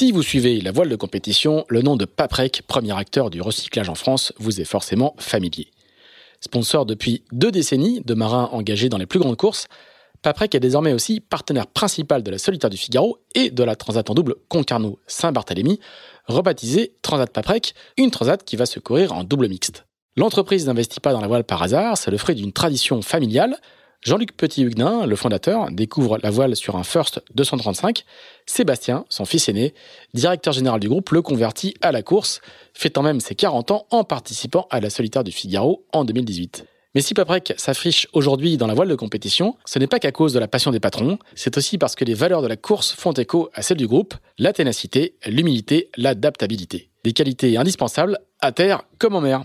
Si vous suivez la voile de compétition, le nom de Paprec, premier acteur du recyclage en France, vous est forcément familier. Sponsor depuis deux décennies de marins engagés dans les plus grandes courses, Paprec est désormais aussi partenaire principal de la Solitaire du Figaro et de la Transat en double Concarneau-Saint-Barthélemy, rebaptisée Transat Paprec, une transat qui va se courir en double mixte. L'entreprise n'investit pas dans la voile par hasard, c'est le fruit d'une tradition familiale. Jean-Luc Petit-Huguenin, le fondateur, découvre la voile sur un First 235. Sébastien, son fils aîné, directeur général du groupe, le convertit à la course, fêtant même ses 40 ans en participant à la solitaire du Figaro en 2018. Mais si Paprec s'affiche aujourd'hui dans la voile de compétition, ce n'est pas qu'à cause de la passion des patrons, c'est aussi parce que les valeurs de la course font écho à celles du groupe, la ténacité, l'humilité, l'adaptabilité. Des qualités indispensables à terre comme en mer.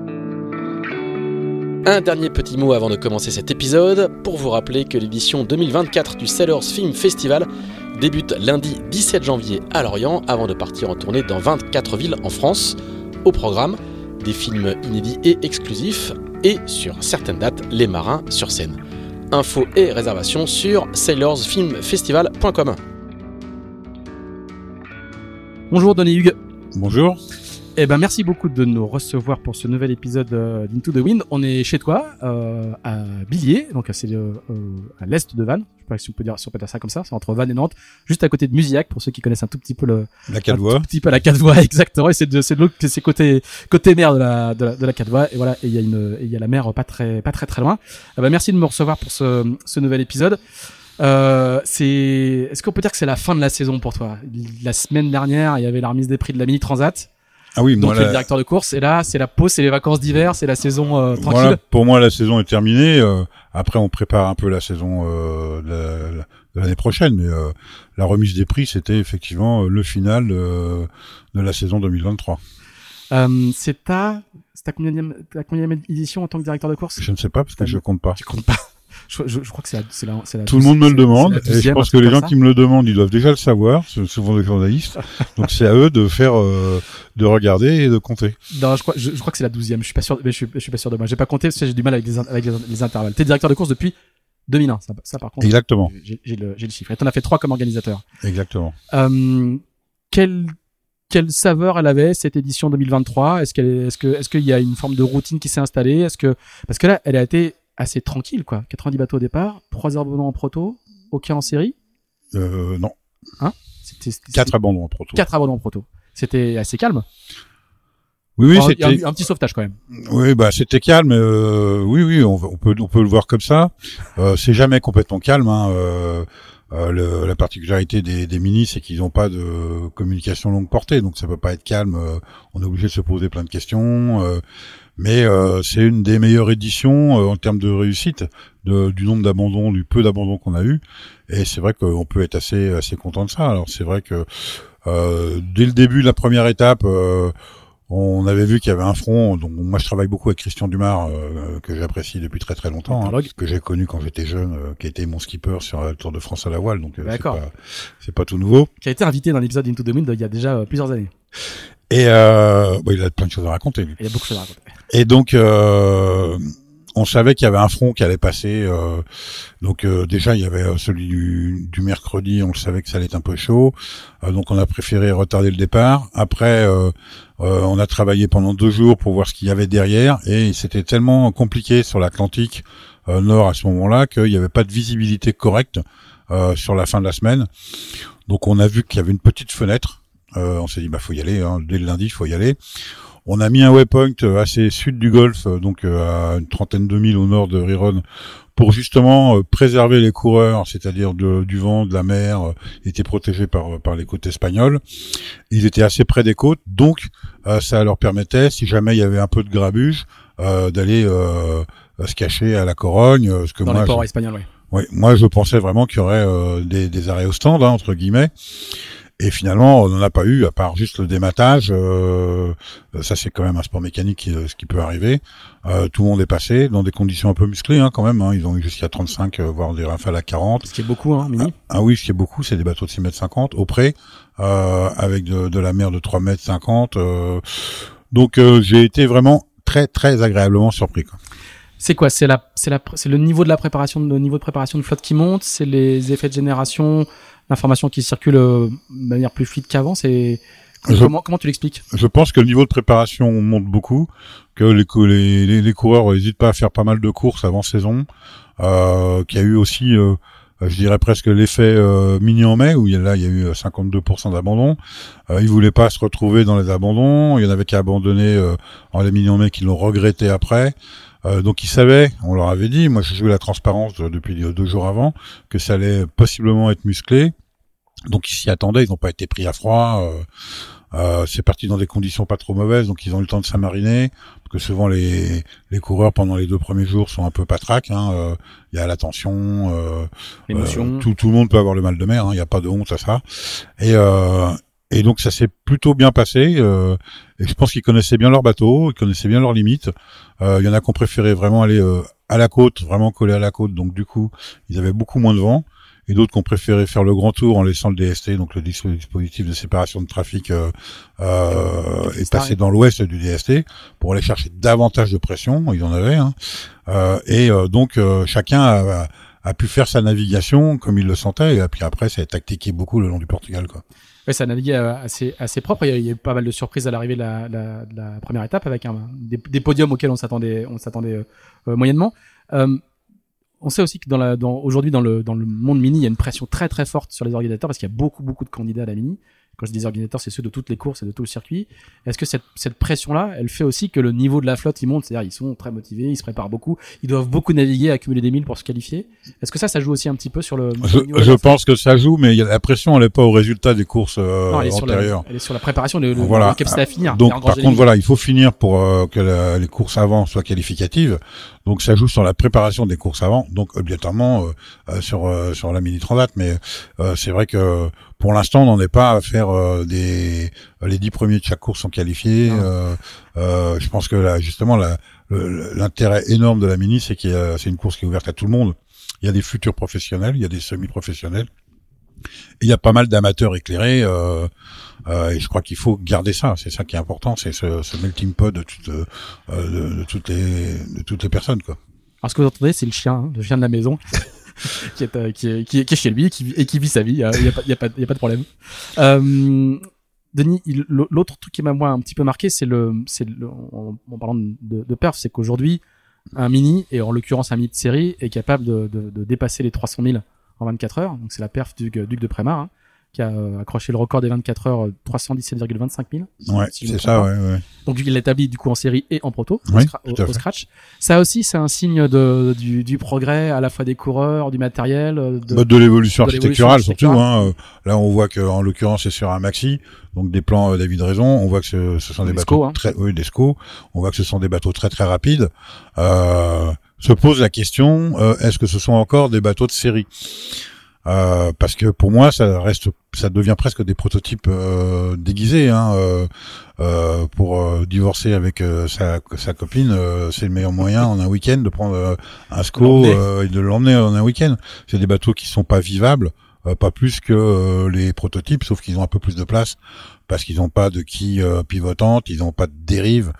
Un dernier petit mot avant de commencer cet épisode pour vous rappeler que l'édition 2024 du Sailors Film Festival débute lundi 17 janvier à Lorient avant de partir en tournée dans 24 villes en France. Au programme, des films inédits et exclusifs et sur certaines dates, les marins sur scène. Infos et réservations sur sailorsfilmfestival.com. Bonjour Denis Hugues. Bonjour. Eh ben merci beaucoup de nous recevoir pour ce nouvel épisode euh, d'Into the Wind. On est chez toi euh, à Billiers, donc c'est euh, à l'est de Vannes. Je sais pas si on peut dire, si on peut dire ça comme ça. C'est entre Vannes et Nantes, juste à côté de Musiac pour ceux qui connaissent un tout petit peu le la Cadvoie. Un tout petit peu la Cadvoie exactement. Et c'est de c'est de l'autre c'est côté côté mer de la de la, de la. Et voilà. Et il y a une il y a la mer pas très pas très très loin. Eh ben merci de me recevoir pour ce ce nouvel épisode. Euh, c'est, est-ce qu'on peut dire que c'est la fin de la saison pour toi? La semaine dernière, il y avait la remise des prix de la mini transat. Ah oui, moi, donc le directeur de course. Et là, c'est la pause, c'est les vacances d'hiver, c'est la saison euh, tranquille. Voilà, pour moi, la saison est terminée. Euh, après, on prépare un peu la saison euh, de, l'année prochaine. Mais euh, la remise des prix, c'était effectivement le final de la saison 2023. c'est ta, c'est ta combien combien édition en tant que directeur de course? Je ne sais pas parce que je compte pas. Tu comptes pas. Je, je, je, crois que c'est la, la, la, Tout le monde me le demande, et je pense que les gens qui me le demandent, ils doivent déjà le savoir, c'est souvent des journalistes. donc c'est à eux de faire, euh, de regarder et de compter. Non, je crois, je, crois que c'est la douzième. Je suis pas sûr, mais je suis, je suis pas sûr de moi. J'ai pas compté parce que j'ai du mal avec les, avec les, intervalles. T'es directeur de course depuis 2001, ça, ça par contre. Exactement. J'ai le, le chiffre. Et t'en as fait trois comme organisateur. Exactement. Euh, quel quelle saveur elle avait cette édition 2023 Est-ce qu'elle est-ce que est-ce qu'il y a une forme de routine qui s'est installée? Est-ce que parce que là elle a été assez tranquille, quoi. 90 bateaux au départ, 3 abandons en proto, aucun en série? Euh, Non. Hein? C'était 4 abandons en proto. 4 abandons en proto. C'était assez calme? Oui, oui, c'était un, petit sauvetage quand même. Oui, bah c'était calme. Euh, oui, oui, on, peut on peut le voir comme ça. Euh, c'est jamais complètement calme. Hein, euh, euh, le, la particularité des, des mini, c'est qu'ils n'ont pas de communication longue portée, donc ça peut pas être calme. Euh, on est obligé de se poser plein de questions. Euh, mais euh, c'est une des meilleures éditions euh, en termes de réussite, de, du nombre d'abandons, du peu d'abandons qu'on a eu. Et c'est vrai qu'on peut être assez assez content de ça. Alors c'est vrai que euh, dès le début de la première étape, on avait vu qu'il y avait un front. Donc moi je travaille beaucoup avec Christian Dumar, que j'apprécie depuis très très longtemps, hein, que j'ai connu quand j'étais jeune, qui était mon skipper sur le Tour de France à la voile. Donc c'est pas, pas tout nouveau. Qui a été invité dans l'épisode Into the Wind il y a déjà plusieurs années. Et euh, bon, il a plein de choses à raconter. Il a beaucoup de choses à raconter. Et donc, euh, on savait qu'il y avait un front qui allait passer. Euh, donc euh, déjà, il y avait euh, celui du, du, mercredi. On le savait que ça allait être un peu chaud. Euh, donc on a préféré retarder le départ. Après, on a travaillé pendant deux jours pour voir ce qu'il y avait derrière. Et c'était tellement compliqué sur l'Atlantique Nord à ce moment-là qu'il n'y avait pas de visibilité correcte sur la fin de la semaine. Donc on a vu qu'il y avait une petite fenêtre euh, on s'est dit bah faut y aller, hein, dès le lundi il faut y aller. On a mis un waypoint euh, assez sud du golfe, euh, donc à une trentaine de milles au nord de Riron, pour justement préserver les coureurs, c'est-à-dire du vent, de la mer, ils étaient protégés par, par les côtes espagnoles. Ils étaient assez près des côtes, donc ça leur permettait, si jamais il y avait un peu de grabuge, d'aller se cacher à la Corogne. ce que Dans les ports espagnols, oui Oui, moi je pensais vraiment qu'il y aurait euh, des, des, arrêts au stand, hein, entre guillemets. Et finalement, on n'en a pas eu, à part juste le dématage. Euh, ça, c'est quand même un sport mécanique, euh, ce qui peut arriver. Euh, tout le monde est passé dans des conditions un peu musclées, hein, quand même. Hein. Ils ont eu jusqu'à 35, euh, voire des rafales à 40. Ce qui est beaucoup, hein, mini. Ah, ah oui, ce qui est beaucoup, c'est des bateaux de 6 mètres 50 au près, avec de, de, la mer de 3 mètres 50. donc, j'ai été vraiment très, très agréablement surpris. Quoi. C'est quoi? C'est la, c'est la, c'est le niveau de la préparation, le niveau de préparation de flotte qui monte? C'est les effets de génération, l'information qui circule euh, de manière plus fluide qu'avant. C'est comment, comment tu l'expliques? Je pense que le niveau de préparation monte beaucoup, que les, les, les, coureurs n'hésitent pas à faire pas mal de courses avant saison, euh, qu'il y a eu aussi euh, je dirais presque l'effet euh, mini en mai où il y a, là il y a eu 52% d'abandon. Euh, ils voulaient pas se retrouver dans les abandons. Il y en avait qui abandonné euh, en les mini en mai qui l'ont regretté après. Euh, donc ils savaient, on leur avait dit, moi j'ai joué la transparence depuis deux jours avant, que ça allait possiblement être musclé. Donc ils s'y attendaient, ils n'ont pas été pris à froid. Euh, euh, c'est parti dans des conditions pas trop mauvaises, donc ils ont eu le temps de s'amariner. Parce que souvent les, les coureurs pendant les deux premiers jours sont un peu patraques. Hein, il y a la tension, l'émotion. tout, tout le monde peut avoir le mal de mer. Hein, il n'y a pas de honte à ça. Et et donc ça s'est plutôt bien passé. Euh, et je pense qu'ils connaissaient bien leur bateau, ils connaissaient bien leurs limites. Euh, il y en a qui ont préféré vraiment aller euh, à la côte, vraiment coller à la côte. Donc du coup, ils avaient beaucoup moins de vent. Et d'autres qui ont préféré faire le grand tour en laissant le DST, donc le dispositif de séparation de trafic, euh, euh, et passer dans l'ouest du DST pour aller chercher davantage de pression. Ils en avaient. Hein. et donc chacun a, a pu faire sa navigation comme il le sentait et puis après ça a tactiqué beaucoup le long du Portugal quoi. Ouais, ça a navigué euh, assez, assez propre. Il y, a, eu pas mal de surprises à l'arrivée de la, la, la, première étape avec un, des, podiums auxquels on s'attendait, on s'attendait euh, euh, moyennement. Euh, on sait aussi que dans dans, aujourd'hui dans le, dans le monde mini, il y a une pression très très forte sur les organisateurs parce qu'il y a beaucoup beaucoup de candidats à la mini quand je dis organisateurs, c'est ceux de toutes les courses et de tout le circuit. Est-ce que cette, cette pression-là, elle fait aussi que le niveau de la flotte, il monte? C'est-à-dire, ils sont très motivés, ils se préparent beaucoup, ils doivent beaucoup naviguer, accumuler des milles pour se qualifier. Est-ce que ça, ça joue aussi un petit peu sur le... Je, je pense que ça joue, mais la pression, elle n'est pas au résultat des courses euh, non, elle est antérieures. Sur la, elle est sur la préparation, le, voilà. le à finir. Donc, par contre, voilà, il faut finir pour euh, que les courses avant soient qualificatives. Donc ça joue sur la préparation des courses avant, donc obligatoirement euh, euh sur euh, sur la mini transat. Mais euh, c'est vrai que pour l'instant, on n'en est pas à faire des les dix premiers de chaque course sont qualifiés. je pense que là, justement, l'intérêt énorme de la mini, c'est que c'est une course qui est ouverte à tout le monde. Il y a des futurs professionnels, il y a des semi-professionnels. Il y a pas mal d'amateurs éclairés. Euh, euh, et je crois qu'il faut garder ça. C'est ça qui est important, c'est ce, ce melting pot de, toutes, euh, de, de, toutes les de toutes les personnes quoi. Alors ce que vous entendez, c'est le chien, hein, le chien de la maison. qui, est, euh, qui, est, qui, est, qui, est, chez lui et qui, et qui vit sa vie, il n'y a, y a, pas, y a, pas, y a pas de problème. Euh, Denis, l'autre truc qui m'a moi un petit peu marqué, c'est le, c'est en, en, parlant de, perf, c'est qu'aujourd'hui un mini et en l'occurrence un mini de série est capable de, de, de dépasser les 300 000 en 24 heures. Donc c'est la perf du Duc de Prémar. Hein qui a euh, accroché le record des 24 heures, 317,25 000. Ouais, c'est ça, ouais, ouais. Donc il l'établit du coup en série et en proto, oui, au, scratch. Ça aussi, c'est un signe de, du, du, progrès à la fois des coureurs, du matériel, euh, de, bah, de l'évolution architecturale surtout. Hein. Euh, là, on voit que en l'occurrence, c'est sur un maxi, donc des plans David Raison. On voit que ce, ce sont des, bateaux hein. très, oui, des SCO. On voit que ce sont des bateaux très très rapides. Euh, se pose la question est-ce que ce sont encore des bateaux de série? Euh, parce que pour moi, ça reste, ça devient presque des prototypes euh, déguisés. Hein, euh, euh pour euh, divorcer avec sa, sa, copine, c'est le meilleur moyen en un week-end de prendre un SCO et de l'emmener en un week-end. C'est des bateaux qui sont pas vivables, pas plus que les prototypes, sauf qu'ils ont un peu plus de place parce qu'ils n'ont pas de quille pivotante, ils n'ont pas de dérive.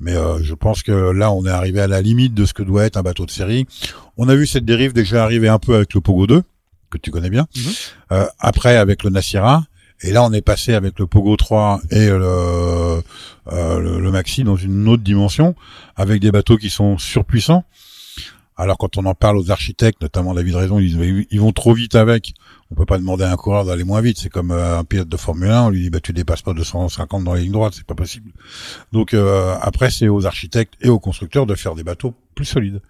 Mais je pense que là, on est arrivé à la limite de ce que doit être un bateau de série. On a vu cette dérive déjà arriver un peu avec le Pogo 2 que tu connais bien. Mhm. Euh, après, avec le Nassira. Et là, on est passé avec le Pogo 3 et le, euh, le, Maxi dans une autre dimension, avec des bateaux qui sont surpuissants. Alors, quand on en parle aux architectes, notamment David Raison, ils disent ils vont trop vite avec. On peut pas demander à un coureur d'aller moins vite. C'est comme euh, un pilote de Formule 1. On lui dit bah tu dépasses pas 250 dans la ligne droite, c'est pas possible. Donc euh, après, c'est aux architectes et aux constructeurs de faire des bateaux plus solides.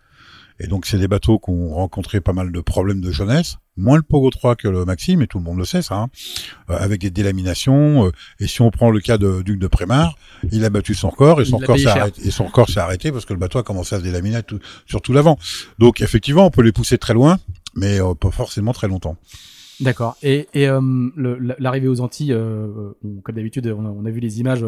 Et donc, c'est des bateaux qui ont rencontré pas mal de problèmes de jeunesse, moins le Pogo 3 que le Maxi, mais tout le monde le sait, ça, hein, euh, avec des délaminations. Euh, et si on prend le cas de Duc de Prémar, il a battu son record et son record s'est arrêté, et son record s'est arrêté parce que le bateau a commencé à se délaminer tout, sur tout l'avant. Donc, effectivement, on peut les pousser très loin. mais pas forcément très longtemps. D'accord. Et, et l'arrivée aux Antilles, comme d'habitude, on, on, a vu les images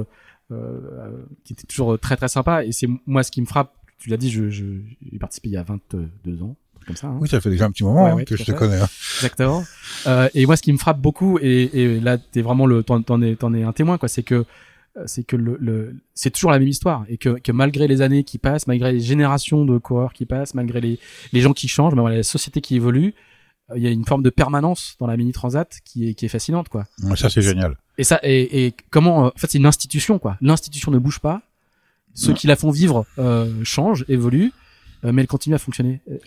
qui étaient toujours très très sympas. Et c'est moi ce qui me frappe. Tu l'as dit, je, je, j'ai participé il y a 22 ans. Comme ça, hein. Oui, ça fait déjà un petit moment hein, que je te connais. Hein. Exactement. Euh, et moi, ce qui me frappe beaucoup, et, et là, t'es vraiment le, t'en, t'en es, t'en es un témoin, quoi, c'est que c'est que le, le c'est toujours la même histoire et que, que malgré les années qui passent, malgré les générations de coureurs qui passent, malgré les, les gens qui changent, malgré la société qui évolue, euh, il y a une forme de permanence dans la mini transat qui est qui est fascinante quoi. ça c'est génial. Et ça et, et comment en fait c'est une institution quoi. L'institution ne bouge pas. Ceux qui la font vivre euh, changent, évoluent euh, mais elle continue à fonctionner. Euh,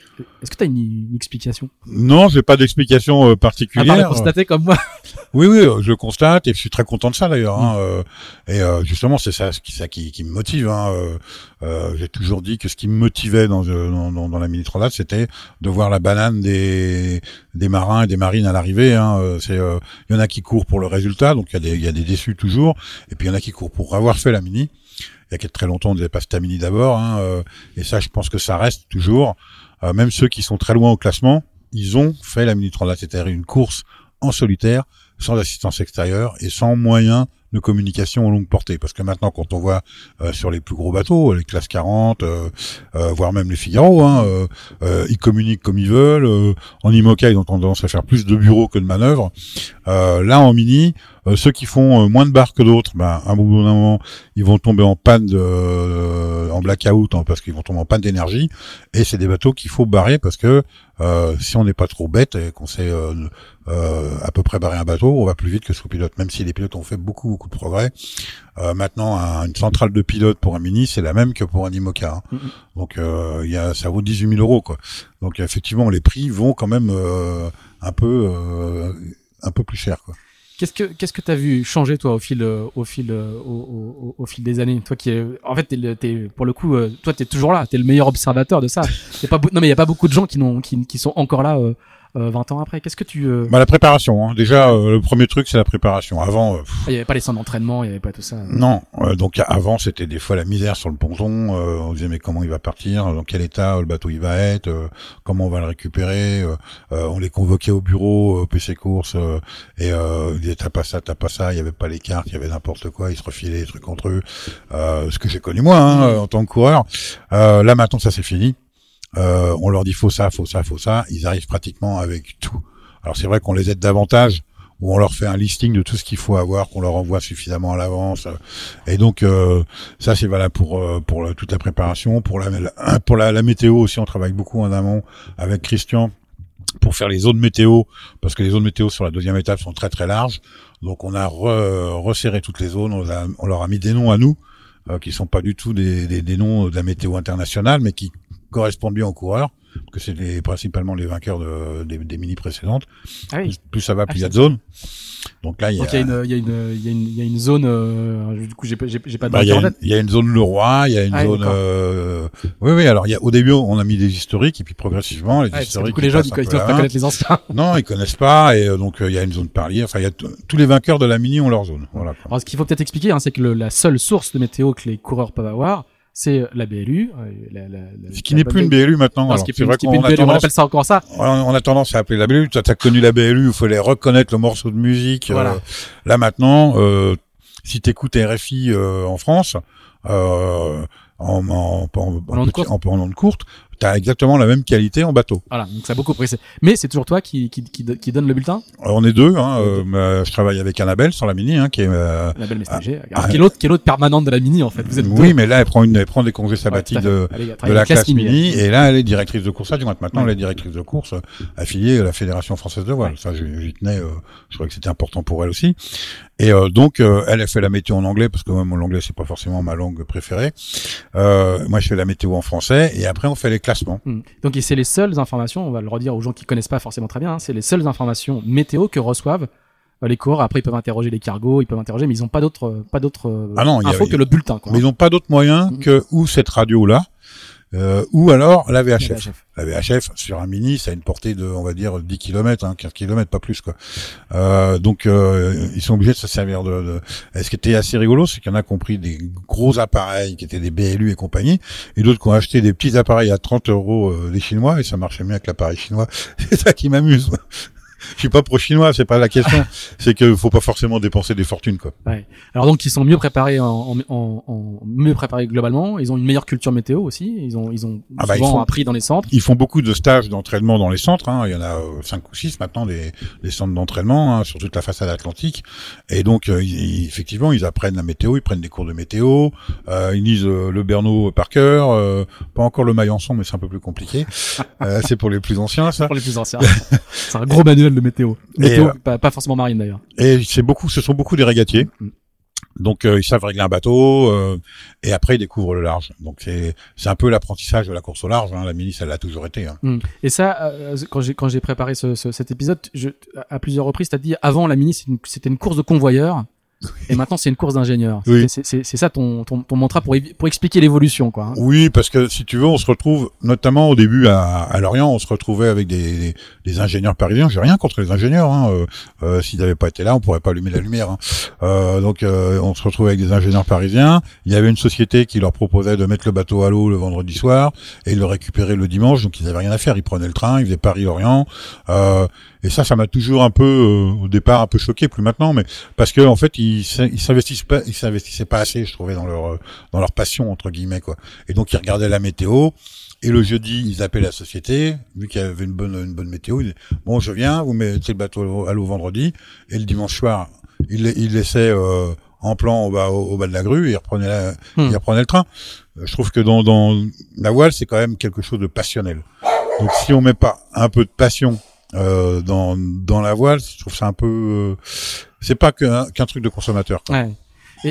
est-ce que tu as une, une, explication? Non, j'ai pas d'explication euh, particulière. À part constater comme moi. oui, oui, je constate et je suis très content de ça d'ailleurs. Hein, mm. et justement, c'est ça, ça qui, qui me motive. Hein, j'ai toujours dit que ce qui me motivait dans, dans, dans la mini transat, c'était de voir la banane des, des marins et des marines à l'arrivée. Hein, c'est, il y en a qui courent pour le résultat, donc il y y a des déçus toujours, et puis il y en a qui courent pour avoir fait la mini il y a très longtemps, on disait pas Stamini d'abord, hein, euh, et ça, je pense que ça reste toujours. Euh, même ceux qui sont très loin au classement, ils ont fait la Mini Transat, c'est-à-dire une course en solitaire, sans assistance extérieure et sans moyen de communication en longue portée. Parce que maintenant, quand on voit euh, sur les plus gros bateaux, les classes 40, euh, euh, voire même les Figaro, hein, ils communiquent comme ils veulent. en IMOCA, ils ont tendance à faire plus de bureaux que de manœuvres. là, en mini, ceux qui font moins de barres que d'autres, ben, un bout d'un moment, ils vont tomber en panne de, en blackout hein, parce qu'ils vont tomber en panne d'énergie. Et c'est des bateaux qu'il faut barrer parce que si on n'est pas trop bête et qu'on sait à peu près barrer un bateau, on va plus vite que sous pilote. Même si les pilotes ont fait beaucoup, beaucoup de progrès. Euh, maintenant, une centrale de pilote pour un Mini, c'est la même que pour un IMOCA. Hein. Donc, euh, il y a, ça vaut 18 000 euros, quoi. Donc, effectivement, les prix vont quand même euh, un peu, euh, un peu plus cher, quoi. Qu'est-ce que qu'est-ce que t'as vu changer toi au fil au fil au, au, fil des années? Toi qui est en fait t'es, pour le coup toi t'es toujours là t'es le meilleur observateur de ça pas non mais il y a pas beaucoup de gens qui n'ont qui, qui sont encore là 20 euh, ans après Qu'est-ce que tu euh, bah, la préparation. Hein. Déjà, euh, le premier truc, c'est la préparation. Avant, il n'y avait pas les centres d'entraînement, il n'y avait pas tout ça. Non, donc avant, c'était des fois la misère sur le ponton. on disait mais comment il va partir? Dans quel état le bateau il va être? Comment on va le récupérer? On les convoquait au bureau, au PC course, et ils disaient t'as pas ça, t'as pas ça. Il y avait pas les cartes, il y avait n'importe quoi. Ils se refilaient des trucs entre eux. ce que j'ai connu moi hein, en tant que coureur. là maintenant, ça c'est fini. Euh, on leur dit faut ça, faut ça, faut ça. Ils arrivent pratiquement avec tout. Alors c'est vrai qu'on les aide davantage, où on leur fait un listing de tout ce qu'il faut avoir, qu'on leur envoie suffisamment à l'avance. Et donc euh, ça c'est valable pour euh, pour toute la préparation, pour la pour la, météo aussi. On travaille beaucoup en amont avec Christian pour faire les zones météo, parce que les zones météo sur la deuxième étape sont très très larges. Donc on a resserré toutes les zones, on, on, leur a mis des noms à nous, euh, qui sont pas du tout des, des, des, noms de la météo internationale, mais qui correspondent bien aux coureurs, que c'est principalement les vainqueurs de, des, des, mini précédentes. Ah oui. plus, ça va, plus il y a de zones. Donc là, il y a, il y a, une, il y a une, il y a une zone. Euh, du coup, j'ai, pas de. Bah, il, y a une, il y a une zone Leroy, il y a une ah, zone. Euh, oui, oui. Alors, il y a au début, on a mis des historiques et puis progressivement, les ah, historiques. Du coup, les gens, ils, doivent pas connaître les anciens. non, ils connaissent pas et euh, donc euh, il y a une zone parlier. Enfin, il y a tous les vainqueurs de la mini ont leur zone. Voilà. Alors, ce qu'il faut peut-être expliquer, hein, c'est que le, la seule source de météo que les coureurs peuvent avoir, c'est la BLU. Euh, la, la, ce qui n'est plus une BLU maintenant. ce qui est vrai tendance, on appelle ça encore ça. On a tendance à appeler la BLU. Tu as connu la BLU, il fallait reconnaître le morceau de musique. Euh, là maintenant, euh, si tu écoutes RFI euh, en France, euh, en, en, en, en, en, courte, t'as exactement la même qualité en bateau. Voilà, donc ça a beaucoup pressé. Mais c'est toujours toi qui, qui, qui, qui, donne le bulletin? On est deux. Hein, euh, je travaille avec Annabelle sur la Mini, hein, qui est euh, Annabelle Messager, ah, qui est l'autre qui est l'autre permanente de la Mini en fait. Vous êtes oui, mais là elle prend une, elle prend des congés sabbatiques de, de la classe, Mini, et là elle est directrice de course adjointe. Maintenant elle est directrice de course affiliée à la Fédération française de voile. Ça, j'y tenais. Euh, je crois que c'était important pour elle aussi. Et euh, donc elle a fait la météo en anglais parce que même l'anglais c'est pas forcément ma langue préférée. moi je fais la météo en français et après on fait les classements. Hmm. Donc c'est les seules informations, on va le redire aux gens qui connaissent pas forcément très bien, hein, c'est les seules informations météo que reçoivent euh, les coureurs. Après ils peuvent interroger les cargos, ils peuvent interroger, mais ils ont pas d'autres pas d'autres ah infos que le bulletin. Quoi. Mais ils n'ont pas d'autres moyens mm. que ou cette radio là euh, ou alors la VHF. La VHF. La VHF sur un mini, ça a une portée de, on va dire, 10 km, hein, 15 km, pas plus quoi. Euh, donc euh, ils sont obligés de se servir de. de... Et ce qui était assez rigolo, c'est qu'il y en a qui ont pris des gros appareils qui étaient des BLU et compagnie, et d'autres qui ont acheté des petits appareils à 30 euros euh, des Chinois, et ça marchait mieux avec l'appareil chinois. C'est ça qui m'amuse. Je suis pas pro-chinois, c'est pas la question. c'est qu'il faut pas forcément dépenser des fortunes, quoi. Ouais. Alors donc ils sont mieux préparés en, en, en, mieux préparés globalement. Ils ont une meilleure culture météo aussi. Ils ont ils ont Ah bah, ils souvent font- appris dans les centres. Ils font beaucoup de stages d'entraînement dans les centres. Hein. Il y en a euh, cinq ou six maintenant des, des centres d'entraînement hein, sur toute la façade atlantique. Et donc euh, ils- effectivement, ils apprennent la météo, ils prennent des cours de météo, euh, ils lisent euh, le Bernaud par cœur, euh, pas encore le Maillançon, mais c'est un peu plus compliqué. Euh, c'est pour les plus anciens ça. Pour les plus anciens. c'est un gros manuel de météo. Météo, euh, pas, pas forcément marine d'ailleurs. Et c'est beaucoup, ce sont beaucoup des régatiers. Mm. Donc euh, ils savent régler un bateau euh, et après ils découvrent le large. Donc c'est c'est un peu l'apprentissage de la course au large. Hein. La mini, ça l'a toujours été. Hein. Hmm. Et ça, euh, quand j'ai quand j'ai préparé ce, ce- cet épisode, je, à plusieurs reprises, t'as dit avant la mini, c'est une- c'était une course de convoyeurs. Et maintenant, c'est une course d'ingénieurs. Oui. C'est- ça ton, ton, ton mantra pour, pour expliquer l'évolution, quoi. hein. Oui, parce que si tu veux, on se retrouve, notamment au début à, à Lorient, on se retrouvait avec des, des, des ingénieurs parisiens. J'ai rien contre les ingénieurs. Hein. Euh, euh, S'ils n'avaient pas été là, on pourrait pas allumer la lumière. hein. Euh, donc, euh, on se retrouvait avec des ingénieurs parisiens. Il y avait une société qui leur proposait de mettre le bateau à l'eau le vendredi soir et de le récupérer le dimanche. Donc, ils avaient rien à faire. Ils prenaient le train, ils faisaient Paris-Lorient. Et ça, ça m'a toujours un peu, euh, au départ, un peu choqué, plus maintenant, mais parce que en fait, ils s'investissent pas, ils s'investissaient pas assez, je trouvais, dans leur euh, dans leur passion entre guillemets quoi. Et donc ils regardaient la météo. Et le jeudi, ils appelaient la société, vu qu'il y avait une bonne une bonne météo. Ils disaient, bon, je viens, vous mettez le bateau à l'eau vendredi. Et le dimanche soir, ils, la- ils laissaient euh, en plan au bas, au, bas de la grue et ils reprenaient, la, ils reprenaient le train. Je trouve que dans, dans la voile, c'est quand même quelque chose de passionnel. Donc si on met pas un peu de passion euh, dans dans la voile, je trouve ça un peu, euh, c'est pas qu'un qu'un truc de consommateur. quoi. Ouais.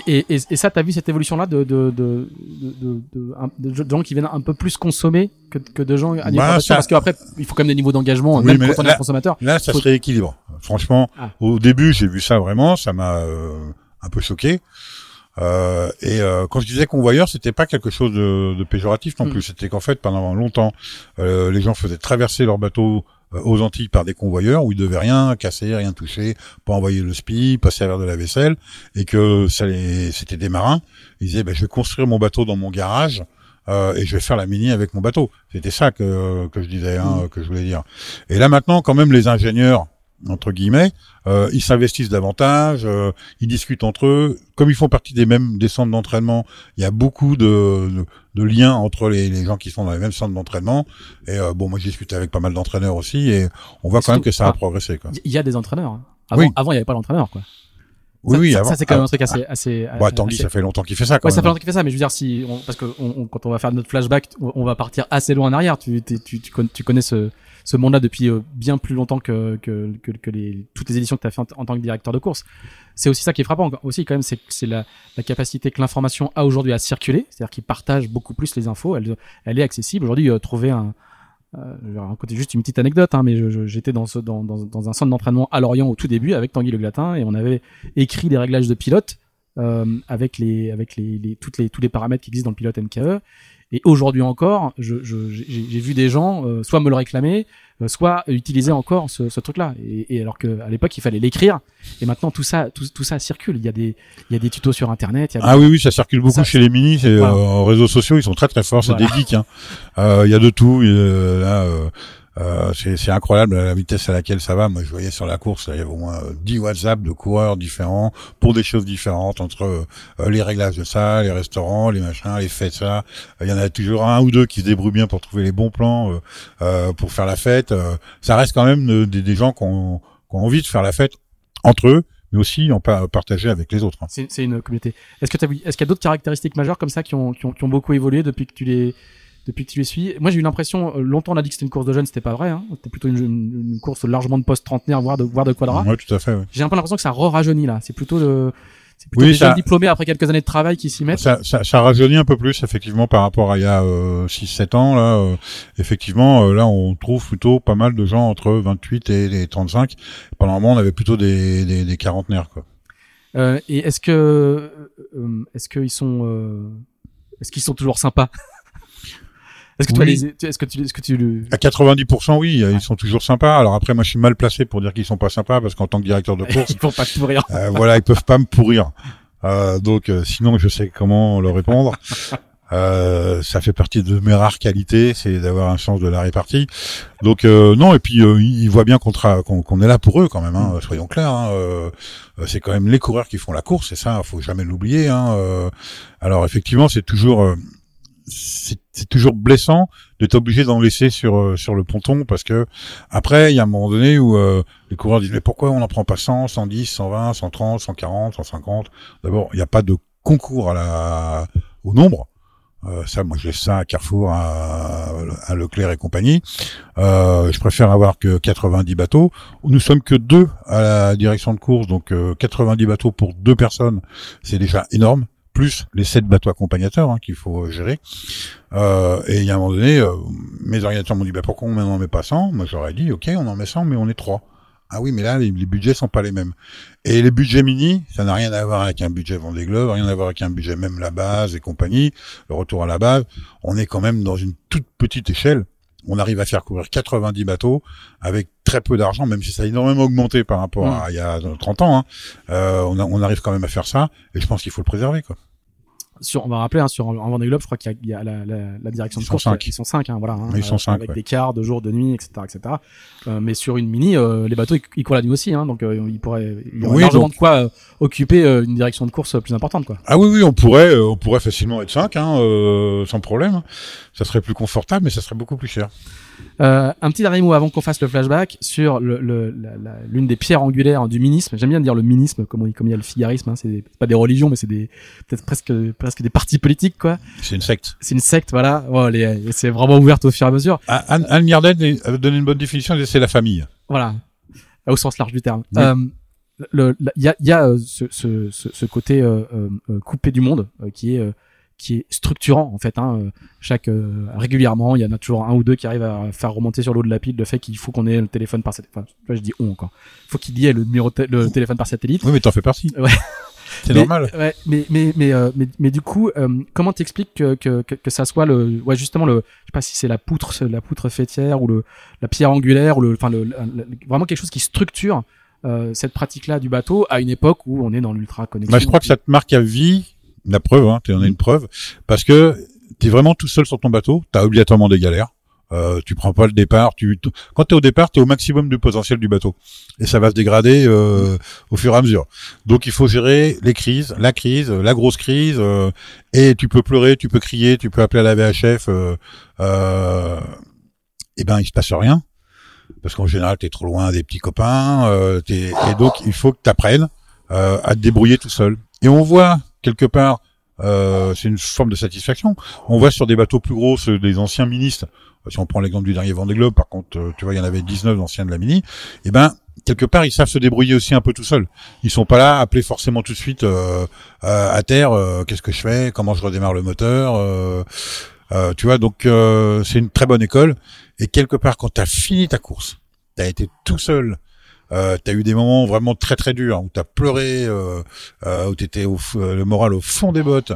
Et, et, et, ça, t'as vu cette évolution-là de, de, de, de, de, de, gens qui viennent un peu plus consommer que, que de gens animés Bah, par passion ça- Parce qu'après, il faut quand même des niveaux d'engagement, Oui, même quand on est là- un consommateur. Là, ça Faut- se rééquilibre. Franchement, Ah. au début, j'ai vu ça vraiment, ça m'a euh, un peu choqué. Euh, et euh, quand je disais convoyeur, c'était pas quelque chose de, de péjoratif non Mm. plus. C'était qu'en fait, pendant longtemps, euh, les gens faisaient traverser leur bateau aux Antilles par des convoyeurs où ils devaient rien casser, rien toucher, pas envoyer le spi, pas servir de la vaisselle, et que ça les, c'était des marins. Ils disaient, ben, je vais construire mon bateau dans mon garage. euh, et je vais faire la mini avec mon bateau. C'était ça que, que je disais, hein, que je voulais dire. Et là maintenant, quand même, les ingénieurs, entre guillemets, euh, ils s'investissent davantage, euh, ils discutent entre eux. Comme ils font partie des mêmes des centres d'entraînement, il y a beaucoup de, de, de liens entre les, les gens qui sont dans les mêmes centres d'entraînement. Et euh, bon, moi j'ai discuté avec pas mal d'entraîneurs aussi, et on voit quand même que ça a ah. progressé. Quoi. Il y a des entraîneurs. hein. Avant, Oui. avant, il n'y avait pas d'entraîneur, quoi. Oui, ça, oui, ça, avant. ça, c'est quand même ah, un truc assez, assez. Bon, Tanguy, assez- ça fait longtemps qu'il fait ça. Quand Ouais, ça fait longtemps qu'il fait ça, mais je veux dire, si, on- parce que on, on- quand on va faire notre flashback, on, va partir assez loin en arrière. Tu, tu, tu, tu connais ce, ce monde-là depuis euh, bien plus longtemps que, que, que, que les, toutes les éditions que tu as fait en, tant que directeur de course. C'est aussi ça qui est frappant aussi, quand même, c'est la, la capacité que l'information a aujourd'hui à circuler, c'est-à-dire qu'il partage beaucoup plus les infos. Elle, elle est accessible. Aujourd'hui, euh, trouver un, euh, je vais raconter juste une petite anecdote, hein, mais j'étais dans, dans, dans, dans un centre d'entraînement à Lorient au tout début avec Tanguy Le Glatin et on avait écrit des réglages de pilote euh, avec les avec les, les toutes les tous les paramètres qui existent dans le pilote NKE. Et aujourd'hui encore, je, je, j'ai, vu des gens euh, soit me le réclamer, euh, soit utiliser encore ce, ce truc-là. Et, et alors que à l'époque il fallait l'écrire, et maintenant tout ça tout, tout ça circule. Il y a des il y a des tutos sur internet. Il y a des- Ah oui, oui, ça circule beaucoup Ça, chez les minis. C'est, Voilà. euh, en réseaux sociaux, ils sont très très forts. C'est Voilà. des geeks. hein. Euh, Il y a de tout. euh, là, euh, euh, c'est, incroyable la vitesse à laquelle ça va. Moi, je voyais sur la course, il y avait au moins euh, 10 WhatsApp de coureurs différents pour des choses différentes entre euh, les réglages de ça, les restaurants, les machins, les fêtes, ça. Il y en a toujours un ou deux qui se débrouillent bien pour trouver les bons plans euh, euh, pour faire la fête. Euh, ça reste quand même euh, des, gens qui ont, qui ont envie de faire la fête entre eux, mais aussi en pa- partager avec les autres. hein. C'est, une communauté. Est-ce que Est-ce qu'il y a d'autres caractéristiques majeures comme ça qui ont, qui ont, qui ont beaucoup évolué depuis que tu les depuis que tu les suis Moi, j'ai eu l'impression. euh, Longtemps, on a dit que c'était une course de jeunes, c'était pas vrai. Hein. C'était plutôt une, une, course largement de post trentenaire, voire de voire de quadra. Ouais, tout à fait. ouais. J'ai un peu l'impression que ça re-rajeunit là. C'est plutôt c'est plutôt Oui, des ça- jeunes diplômés après quelques années de travail qui s'y mettent. Ça, ça, ça rajeunit un peu plus effectivement par rapport à il y a euh, 6-7 ans là. euh, effectivement, euh, là on trouve plutôt pas mal de gens entre 28 et les 35. Pendant un moment, on avait plutôt des, des, des quarantenaires quoi. Euh, et est-ce que euh, est-ce qu'ils sont euh, est-ce qu'ils sont toujours sympas? Est-ce que, Oui. les- est-ce que tu, est-ce que tu le, À 90%, oui, ils sont toujours sympas. Alors après, moi, je suis mal placé pour dire qu'ils sont pas sympas parce qu'en tant que directeur de course, ils font pas tout rire. euh, voilà, ils peuvent pas me pourrir. Euh, donc, euh, sinon, je sais comment leur répondre. Euh, ça fait partie de mes rares qualités, c'est d'avoir un sens de la répartie. Donc euh, non, et puis euh, ils voient bien qu'on tra- qu'on qu'on est là pour eux quand même. Hein, soyons clairs. Hein, c'est quand même les coureurs qui font la course, et ça, faut jamais l'oublier. Hein, euh. alors effectivement, c'est toujours euh, c'est toujours blessant d'être obligé d'en laisser sur euh, sur le ponton parce que après il y a un moment donné où euh, les coureurs disent mais pourquoi on n'en prend pas 100, 110, 120, 130, 140, 150 D'abord, il n'y a pas de concours à la au nombre. Euh, ça, moi, je laisse ça à Carrefour, à, à Leclerc et compagnie. Euh, je préfère avoir que 90 bateaux. Nous sommes que deux à la direction de course, donc euh, 90 bateaux pour deux personnes, c'est déjà énorme. Plus les sept bateaux accompagnateurs hein, qu'il faut gérer. Euh, et il y a un moment donné, euh, mes organisateurs m'ont dit bah, pourquoi on n'en met pas 100 Moi, j'aurais dit ok, on en met 100, mais on est trois. Ah oui, mais là, les, les budgets sont pas les mêmes. Et les budgets mini, ça n'a rien à voir avec un budget Vendée Globe, rien à voir avec un budget même la base et compagnie, le retour à la base. On est quand même dans une toute petite échelle. On arrive à faire courir 90 bateaux avec très peu d'argent, même si ça a énormément augmenté par rapport à il y a 30 ans. Hein. Euh, on, a- on arrive quand même à faire ça, et je pense qu'il faut le préserver. Quoi. Sur, on va rappeler, hein, sur en Vendée Globe, je crois qu'il y a, il y a la, la, la direction Ils de course. cinq. Ils sont cinq, hein, voilà. hein, ils sont euh, cinq, Avec ouais. des quarts de jour, de nuit, etc., etc. Euh, mais sur une mini, euh, les bateaux, ils, ils courent la nuit aussi, hein, donc euh, ils pourraient, il y aurait Oui, largement donc- de quoi euh, occuper euh, une direction de course plus importante, quoi. Ah oui, oui, on pourrait, euh, on pourrait facilement être 5, hein, euh, sans problème. Ça serait plus confortable, mais ça serait beaucoup plus cher. Euh, un petit dernier mot avant qu'on fasse le flashback sur le, le, l'une des pierres angulaires du minisme. J'aime bien dire le minisme, comme, on- comme il y a le figarisme. Hein, c'est pas des religions, mais c'est des peut-être presque presque des partis politiques, quoi. C'est une secte. C'est une secte, voilà. Et c'est vraiment ouverte au fur et à mesure. Ah, Anne, Anne Mirden avait donné une bonne définition, c'est la famille. Voilà, au sens large du terme. Oui. Euh, le- Il y a, y a euh, ce, ce, ce, côté euh, euh, euh, coupé du monde qui est euh, qui est structurant en fait. Hein, euh, chaque euh, régulièrement, il y en a toujours un ou deux qui arrivent à faire remonter sur l'eau de la pile le fait qu'il faut qu'on ait le téléphone par satellite. Enfin, là, je dis on encore. Il faut qu'il y ait le numéro le téléphone par satellite. Oui, mais t'en fais partie. Ouais. C'est normal. Ouais, mais mais mais euh, mais, mais du coup, euh, comment t'expliques que, que que que ça soit le ouais justement le je sais pas si c'est la poutre la poutre fêtière ou le la pierre angulaire ou le enfin le, le- le- vraiment quelque chose qui structure cette pratique-là du bateau à une époque où on est dans l'ultra connexion. Bah, je crois que ça te marque à vie, la preuve, hein, tu en as une preuve, parce que t'es vraiment tout seul sur ton bateau, t'as obligatoirement des galères. Euh, tu prends pas le départ. Tu, quand t'es au départ, t'es au maximum du potentiel du bateau, et ça va se dégrader euh, au fur et à mesure. Donc il faut gérer les crises, la crise, la grosse crise, euh, et tu peux pleurer, tu peux crier, tu peux appeler à la VHF. Euh, euh, et ben il se passe rien, parce qu'en général t'es trop loin des petits copains, euh, et donc il faut que t'apprennes euh, à te débrouiller tout seul. Et on voit quelque part, euh, c'est une forme de satisfaction. On voit sur des bateaux plus gros, ceux des anciens ministres. Si on prend l'exemple du dernier Vendée Globe, par contre, euh, tu vois, il y en avait 19 d'anciens de la mini. Et ben, quelque part, ils savent se débrouiller aussi un peu tout seuls. Ils sont pas là, appelés forcément tout de suite euh, euh, à terre. euh, Qu'est-ce que je fais? Comment je redémarre le moteur? Euh, euh, Tu vois, donc euh, c'est une très bonne école. Et quelque part, quand tu as fini ta course, tu as été tout seul. Euh, t'as eu des moments vraiment très très durs hein, où t'as pleuré, euh, euh, où t'étais au euh, le moral au fond des bottes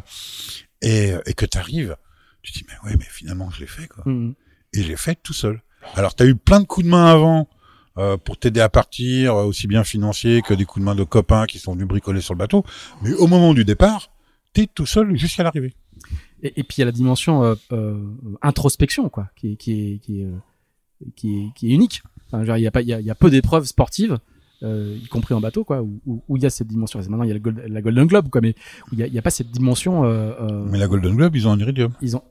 et, et que t'arrives, tu te dis mais ouais mais finalement je l'ai fait quoi. Mhm. Et je l'ai fait tout seul. Alors t'as eu plein de coups de main avant euh, pour t'aider à partir, euh, aussi bien financiers que des coups de main de copains qui sont venus bricoler sur le bateau. Mais au moment du départ, t'es tout seul jusqu'à l'arrivée. Et, et puis il y a la dimension euh, euh, introspection quoi, qui est qui est qui est euh, qui est, qui est unique. Enfin, il y a pas il y a, il y a peu d'épreuves sportives. Euh, y compris en bateau quoi où, où, où il y a cette dimension maintenant il y a le Gold- la Golden Globe quoi mais il y a, pas cette dimension euh, euh, Mais la Golden Globe, ils ont un iridium. ils ont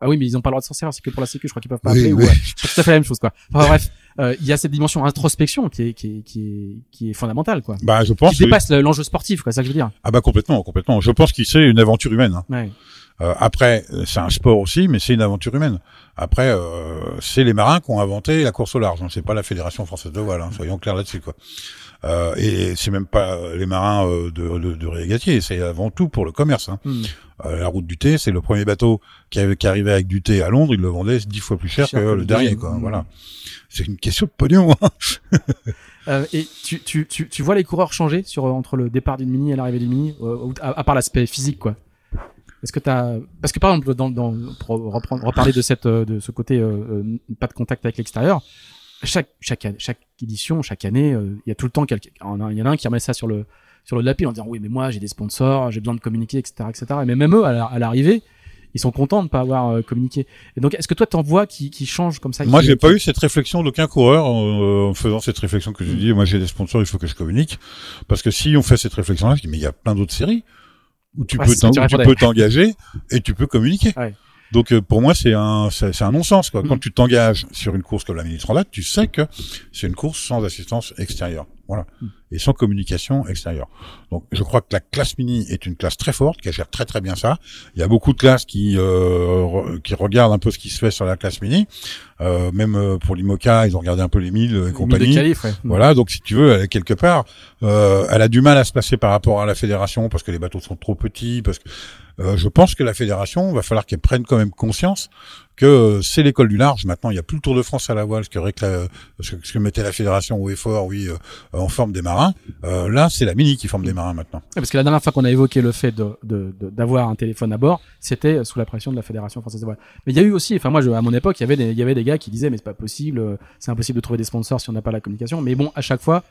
ah oui mais ils ont pas le droit de s'en servir c'est que pour la sécu je crois qu'ils peuvent pas Oui, appeler ou, oui. euh, c'est tout à fait la même chose quoi enfin, bref euh, il y a cette dimension introspection qui est qui est qui est qui est fondamentale quoi Bah je pense. qui dépasse le- l'enjeu sportif quoi c'est ça que je veux dire Ah bah complètement, complètement. Je pense qu'il c'est une aventure humaine. hein. ouais. Euh, après, c'est un sport aussi, mais c'est une aventure humaine. Après, euh, c'est les marins qui ont inventé la course au large. Hein. C'est pas la Fédération française de voile. Hein. Soyons clairs là-dessus, quoi. Euh, et c'est même pas euh, les marins euh, de, de, de régatier. C'est avant tout pour le commerce. Hein. Hmm. Euh, la route du thé, c'est le premier bateau qui, avait, qui arrivait avec du thé à Londres. Il le vendait dix fois plus cher, Cher que, le dernier, quoi. Mm. Voilà. C'est une question de pognon. hein. Euh, et tu, tu, tu, tu vois les coureurs changer sur entre le départ d'une mini et l'arrivée d'une mini, euh, à, à part l'aspect physique quoi? Est-ce que t'as parce que par exemple dans, dans pour reprendre reparler de cette euh, de ce côté euh, euh, pas de contact avec l'extérieur, chaque chaque chaque édition, chaque année, il y a tout le temps quelqu'un il y en a un qui remet ça sur le sur le tapis en disant oui mais moi j'ai des sponsors, j'ai besoin de communiquer etc etc. Mais même eux à l'arrivée ils sont contents de pas avoir communiqué. Et donc, est-ce que toi, t'en vois qui, qui changent comme ça Moi, j'ai pas eu cette réflexion d'aucun coureur en, faisant cette réflexion que je dis. Moi, j'ai des sponsors, il faut que je communique. Parce que si on fait cette réflexion-là, je dis mais il y a plein d'autres séries où tu peux t'engager et tu peux communiquer. Donc euh, pour moi c'est un c'est un non-sens quoi. Quand mm. tu t'engages sur une course comme la Mini Transat, tu sais que c'est une course sans assistance extérieure. Voilà. Mm. Et sans communication extérieure. Donc je crois que la classe mini est une classe très forte, qui gère très très bien ça. Il y a beaucoup de classes qui euh, qui regardent un peu ce qui se fait sur la classe mini. Euh, même euh, pour l'IMOCA, ils ont regardé un peu les milles et compagnie. Voilà, donc si tu veux, elle, quelque part, euh, elle a du mal à se passer par rapport à la fédération parce que les bateaux sont trop petits, parce que euh, je pense que la fédération va falloir qu'elle prenne quand même conscience que euh, c'est l'école du large. Maintenant, il n'y a plus le Tour de France à la voile, ce que, ce que mettait la fédération au effort, oui, euh, en forme des marins. Euh, là, c'est la Mini qui forme des marins maintenant. parce que la dernière fois qu'on a évoqué le fait d'avoir de, de, un téléphone à bord, c'était sous la pression de la fédération française de voile. Mais il y a eu aussi, enfin moi, je, à mon époque, il y avait des, il y avait des gars qui disaient mais c'est pas possible, c'est impossible de trouver des sponsors si on n'a pas la communication. Mais bon, à chaque fois,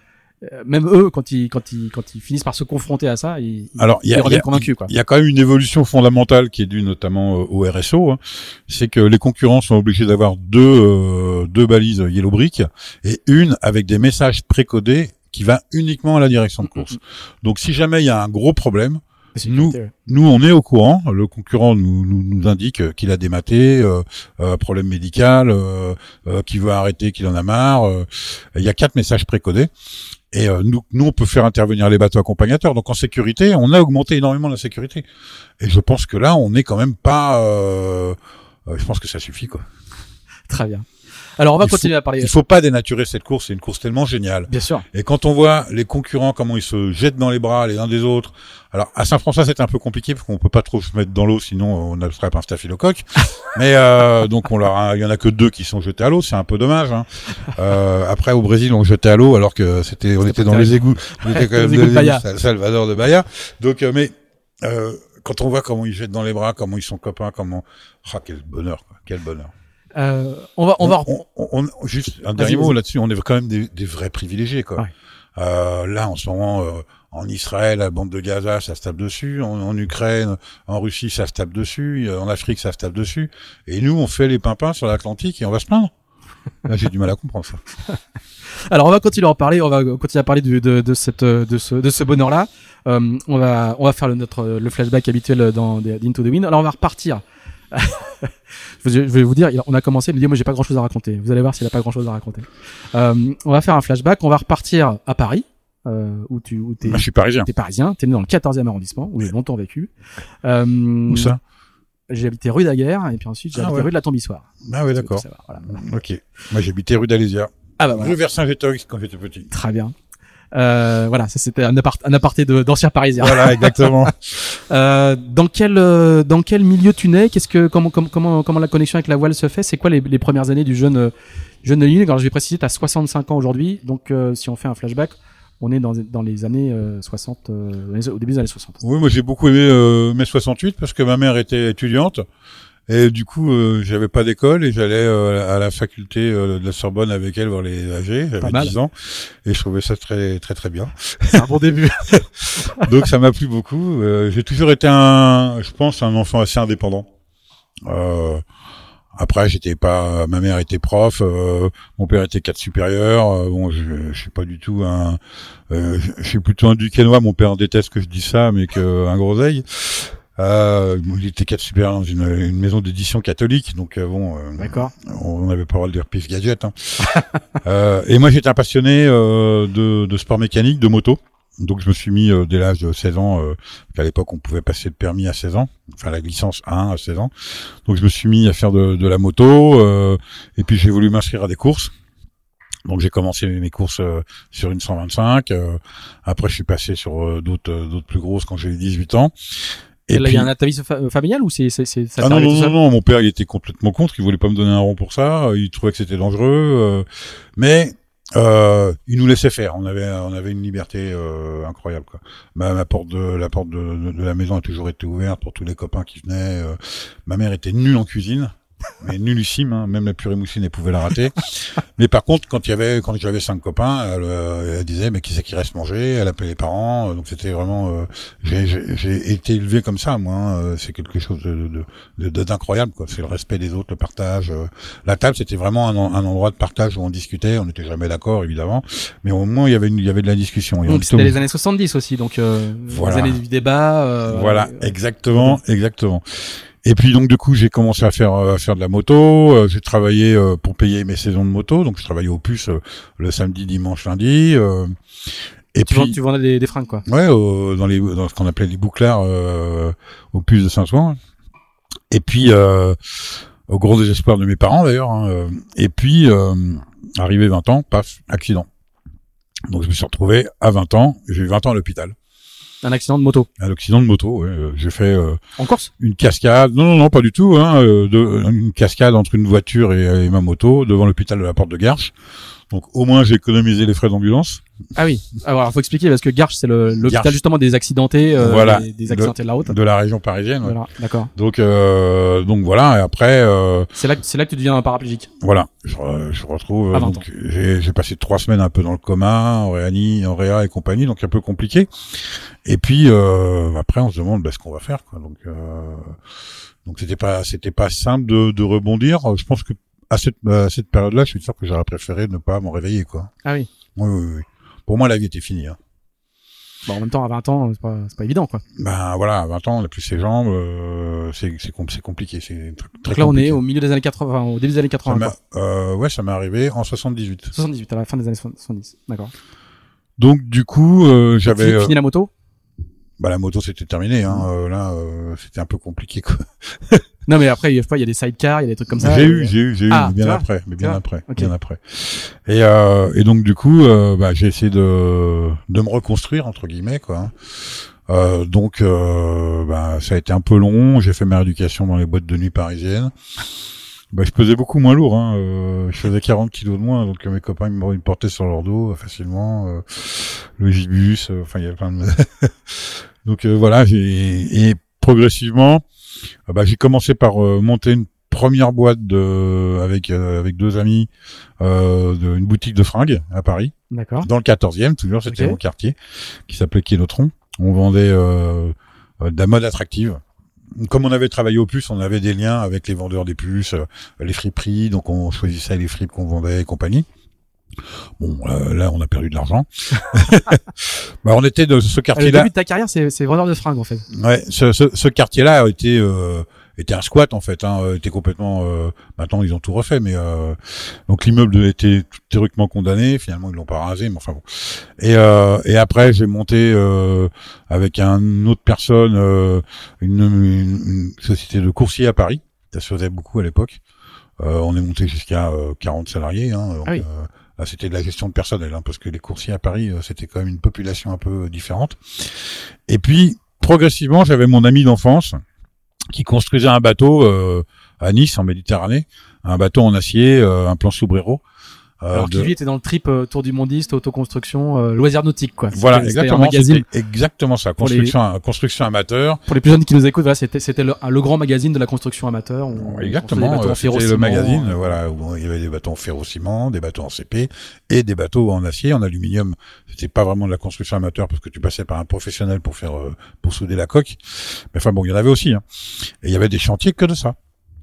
euh, même eux, quand ils, quand ils, quand ils finissent par se confronter à ça, ils, Alors, il y, a, convaincus. Il y a quand même une évolution fondamentale qui est due notamment euh, au RSO. Hein. C'est que les concurrents sont obligés d'avoir deux, euh, deux balises Yellow Brick et une avec des messages précodés qui va uniquement à la direction de mm, mm, course. Mm. Donc, si jamais il y a un gros problème, nous, nous, on est au courant. Le concurrent nous, nous, nous indique qu'il a dématé, euh, euh, problème médical, euh, qu'il veut arrêter, qu'il en a marre. il y a quatre messages précodés. Et euh, nous, nous, on peut faire intervenir les bateaux accompagnateurs. Donc en sécurité, on a augmenté énormément la sécurité. Et je pense que là, on n'est quand même pas. Euh, euh, je pense que ça suffit, quoi. Très bien. Alors on va continuer à parler. Il faut pas dénaturer cette course. C'est une course tellement géniale. Bien sûr. Et quand on voit les concurrents comment ils se jettent dans les bras les uns des autres. Alors à Saint-François c'est un peu compliqué parce qu'on peut pas trop se mettre dans l'eau sinon on attrape un staphylocoque. Mais euh, donc on leur il y en a que deux qui sont jetés à l'eau. C'est un peu dommage. Hein. Euh, après au Brésil on jetait à l'eau alors que c'était on était dans les égouts. On était quand même de Salvador de Bahia. Donc euh, mais euh, quand on voit comment ils jettent dans les bras, comment ils sont copains, comment ah quel bonheur, quoi. quel bonheur. Euh, on va, on, va. On, juste un dernier mot là-dessus. On est quand même des, des vrais privilégiés, quoi. Euh, là, en ce moment, euh, en Israël, la bande de Gaza, ça se tape dessus. En, en, Ukraine, en Russie, ça se tape dessus. En Afrique, ça se tape dessus. Et nous, on fait les pimpins sur l'Atlantique et on va se plaindre. Là, j'ai du mal à comprendre ça. Alors, on va continuer à en parler. On va continuer à parler de, de, de cette, de ce, de ce bonheur-là. Euh, on va, on va faire le, notre, le flashback habituel dans Into the Wind. Alors, on va repartir je vais vous dire, on a commencé, il me dit moi j'ai pas grand chose à raconter. Vous allez voir s'il a pas grand chose à raconter. Euh, on va faire un flashback, on va repartir à Paris. Euh, où tu où t'es je suis parisien. T'es parisien, t'es né dans le 14e arrondissement où j'ai longtemps vécu. Euh, où ça? J'ai habité rue Daguerre et puis ensuite j'ai ah habité rue de la Tombissoire. Ah oui d'accord. Voilà. Ok. Moi j'ai habité rue d'Alésia. Ah bah voilà. Rue vers Saint-Gétox quand j'étais petit. Très bien. Euh, voilà, ça c'était un, apart un aparté d'anciens parisiens. Voilà, exactement. euh, dans quel euh, dans quel milieu tu nais? Qu'est-ce que comment comment comment la connexion avec la voile se fait? C'est quoi les, les, premières années du jeune jeune de Alors je vais préciser, tu as 65 ans aujourd'hui, donc euh, si on fait un flashback, on est dans, dans les années 60, au début des années 60. Oui, moi j'ai beaucoup aimé mai 68 parce que ma mère était étudiante et du coup, euh, j'avais pas d'école et j'allais euh, à la faculté euh, de la Sorbonne avec elle voir les âgés. J'avais 10 ans et je trouvais ça très très très bien. C'est un bon début. Donc ça m'a plu beaucoup. J'ai toujours été un, je pense, un enfant assez indépendant. après, j'étais pas, ma mère était prof, mon père était cadre supérieur. bon, je, je suis pas du tout un, je suis plutôt un duquesnois. Mon père déteste que je dise ça, mais qu'un groseille. Euh, il était cadre supérieur dans une, une maison d'édition catholique, donc euh, bon, euh, D'accord. on n'avait pas le droit de dire pif gadget. Hein. euh, et moi, j'étais un passionné euh, de, de, sport mécanique, de moto. Donc je me suis mis dès l'âge de 16 ans, qu'à l'époque on pouvait passer le permis à 16 ans, enfin la licence 1 à 16 ans. Donc je me suis mis à faire de, de la moto, et puis j'ai voulu m'inscrire à des courses. Donc j'ai commencé mes courses sur une 125. après je suis passé sur d'autres d'autres plus grosses quand j'ai eu 18 ans. Et là, il y a un atavisme familial ou c'est c'est ça ah non non non, non, mon père il était complètement contre, il voulait pas me donner un rond pour ça, il trouvait que c'était dangereux, euh, mais Euh, il nous laissait faire. On avait, on avait une liberté euh, incroyable. Quoi. Ma, ma porte de la porte de, de, la maison a toujours été ouverte pour tous les copains qui venaient. Euh. ma mère était nulle en cuisine mais nullissime, hein, même la purée mousseline, elle pouvait la rater. mais par contre, quand il y avait, quand j'avais cinq copains, elle, euh, elle, disait, mais qui c'est qui reste manger? Elle appelait les parents, euh, donc c'était vraiment, euh, j'ai été élevé comme ça, moi. Hein, c'est quelque chose de d'incroyable, quoi. C'est le respect des autres, le partage. la table, c'était vraiment un, un, endroit de partage où on discutait. On n'était jamais d'accord, évidemment, mais au moins il y avait, une, il y avait de la discussion. Donc c'était les années 70 aussi, donc voilà. les années du débat. voilà, exactement, exactement. Et puis donc du coup j'ai commencé à faire euh, à faire de la moto. Euh, j'ai travaillé euh, pour payer mes saisons de moto. Donc je travaillais au puce le samedi, dimanche, lundi. et tu puis tu vendais des, des fringues quoi. Ouais, dans les dans ce qu'on appelait les bouclards au puce de Saint-Ouen. Et puis au gros désespoir de mes parents d'ailleurs. Hein, et puis arrivé 20 ans, paf, accident. Donc je me suis retrouvé à 20 ans. J'ai eu 20 ans à l'hôpital. Un accident de moto. Un accident de moto, ouais. Euh, j'ai fait euh, en course une cascade. Non, non, non, pas du tout. Hein, euh, de, une cascade entre une voiture et, et ma moto devant l'hôpital de la Porte de Garches. Donc au moins j'ai économisé les frais d'ambulance. Ah oui. Alors faut expliquer parce que Garches c'est l'hôpital justement des accidentés, euh, voilà, des, accidentés de, la route. De la région parisienne. Voilà, d'accord. Donc euh, donc voilà et après. Euh, c'est là c'est là que tu deviens paraplégique. Voilà. Je, je retrouve. donc j'ai passé trois semaines un peu dans le coma, en réani, en réa et compagnie, donc un peu compliqué. Et puis euh, après on se demande bah, ce qu'on va faire quoi. Donc euh, donc c'était pas c'était pas simple de, de rebondir. Je pense que à cette, cette période-là, je suis sûr que j'aurais préféré ne pas m'en réveiller, quoi. Ah oui. Oui, oui, oui. Pour moi, la vie était finie. Hein. Bon, en même temps, à 20 ans, c'est pas, pas évident, quoi. Ben voilà, à 20 ans, on n'a plus ses jambes, euh, c'est c'est compliqué, c'est très, Donc là, on est au milieu des années 80, au début des années 80. Ça euh, ouais, ça m'est arrivé en 78. 78, à la fin des années 70, d'accord. Donc du coup, euh, j'avais. Tu fini la moto? Bah la moto c'était terminé hein. Euh, là euh, c'était un peu compliqué quoi. non mais après il y a pas il y a des sidecars, il y a des trucs comme ça. J'ai eu, j'ai eu, j'ai eu ah, bien après, mais bien après, bien après. Et euh, et donc du coup euh, bah j'ai essayé de de me reconstruire entre guillemets quoi. Hein. Euh, donc bah ça a été un peu long, j'ai fait ma rééducation dans les boîtes de nuit parisiennes. Bah, je pesais beaucoup moins lourd. Hein. Euh, je faisais 40 kilos de moins, donc mes copains ils me portaient sur leur dos euh, facilement. Euh, le gibus, euh, enfin il y a plein de. donc voilà, j'ai et progressivement, bah, j'ai commencé par monter une première boîte de avec avec deux amis euh, de, une boutique de fringues à Paris. D'accord. Dans le 14e, toujours c'était mon quartier, qui s'appelait Kielotron. On vendait euh, de la mode attractive comme on avait travaillé au puces, on avait des liens avec les vendeurs des puces, euh, les friperies, donc on choisissait les fripes qu'on vendait et compagnie. Bon, euh, là, on a perdu de l'argent. bah, on était de ce quartier-là. Le début de ta carrière, c'est vendeur de fringues, en fait. Ouais, ce, ce, ce quartier-là a été euh, était un squat en fait, hein, euh, était complètement. Euh, maintenant ils ont tout refait, mais euh, donc l'immeuble était théoriquement condamné. Finalement ils l'ont pas rasé, mais enfin bon. Et euh, et après j'ai monté avec un autre personne une, une, société de coursiers à Paris. Ça se faisait beaucoup à l'époque. on est monté jusqu'à 40 salariés. Hein, donc, ah c'était de la gestion de personnel, hein, parce que les coursiers à Paris, c'était quand même une population un peu différente. Et puis, progressivement, j'avais mon ami d'enfance, qui construisait un bateau euh, à Nice en Méditerranée, un bateau en acier, euh, un plan Sobrero. Euh, Alors lui était dans le trip tour du mondiste, autoconstruction, euh, loisirs nautiques quoi. Voilà, exactement. Magazine. Exactement ça. Construction, construction amateur. Pour les plus jeunes qui nous écoutent, voilà, c'était c'était le, le, grand magazine de la construction amateur. exactement. C'était le magazine, voilà, où il y avait des bateaux en ferro-ciment, des bateaux en CP et des bateaux en acier, en aluminium. C'était pas vraiment de la construction amateur parce que tu passais par un professionnel pour faire pour souder la coque. Mais enfin bon, il y en avait aussi. Hein. Et il y avait des chantiers que de ça.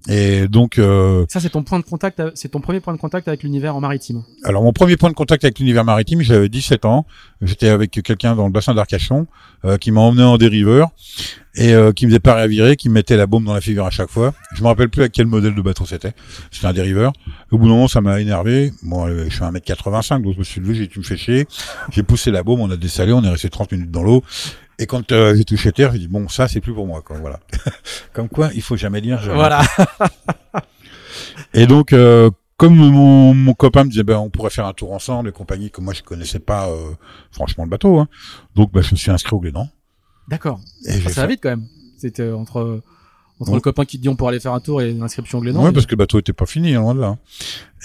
Et donc euh, ça c'est ton point de contact, c'est ton premier point de contact avec l'univers en maritime. Alors mon premier point de contact avec l'univers maritime, j'avais 17 ans, j'étais avec quelqu'un dans le bassin d'Arcachon euh, qui m'a emmené en dériveur et euh, qui me faisait parer à virer, qui me mettait la bombe dans la figure à chaque fois. Je me rappelle plus à quel modèle de bateau c'était. C'était un dériveur. Au bout d'un moment, ça m'a énervé. Bon, je suis à 1m85, donc je me suis levé, j'ai dit tu me fais chier. J'ai poussé la bombe, on a dessalé, on est resté 30 minutes dans l'eau. Et quand euh, j'ai touché terre, j'ai dit bon, ça c'est plus pour moi, quoi. Voilà. Comme quoi, il faut jamais dire. Jamais. Voilà. et donc, euh, comme mon, mon, copain me disait, ben on pourrait faire un tour ensemble, et compagnie, que moi je connaissais pas, euh, franchement le bateau, hein. donc ben, je me suis inscrit au Glénan. D'accord. Et ça va vite quand même. C'était entre Entre le copain qui te dit on pourrait aller faire un tour et l'inscription au Glénan. Ouais, parce que le bateau était pas fini, hein, loin de là.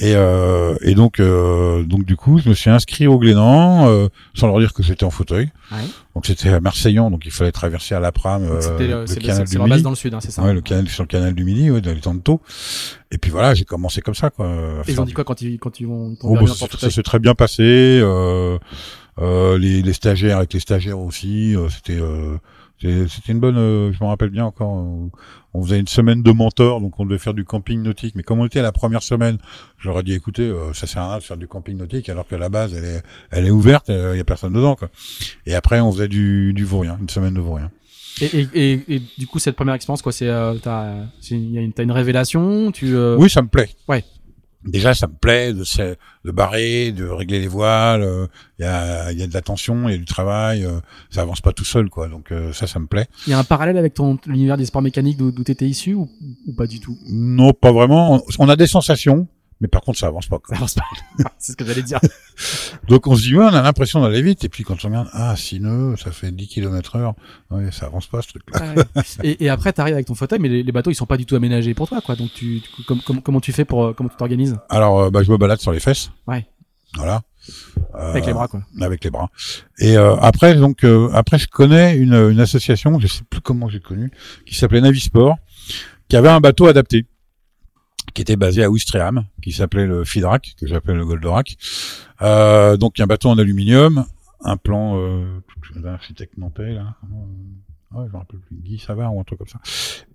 Et, euh, et donc, euh, donc du coup, je me suis inscrit au Glénan, euh, sans leur dire que j'étais en fauteuil. Ouais. Donc c'était à Marseillan, donc il fallait traverser à l'Apram euh, Donc, c'était le, le c'est le- canal du Midi. dans le sud, hein, c'est ça. Ouais, le canal sur le canal du Midi, ouais, dans les temps de tôt. Et puis voilà, j'ai commencé comme ça, quoi. Et ils ont dit quoi quand ils, quand ils vont, Oh, bah, ça, s'est très bien passé. Euh, euh, les, les stagiaires avec les stagiaires aussi, euh, c'était euh, c'était c'était une bonne. euh, je me rappelle bien encore. Euh, on faisait une semaine de mentor, donc on devait faire du camping nautique. Mais comme on était à la première semaine, ai dit écoutez, euh, ça sert à rien de faire du camping nautique alors que la base elle est elle est ouverte, il y a personne dedans quoi. Et après on faisait du du vaurien, une semaine de vaurien. Et, et, et, et du coup, cette première expérience, quoi, c'est, euh, t'as, c'est une, une révélation, tu, euh, Oui, ça me plaît. Ouais. Déjà, ça me plaît de, se- de barrer, de régler les voiles. euh, Il y, a, y a de l'attention, il y a du travail. euh, ça avance pas tout seul, quoi. Donc euh, ça, ça me plaît. il y a un parallèle avec ton, l'univers des sports mécaniques d'où, d'où t'étais issu ou, ou pas du tout? Non, pas vraiment. On a des sensations, mais par contre, ça avance pas. Quoi. Alors, c'est pas- c'est ce que j'allais dire. Donc on se dit, ouais, on a l'impression d'aller vite. Et puis quand on regarde, ah, 6 nœuds, ça fait 10 km heure. Ouais, ça avance pas, ce truc-là. Ouais. et, et après, t'arrives avec ton fauteuil, mais les, les bateaux, ils sont pas du tout aménagés pour toi, quoi. Donc, tu, comment tu fais pour, euh, comment tu t'organises? Alors, euh, bah, je me balade sur les fesses. Ouais. Voilà. Euh, Avec les bras, quoi. avec les bras. Et euh, après, donc, euh, après, je connais une, une association, je sais plus comment j'ai connu, qui s'appelait Navisport, qui avait un bateau adapté, qui était basé à Ouistreham, qui s'appelait le Fidrac, que j'appelle le Goldorak. Euh, donc, un bateau en aluminium, un plan euh, architecte nantais, là. euh, Ouais, je me rappelle plus, Guy Savard ou un truc comme ça.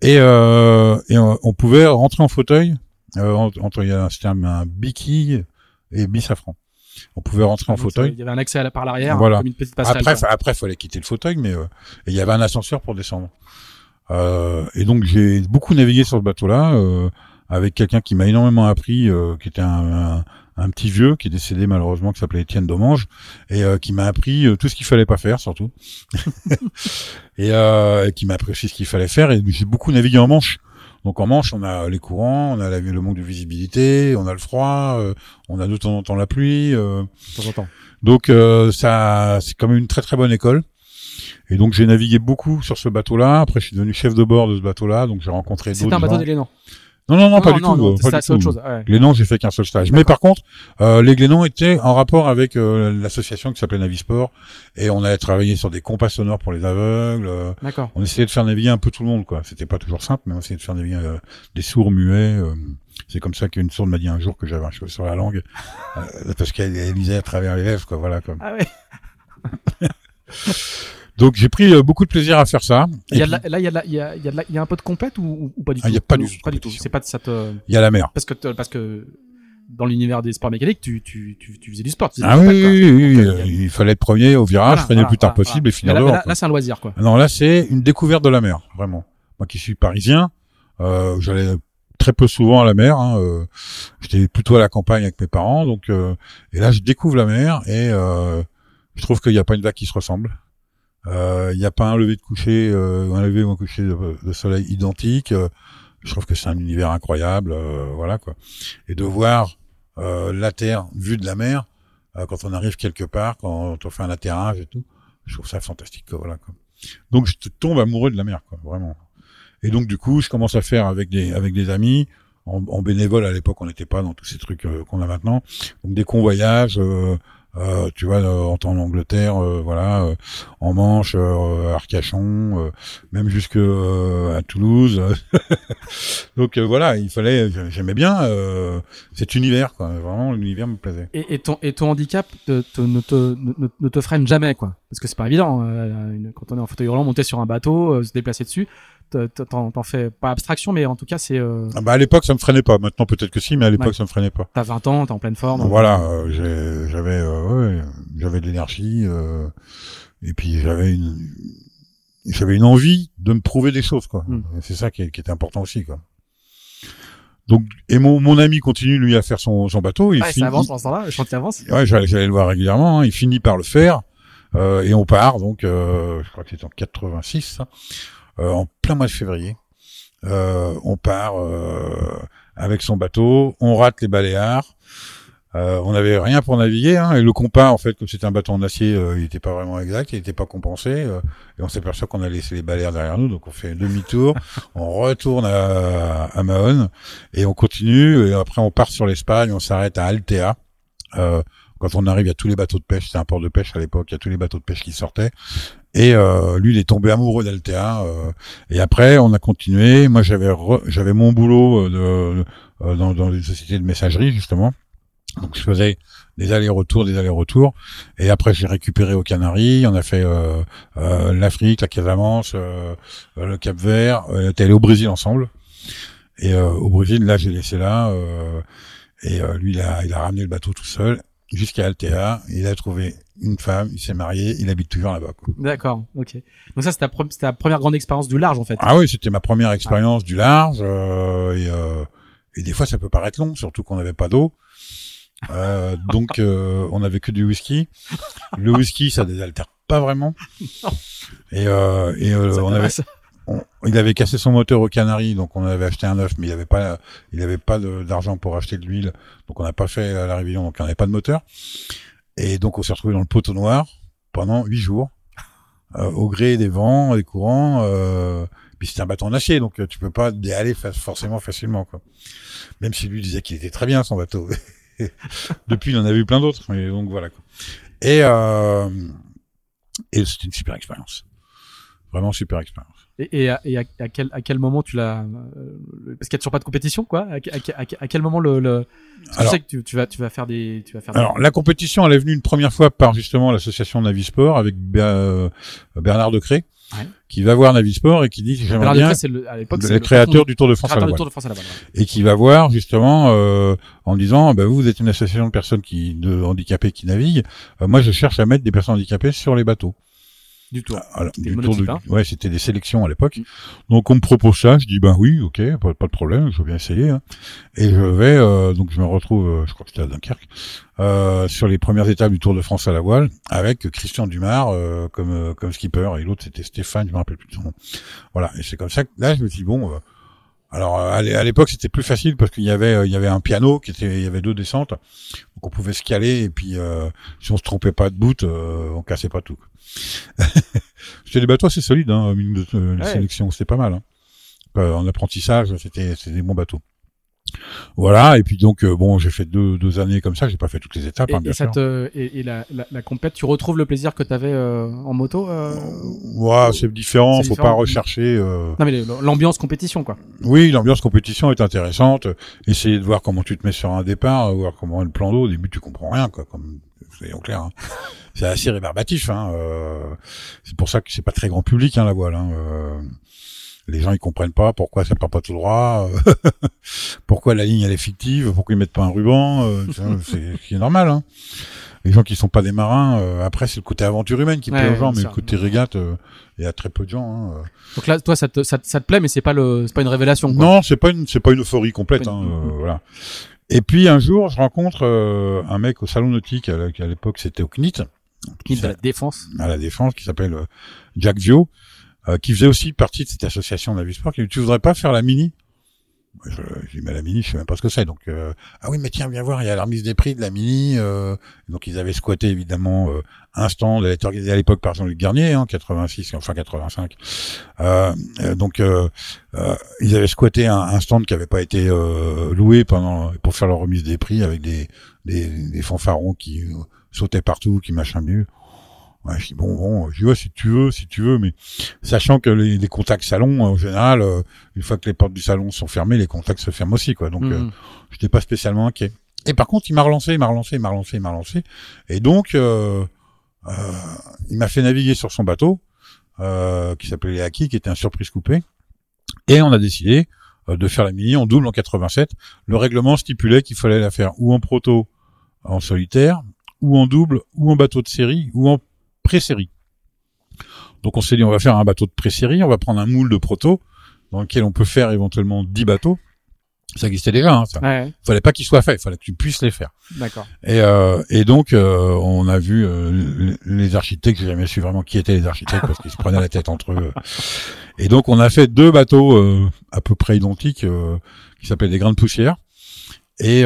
Et, euh, et on, on pouvait rentrer en fauteuil, euh, entre, il y a un, un biquille et bisafran. On pouvait rentrer en fauteuil. Il y avait un accès à la, par l'arrière, Voilà. comme une petite passerelle. Après, fa- après, fallait quitter le fauteuil, mais euh, il y avait un ascenseur pour descendre. Euh, et donc j'ai beaucoup navigué sur ce bateau-là euh, avec quelqu'un qui m'a énormément appris, euh, qui était un, un, un petit vieux qui est décédé malheureusement, qui s'appelait Étienne Domange, et euh, qui m'a appris euh, tout ce qu'il fallait pas faire surtout, et, euh, et qui m'a appris aussi ce qu'il fallait faire. Et j'ai beaucoup navigué en Manche. Donc en Manche, on a les courants, on a la- le manque de visibilité, on a le froid, euh, on a de temps en temps la pluie. euh, de temps en temps. donc euh, ça, c'est quand même une très très bonne école. Et donc j'ai navigué beaucoup sur ce bateau-là. Après, je suis devenu chef de bord de ce bateau-là, donc j'ai rencontré d'autres C'était un bateau gens. Non, non, non, pas du non, tout. euh, pas ça, du c'est autre chose. Ouais. Glénan, j'ai fait qu'un seul stage. Mais par contre, euh, les Glénans étaient en rapport avec euh, l'association qui s'appelait Navisport, et on allait travailler sur des compas sonores pour les aveugles. euh, D'accord. on essayait de faire naviguer un peu tout le monde, quoi. C'était pas toujours simple, mais on essayait de faire naviguer euh, des sourds muets. euh, c'est comme ça qu'une sourde m'a dit un jour que j'avais un cheveu sur la langue, euh, parce qu'elle elle lisait à travers les lèvres, quoi. Voilà, quoi. Ah ouais. Donc j'ai pris euh, beaucoup de plaisir à faire ça. Il y a Et de la- puis, là, il y a de la- il y a, il y a de la- il y a un peu de compète ou, ou- ou pas du Ah, tout il y a pas du Pas du tout. C'est pas de cette, euh, il y a la mer. parce que, parce que dans l'univers des sports mécaniques, tu, tu, tu, tu faisais du sport. faisais Ah du oui, oui, oui, Donc, euh, il fallait être premier au virage, Voilà, freiner voilà, le plus tard voilà, possible et finir Mais là, dehors. là, quoi. là, c'est un loisir, quoi. Non, là c'est une découverte de la mer, vraiment. Moi qui suis parisien, euh, j'allais très peu souvent à la mer. Hein, euh, J'étais plutôt à la campagne avec mes parents, donc euh, et là je découvre la mer et euh, je trouve qu'il n'y a pas une vague qui se ressemble. Euh, Il n'y a pas un lever de coucher, euh, un lever ou un coucher de, soleil identique. Euh, je trouve que c'est un univers incroyable, euh, voilà quoi. Et de voir euh, la terre vue de la mer euh, quand on arrive quelque part, quand on fait un atterrage et tout, je trouve ça fantastique, quoi, voilà quoi. Donc je tombe amoureux de la mer, quoi, vraiment. Et donc du coup, je commence à faire avec des avec des amis en, en bénévole à l'époque, on n'était pas dans tous ces trucs euh, qu'on a maintenant. Donc des convoyages, euh, euh, tu vois, euh, en temps en Angleterre, euh, voilà, euh, en Manche, euh, Arcachon, euh, même jusque à Toulouse. donc voilà, il fallait, j'aimais bien cet univers, quoi. Vraiment, l'univers me plaisait. Et, ton, et ton handicap te, te- ne, te, ne, te freine jamais, quoi. Parce que c'est pas évident. une- quand on est en fauteuil roulant, monter sur un bateau, se déplacer dessus, t'en t'en fais pas abstraction, mais en tout cas, c'est, euh, Ah bah à l'époque, ça me freinait pas. Maintenant, peut-être que si, mais à l'époque, Ouais. ça me freinait pas. t'as 20 ans, t'es en pleine forme. Voilà, euh, j'ai- j'avais euh, ouais, j'avais de l'énergie euh, et puis j'avais une j'avais une envie de me prouver des choses quoi. Mm. Et C'est ça qui, qui était important aussi quoi. Donc et mon mon ami continue lui à faire son son bateau, il Ouais, finit ça avance dans ce temps-là, le chantier avance. Ouais, j'allais j'allais le voir régulièrement, hein, il finit par le faire euh, et on part donc euh, je crois que c'était en 86 ça, euh, en plein mois de février. Euh, on part euh, avec son bateau, on rate les Baléares. Euh, on n'avait rien pour naviguer, hein, et le compas, en fait, comme c'était un bateau en acier, euh, il n'était pas vraiment exact, il n'était pas compensé, euh, et on s'aperçoit qu'on a laissé les balais derrière nous, donc on fait un demi-tour, on retourne à, à Mahon, et on continue, et après on part sur l'Espagne, on s'arrête à Altea. Euh, quand on arrive, il y a tous les bateaux de pêche, c'est un port de pêche à l'époque, il y a tous les bateaux de pêche qui sortaient, et euh, lui, il est tombé amoureux d'Altea, et après on a continué, moi j'avais j'avais mon boulot de, dans, dans une société de messagerie, justement, donc je faisais des allers-retours, des allers-retours, et après j'ai récupéré aux Canaries. On a fait euh, euh, l'Afrique, la Casamance, euh, le Cap Vert. on était allé au Brésil ensemble. Et au Brésil, là j'ai laissé là, et lui il a, il a ramené le bateau tout seul jusqu'à Altea. Il a trouvé une femme, il s'est marié, il habite toujours là-bas. D'accord, ok. Donc ça, c'était ta, ta, première grande expérience du large, en fait. Ah oui, c'était ma première expérience du large. et, et, des fois, ça peut paraître long, surtout qu'on n'avait pas d'eau. Euh, donc euh, on avait que du whisky. Le whisky, ça désaltère pas vraiment. Et, euh, et euh, on avait, il avait cassé son moteur au Canary, donc on avait acheté un neuf, mais il avait pas, d'argent pour acheter de l'huile, donc on n'a pas fait la révision, donc on n'avait pas de moteur. Et donc on s'est retrouvé dans le poteau noir pendant huit jours, au gré des vents, des courants. puis c'était un bâton en acier, donc tu peux pas y aller forcément facilement. Même si lui disait qu'il était très bien son bateau. Depuis, il en a vu plein d'autres. Donc voilà. Et euh, et c'était une super expérience. Vraiment super expérience. Et, et, à, et à, quel, à quel moment tu l'as euh, Parce qu'il y a toujours pas de compétition, quoi. À, à quel moment le, le... tu sais que tu, tu, vas tu vas faire des tu vas faire. Alors la compétition, elle est venue une première fois par justement l'association Navisport avec euh, Bernard Decré qui va voir Navisport et qui dit j'aimerais bien c'est le, à l'époque, le, créateur du Tour de France à la voile. Et qui va voir justement euh, en disant bah, vous, vous êtes une association de personnes qui de handicapés qui naviguent. Euh, moi je cherche à mettre des personnes handicapées sur les bateaux du tour. Alors, du tour de, hein. ouais, c'était des sélections à l'époque. Mm. Donc on me propose ça, je dis ben oui, ok, pas, pas de problème, je bien essayer. Hein. Et je vais, euh, donc je me retrouve, euh, je crois que c'était à Dunkerque, euh, sur les premières étapes du Tour de France à la voile, avec Christian Dumas euh, comme euh, comme skipper et l'autre c'était Stéphane, je me rappelle plus de son nom. Voilà, et c'est comme ça que là je me dis bon. Alors à l'époque c'était plus facile parce qu'il y avait il y avait un piano qui était il y avait deux descentes donc on pouvait se caler et puis si on se trompait pas de bout on cassait pas tout. c'était des bateaux assez solides, hein, de, euh, sélection, c'était pas mal. Hein. Euh, en apprentissage, c'était c'était des bons bateaux. Voilà, et puis donc euh, bon, j'ai fait deux, deux années comme ça, j'ai pas fait toutes les étapes. Et, hein, bien et, et, la, la, la compète, tu retrouves le plaisir que tu avais en moto Ouais, c'est différent, faut pas rechercher. Non mais l'ambiance compétition quoi. Oui, l'ambiance compétition est intéressante. Essayer de voir comment tu te mets sur un départ, voir comment est le plan d'eau. Au début, tu comprends rien quoi, comme soyons clairs. Hein c'est assez rébarbatif. Hein, euh, c'est pour ça que c'est pas très grand public hein, la voile. Hein, euh, les gens ils comprennent pas pourquoi ça part pas tout droit, euh, pourquoi la ligne elle est fictive, pourquoi ils mettent pas un ruban. Euh, c'est normal. Hein. Les gens qui sont pas des marins, euh, après c'est le côté aventure humaine qui plaît aux gens, mais le côté régate, il y a très peu de gens. Hein, Donc là, toi, ça te, ça, ça te plaît, mais c'est pas le, c'est pas une révélation. Quoi. Non, c'est pas une, c'est pas une euphorie complète. Hein, voilà. Et puis un jour, je rencontre un mec au salon nautique, à l'époque c'était au CNIT, qui de la défense. À la défense, qui s'appelle euh, Jack Vio, euh, qui faisait aussi partie de cette association Navisport, qui dit, tu voudrais pas faire la mini? Je, j'ai mais la mini, je sais même pas ce que c'est. Donc, euh, ah oui, mais tiens, viens voir, il y a la remise des prix de la mini. Euh, donc, ils avaient squatté évidemment euh, un stand. Elle était organisée à l'époque par Jean-Luc Garnier, en hein, 86, enfin 85. Euh, donc, ils avaient squatté un, stand qui avait pas été loué pendant pour faire la remise des prix avec des des, des fanfarons qui sautait partout, qui machin mieux. Ouais, je dis bon, bon, je dis si tu veux, si tu veux, mais sachant que les, les contacts salon, en général, euh, une fois que les portes du salon sont fermées, les contacts se ferment aussi, quoi. Donc, mmh. euh, je n'étais pas spécialement inquiet. Et par contre, il m'a relancé, il m'a relancé, il m'a relancé, il m'a relancé. Et donc, euh, euh, il m'a fait naviguer sur son bateau, euh, qui s'appelait les Haki, qui était un surprise coupé. Et on a décidé de faire la mini en double en 87. Le règlement stipulait qu'il fallait la faire ou en proto, en solitaire, ou en double, ou en bateau de série, ou en pré-série. Donc on s'est dit on va faire un bateau de pré-série, on va prendre un moule de proto dans lequel on peut faire éventuellement 10 bateaux. Ça existait déjà, hein, ça. Ouais. Fallait pas qu'ils soient faits, il fallait que tu puisses les faire. D'accord. Et, euh, et donc euh, on a vu euh, les architectes, j'ai jamais su vraiment qui étaient les architectes parce qu'ils se prenaient la tête entre eux. Et donc on a fait deux bateaux euh, à peu près identiques qui s'appellent des grains de poussière. Et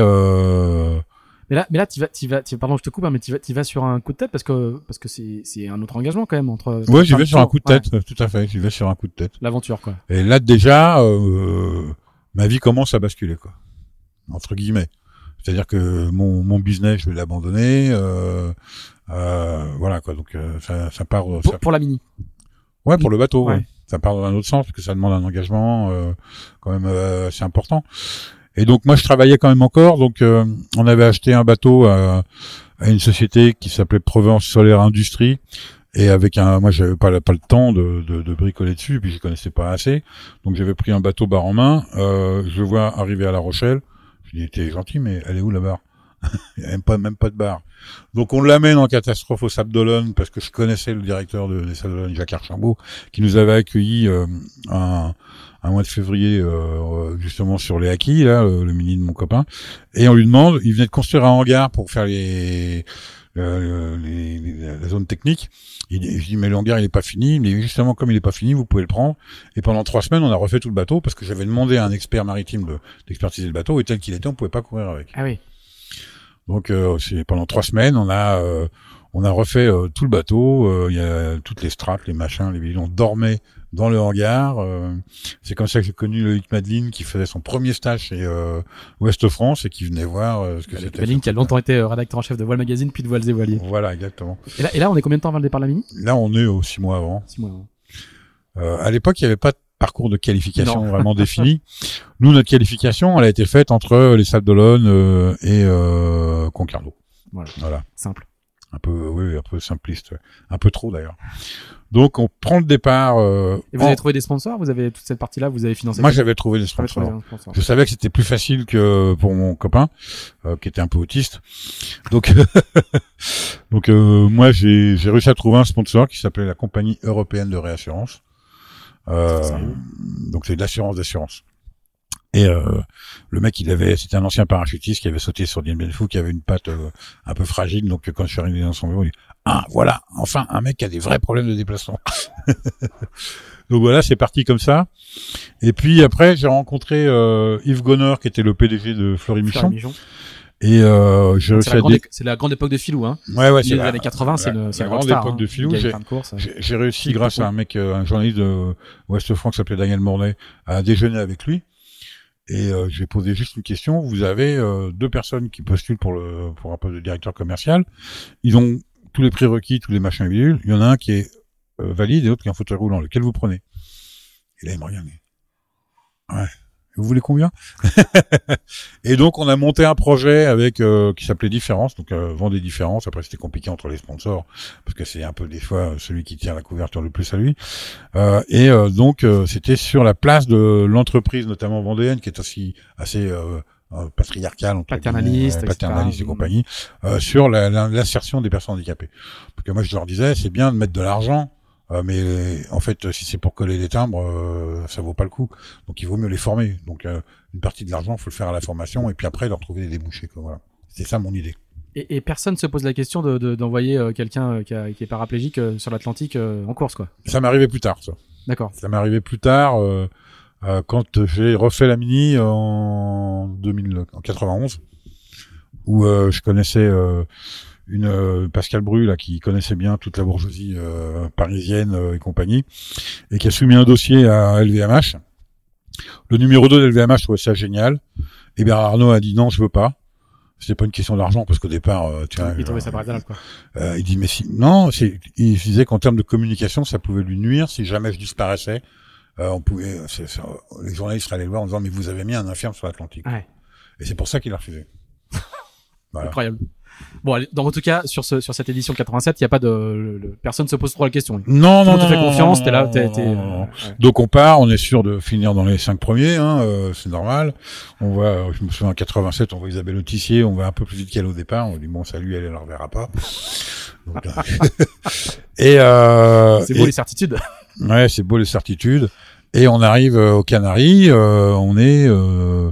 Mais là, mais là, tu vas, tu vas, tu- pardon, je te coupe, hein, mais tu vas, tu vas sur un coup de tête parce que parce que c'est c'est un autre engagement quand même entre. Ouais, j'y vais sur un coup de tête, euh, tout à fait. J'y vais sur un coup de tête. L'aventure quoi. Et là déjà, euh, ma vie commence à basculer, quoi. Entre guillemets. C'est-à-dire que mon, mon business, je vais l'abandonner. Euh, euh, voilà quoi. Donc euh, ça, ça part. Pour, ça- pour la mini. Ouais, pour le bateau. Ouais. ouais. Ça part dans un autre sens parce que ça demande un engagement euh, quand même euh, assez important. Et donc moi, je travaillais quand même encore. Donc euh, on avait acheté un bateau à, à une société qui s'appelait Provence Solaire Industrie. Et avec un, moi j'avais pas, pas le temps de, de, de bricoler dessus, puis je connaissais pas assez. Donc j'avais pris un bateau barre en main. Euh, je vois arriver à La Rochelle. Je dis t'es gentil, mais elle est où la barre Il y a même pas, même pas de barre. Donc on l'amène en catastrophe au Sable d'Olonne parce que je connaissais le directeur de, des Sables d'Olonne, Jacques Archambault, qui nous avait accueillis euh, un, un mois de février euh, justement sur les acquis, là, le, le mini de mon copain. Et on lui demande, il venait de construire un hangar pour faire les, euh, les, les- la zone technique. Il, dit- je dis mais le hangar il est pas fini. Mais justement comme il est pas fini, vous pouvez le prendre. Et pendant trois semaines, on a refait tout le bateau parce que j'avais demandé à un expert maritime de- d'expertiser le bateau et tel qu'il était, on pouvait pas courir avec. Ah oui. Donc euh, pendant trois semaines, on a euh, on a refait euh, tout le bateau. euh, Il y a toutes les strates, les machins, les villes. On dormait dans le hangar. euh, c'est comme ça que j'ai connu Loïc Madeline qui faisait son premier stage chez euh, Ouest France et qui venait voir euh, ce que c'était. Madeline qui a longtemps été rédacteur en chef de Voile Magazine puis de Voiles et Voiliers. Voilà, exactement. Et là, et là, on est combien de temps avant le départ de la mini Là, on est aux six mois avant. Six mois. avant. Euh, à l'époque, il n'y avait pas de parcours de qualification Non. vraiment défini. Nous, notre qualification, elle a été faite entre les Sables d'Olonne euh, et euh, Concarneau. Voilà. Voilà. Simple. un peu oui un peu simpliste ouais. un peu trop d'ailleurs donc on prend le départ euh, Et vous en- avez trouvé des sponsors? Vous avez toute cette partie-là Vous avez financé moi j'avais trouvé des trouvé sponsors. sponsor. je savais que c'était plus facile que pour mon copain euh, qui était un peu autiste. Donc donc euh, moi j'ai j'ai réussi à trouver un sponsor qui s'appelait la compagnie européenne de réassurance. Euh, donc c'est de l'assurance d'assurance et euh, le mec, il avait, c'était un ancien parachutiste qui avait sauté sur Dien Bien Phu, qui avait une patte euh, un peu fragile. Donc quand je suis arrivé dans son bureau, il dit ah voilà, enfin un mec qui a des vrais problèmes de déplacement. donc voilà, c'est parti comme ça. Et puis après, j'ai rencontré euh, Yves Gonner, qui était le PDG de Fleury Fleury Michon, Michon. et euh, j'ai réussi C'est la, à grande c'est la grande époque de Filou, hein. ouais ouais, Les la- années 80, c'est c'est la grande époque hein. de Filou. J'ai-. J'ai j'ai réussi, grâce à un mec, euh, un journaliste de Ouest France qui s'appelait Daniel Mornay, à déjeuner avec lui. Et euh, j'ai posé juste une question. Vous avez euh, deux personnes qui postulent pour le pour un poste de directeur commercial. Ils ont tous les prérequis, tous les machins bidules. Il y en a un qui est euh, valide et l'autre qui est en fauteuil roulant. Lequel vous prenez? Et là, il me regarde. Ouais. Vous voulez combien Et donc, on a monté un projet avec euh, qui s'appelait Différence. Donc, euh, vendre des différences. Après, c'était compliqué entre les sponsors parce que c'est un peu des fois celui qui tient la couverture le plus à lui. Euh, et euh, donc, euh, c'était sur la place de l'entreprise, notamment vendéenne, qui est aussi assez patriarcale, Paternaliste, guillemets, paternaliste et compagnie, euh, sur l'insertion des personnes handicapées. Parce que moi, je leur disais, c'est bien de mettre de l'argent. Euh, mais en fait, si c'est pour coller des timbres, euh, ça vaut pas le coup. Donc, il vaut mieux les former. Donc, euh, une partie de l'argent, faut le faire à la formation, et puis après, leur trouver des débouchés. Quoi, voilà. C'est ça mon idée. Et, et personne se pose la question de- de- d'envoyer euh, quelqu'un qui, a- qui est paraplégique sur l'Atlantique euh, en course, quoi. Ça m'est arrivé plus tard, ça. D'accord. Ça m'est arrivé plus tard, euh, euh, quand j'ai refait la Mini en 2000, en 91, où euh, je connaissais euh, une euh, Pascal Bru là qui connaissait bien toute la bourgeoisie euh, parisienne euh, et compagnie, et qui a soumis un dossier à LVMH. Le numéro 2 de LVMH trouvait ça génial. Et Bernard Arnault a dit non, je veux pas. C'était pas une question d'argent parce qu'au départ, euh, tu vois, Il trouvait euh, ça bagatelle, quoi. euh, il dit mais si non, c'est il disait qu'en termes de communication, ça pouvait lui nuire si jamais je disparaissais. Euh, on pouvait, c'est- c'est- les journalistes seraient allés le voir en disant mais vous avez mis un infirme sur l'Atlantique. Ouais. Et c'est pour ça qu'il a refusé. Voilà. Incroyable. Bon, allez, dans votre cas, sur ce, sur cette édition 87, il y a pas de, le- le- personne se pose trop la question. Non, Tout non, non, fait confiance, t'es là, t'es, euh. Donc on part, on est sûr de finir dans les cinq premiers, hein, euh, c'est normal. On voit, euh, je me souviens en 87, on voit Isabelle Autissier, on va un peu plus vite qu'elle au départ. On dit bon, salut, elle, elle ne reverra pas. Donc, euh, et euh, C'est beau et- les certitudes. Ouais, c'est beau les certitudes. Et on arrive euh, aux Canaries, euh, on est euh,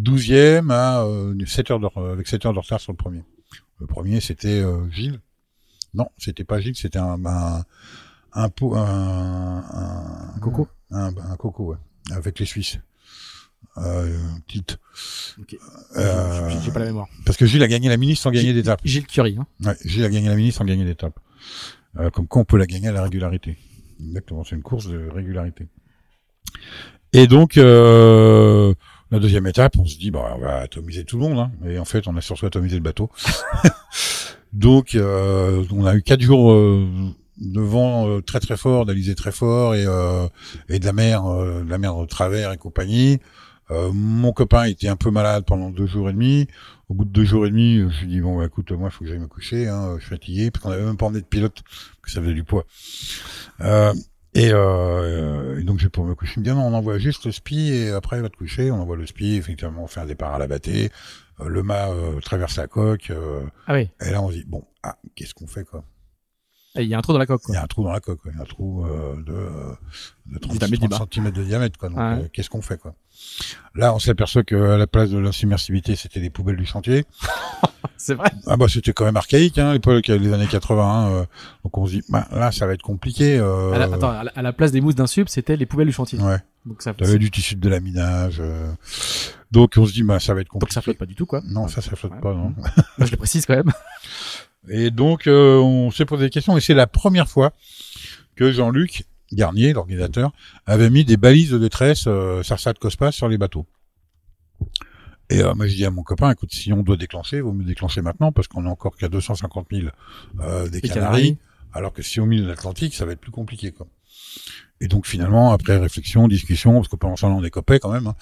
12e à euh, 7 heures de, avec 7 heures de retard sur le premier. Le premier, c'était euh, Gilles. Non, c'était pas Gilles, c'était un un un, pot- un, un Un coco. un, un coco, ouais, avec les Suisses. Euh, petite. Ok. Euh, J'ai- pas la mémoire. parce que Gilles a gagné la mini sans gagner d'étape. Gilles Curie. Hein. Ouais, Gilles a gagné la mini sans gagner d'étape. Euh, comme quoi on peut la gagner à la régularité. Exactement, c'est une course de régularité. Et donc, euh, la deuxième étape, on se dit, bah, on va atomiser tout le monde. Hein. Et en fait, on a surtout atomisé le bateau. donc, euh, on a eu quatre jours euh, de vent euh, très très fort, d'alizé très fort et, et de la mer, de la mer de travers et compagnie. Mon copain était un peu malade pendant deux jours et demi. Au bout de deux jours et demi, je me suis bon, bah, écoute, moi, il faut que j'aille me coucher. Hein, je suis fatigué parce qu'on avait même pas emmené de pilote, parce que ça faisait du poids. Et, euh, et donc, j'ai pour me coucher. Il me dit non, on envoie juste le spi et après, il va te coucher. On envoie le spi. Effectivement, on fait un départ à la bâtée. Euh, le mât euh, traverse la coque. euh, Ah oui. et là, on se dit bon, ah, qu'est-ce qu'on fait quoi? Et Il y a un trou dans la coque. Il y a un trou dans la coque, quoi. il y a un trou euh, de, euh, de 30, diamètre du bas. cm de diamètre. Quoi. Donc, Ouais. euh, qu'est-ce qu'on fait quoi? Là, on s'aperçoit qu'à la place de l'insubmersibilité, c'était les poubelles du chantier. C'est vrai. Ah bah c'était quand même archaïque, hein, l'époque, les années 80. euh, donc on se dit, bah, là, ça va être compliqué. Euh, À la, attends, à la, à la place des mousses d'un sub, c'était les poubelles du chantier. Ouais, Donc ça, t'avais du tissu de laminage. euh, donc on se dit, bah ça va être donc compliqué. ça flotte pas du tout quoi. Non, ça, ça flotte Ouais. pas, non. Moi, je le précise quand même. Et donc, euh, on s'est posé des questions, et c'est la première fois que Jean-Luc Garnier, l'organisateur, avait mis des balises de détresse euh, Sarsat Cospas sur les bateaux. Et euh, moi, je dis à mon copain, écoute, si on doit déclencher, il vaut mieux déclencher maintenant, parce qu'on est encore qu'à 250 000 euh, des Canaries, alors que si on met l'Atlantique, ça va être plus compliqué. Quoi. Et donc, finalement, après réflexion, discussion, parce que pendant ce temps-là, on est copains quand même, hein,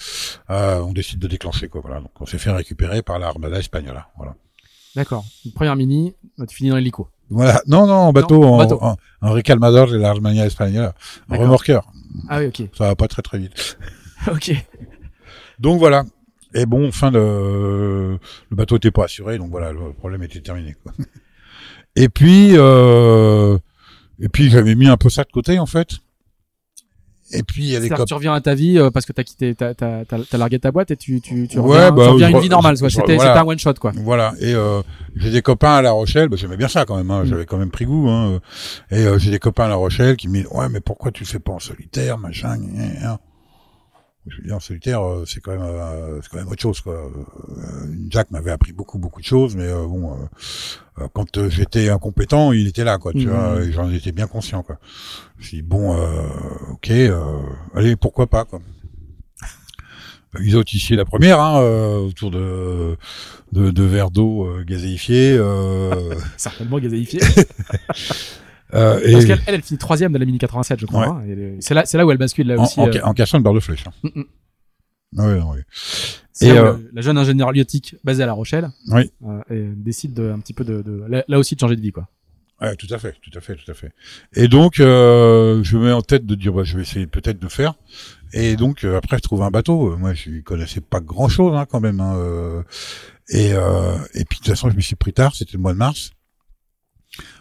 euh, on décide de déclencher. Quoi, voilà. Donc, on s'est fait récupérer par l'Armada Espagnola. Voilà. D'accord. Une première mini, tu finis dans l'hélico. Voilà. Non, non, en bateau, Non, en bateau. en, en recalmador de l'Armania Espagnola. En remorqueur. Ah oui, ok. Ça va pas très très vite. ok. Donc voilà. Et bon, fin de, le bateau était pas assuré, donc voilà, le problème était terminé, quoi. Et puis, euh, et puis j'avais mis un peu ça de côté, en fait. Et puis, il y a tu reviens à ta vie euh, parce que t'as quitté, t'as, t'as, t'as, largué ta boîte et tu, tu, tu Ouais, reviens, bah, tu reviens à une vie normale. C'était, voilà. c'était un one shot quoi. Voilà. Et euh, j'ai des copains à La Rochelle. Bah, j'aimais bien ça quand même. Hein, Mm. J'avais quand même pris goût. Hein. Et euh, j'ai des copains à La Rochelle qui me disent ouais, mais pourquoi tu le fais pas en solitaire, machin. gna, gna. Je veux dire, en solitaire, euh, c'est quand même, euh, c'est quand même autre chose. Quoi. Euh, Jack m'avait appris beaucoup, beaucoup de choses, mais euh, bon, quand j'étais incompétent, il était là, quoi. Tu Mhm. vois, et j'en étais bien conscient, quoi. Je me suis dit, bon, euh, ok, euh, allez, pourquoi pas, quoi. Ils ont ici la première, hein, euh, autour de, de, de verres d'eau euh, gazéifiés. Euh, Certainement gazéifié. euh, et Parce qu'elle, elle, elle finit troisième de la mini 87, je crois. Ouais. hein. C'est là, c'est là où elle bascule là en, aussi. en, euh, en cassant une barre de flèche. Hein. Mm, mm. Ouais, ouais. c'est et, là où, euh, la jeune ingénieure lyotique basée à La Rochelle Oui. euh, et décide de, un petit peu de, de là, là aussi de changer de vie quoi. Ouais, tout à fait, tout à fait, tout à fait. Et donc, euh, je me mets en tête de dire, bah, je vais essayer peut-être de faire. Et donc, euh, après, je trouve un bateau. Euh, Moi, je connaissais pas grand-chose hein, quand même. Hein, euh, et, euh, et puis, de toute façon, je me suis pris tard. C'était le mois de mars.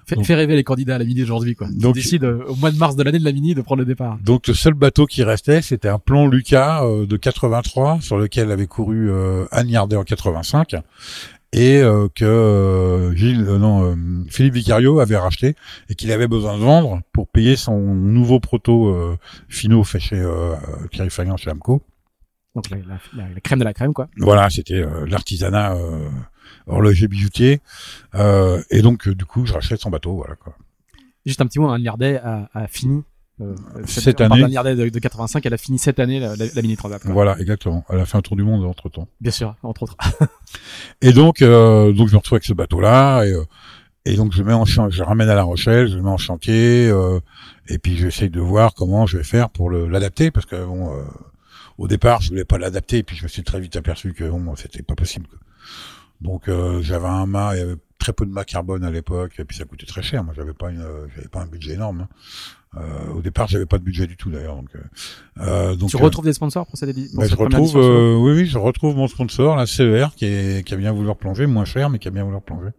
Fais, fais rêver les candidats à la mini aujourd'hui quoi. Donc- Donc décide euh, au mois de mars de l'année de la mini de prendre le départ. Donc, le seul bateau qui restait, c'était un plan Lucas euh, de 83 sur lequel avait couru euh, Anne Yardet en 85 et euh, que euh, Gilles, euh, non, euh, Philippe Vicario avait racheté et qu'il avait besoin de vendre pour payer son nouveau proto euh, finaux fait chez euh, Thierry Fagnan chez Amco. Donc la, la, la- crème de la crème quoi. Voilà, c'était euh, l'artisanat euh, horloger bijoutier euh, et donc euh, du coup je rachète son bateau, voilà quoi. Juste un petit mot, Anne Liardet a, a fini euh, Cette on parle année. d'Anne Liardet de, de 85, elle a fini cette année la, la, la mini transat. quoi. Voilà, exactement. Elle a fait un tour du monde entre temps. Bien sûr, entre autres. Et donc, euh, donc je me retrouve avec ce bateau-là, et, et donc je le mets en je ramène à La Rochelle, je le mets en chantier, euh, et puis j'essaye de voir comment je vais faire pour l'adapter, parce que bon, euh, au départ, je voulais pas l'adapter, et puis je me suis très vite aperçu que bon, c'était pas possible. quoi. Donc euh, j'avais un mât, il y avait très peu de mât carbone à l'époque, et puis ça coûtait très cher. Moi, j'avais pas une, euh, j'avais pas un budget énorme. hein. Euh, au départ, j'avais pas de budget du tout d'ailleurs. Donc, euh, euh, donc tu euh, retrouves des sponsors pour cette édition bah, je retrouve, euh, oui, oui, je retrouve mon sponsor, la CER, qui, est, qui a bien voulu replonger, moins cher, mais qui a bien voulu replonger.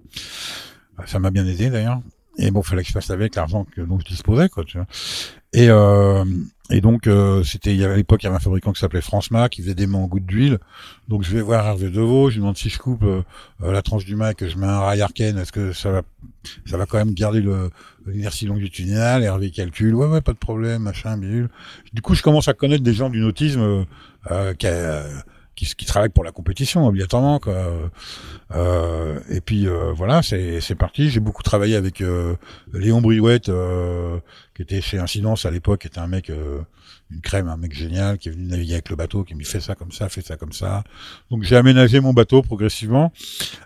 Bah, Ça m'a bien aidé d'ailleurs. Et bon, fallait que je fasse avec l'argent que dont je disposais, quoi. Tu vois. Et euh, et donc euh, c'était il y avait à l'époque il y avait un fabricant qui s'appelait Francema qui faisait des mains en gouttes d'huile. Donc je vais voir Hervé Deveau, je lui demande si je coupe euh, euh, la tranche du mât que je mets un rail arcane, est-ce que ça va ça va quand même garder le l'inertie longitudinale? Hervé calcule, ouais ouais pas de problème, machin, bidule. Du coup je commence à connaître des gens du nautisme euh, qui a, qui, qui pour la compétition obligatoirement quoi. Euh, et puis euh, voilà, c'est parti. J'ai beaucoup travaillé avec euh, Léon Briouette, euh, qui était chez Incidence à l'époque, qui était un mec, euh, une crème, un mec génial, qui est venu naviguer avec le bateau, qui me fait ça comme ça, fait ça comme ça. Donc j'ai aménagé mon bateau progressivement.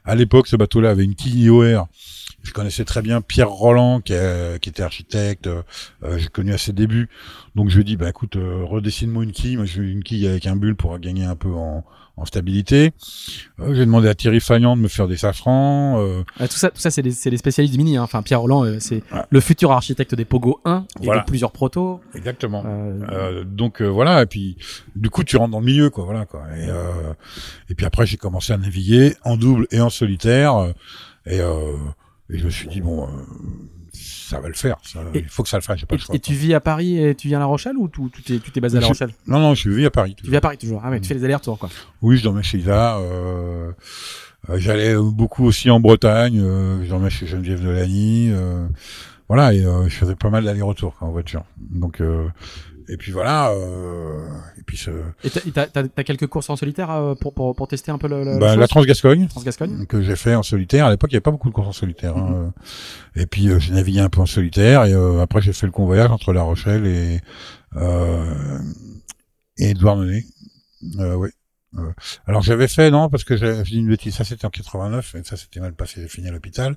À l'époque, ce bateau-là avait une quille IOR. Je connaissais très bien Pierre Roland, qui, qui était architecte. Euh, j'ai connu à ses débuts. Donc je lui ai dit, bah écoute, redessine-moi une quille. Moi, je veux une quille avec un bulle pour gagner un peu en, en stabilité. Euh, j'ai demandé à Thierry Fagnan de me faire des safrans. Euh... Tout ça, tout ça, c'est des, des, spécialistes du mini. Hein. Enfin, Pierre Roland, euh, c'est ouais. le futur architecte des Pogo 1 et voilà. de plusieurs protos. Exactement. Euh, donc voilà. Et puis, du coup, tu rentres dans le milieu, quoi. Voilà, quoi. Et, et puis après, j'ai commencé à naviguer en double et en solitaire. Et, et je me suis dit bon ça va le faire. Ça, et, il faut que ça le fasse. Pas et, le choix, et tu vis à Paris et tu viens à La Rochelle ou tu t'es tu t'es basé à La Rochelle? Non non, je vis à Paris. Tu vis à Paris toujours. Ah ouais, tu fais les allers-retours quoi. Oui, je dormais chez Isa. Euh, euh, J'allais beaucoup aussi en Bretagne. Euh, je dormais chez Geneviève Delany. Euh, voilà, et euh, je faisais pas mal d'allers-retours en voiture. Donc euh, et puis voilà. Euh, et puis ce... Et t'as as, quelques courses en solitaire euh, pour, pour, pour tester un peu le, le bah, la Transgascogne. Transgascogne. Que j'ai fait en solitaire. À l'époque, il n'y avait pas beaucoup de courses en solitaire. Hein. Et puis euh, j'ai navigué un peu en solitaire. Et euh, après, j'ai fait le convoyage entre La Rochelle et euh, et Douarnenez. Euh, oui. Euh, alors j'avais fait non parce que j'ai dit une bêtise ça c'était en 89 et ça c'était mal passé j'ai fini à l'hôpital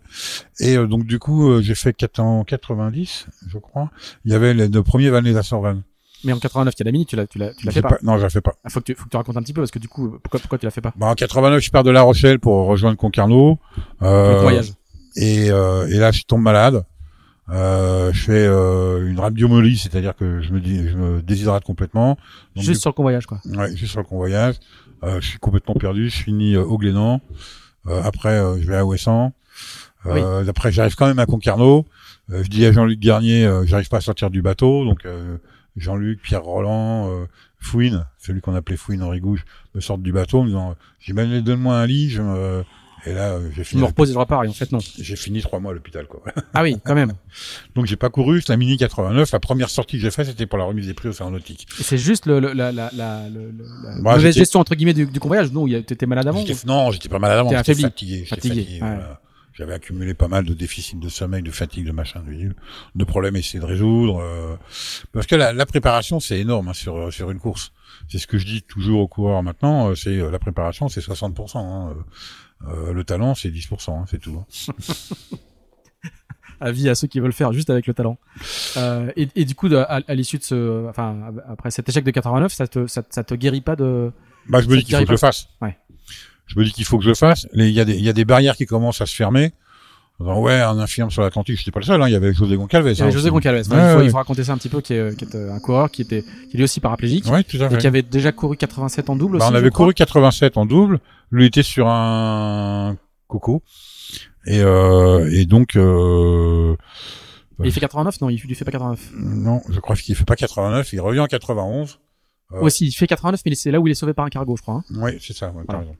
et euh, donc du coup euh, j'ai fait 4 en 90 je crois il y avait les deux premiers Valais d'Assorvan mais en 89 Cadamini tu l'as tu l'as tu l'as fait pas, pas, non je la fais pas ah, faut que tu faut que tu racontes un petit peu parce que du coup pourquoi pourquoi tu l'as fait pas? Bah, en 89 je pars de La Rochelle pour rejoindre Concarneau euh, voyage et euh, et là je tombe malade euh, je fais euh, une rhabdiomolie, c'est-à-dire que je me, dis, je me déshydrate complètement. Donc, juste du... sur le convoyage, quoi. Ouais, juste sur le convoyage. Euh, je suis complètement perdu. Je finis euh, au Glénan. Euh, après, euh, je vais à Ouessant. Oui. Après, j'arrive quand même à Concarneau. je dis à Jean-Luc Garnier, j'arrive pas à sortir du bateau. Donc, Jean-Luc, Pierre Roland, Fouine, celui qu'on appelait Fouine Henri Gouge, me sortent du bateau en me disant, j'ai ben, donne-moi un lit, je me et là, j'ai fini. Je me repose et je repars, en fait, non. J'ai fini trois mois à l'hôpital, quoi. Ah oui, quand même. Donc, j'ai pas couru, c'est la Mini 89. La première sortie que j'ai faite, c'était pour la remise des prix au nautique. Et c'est juste le, le, la, la, la, la bah, mauvaise gestion, entre guillemets, du, du convoyage. Non, t'étais malade avant? Ou... Non, j'étais pas malade avant, j'étais fatigué. Fatigué. fatigué ouais. voilà. J'avais accumulé pas mal de déficits de sommeil, de fatigue, de machin, de, de problèmes à essayer de résoudre. Euh, parce que la, la préparation, c'est énorme hein, sur sur une course. C'est ce que je dis toujours aux coureurs maintenant. euh, C'est la préparation, c'est 60%. Hein. Euh, le talent, c'est 10%, hein, c'est tout. Hein. Avis à ceux qui veulent faire juste avec le talent. Euh, et, et, du coup, à, à l'issue de ce, enfin, après cet échec de 89, ça te, ça, ça te guérit pas de. Bah, je me dis qu'il faut que je le fasse. Ouais. Je me dis qu'il faut que je le fasse. Il y a des, y a des barrières qui commencent à se fermer. Alors, ouais, un infirme sur l'Atlantique, j'étais pas le seul, hein. il y avait José Goncalves. Il y avait José Goncalves. Ouais, il, faut, ouais. il faut raconter ça un petit peu, qui est, qui est un coureur qui était, qui est aussi paraplégique. Ouais, tout à fait. Et qui avait déjà couru 87 en double bah, aussi. On avait couru 87 en double. Lui était sur un coco. Et, euh, et donc, euh, et il fait 89 Non, il, il fait pas 89. Non, je crois qu'il fait pas 89. Il revient en 91. Aussi, il fait 89, mais c'est là où il est sauvé par un cargo, je crois. Hein. Oui, c'est ça. Ouais, voilà. raison.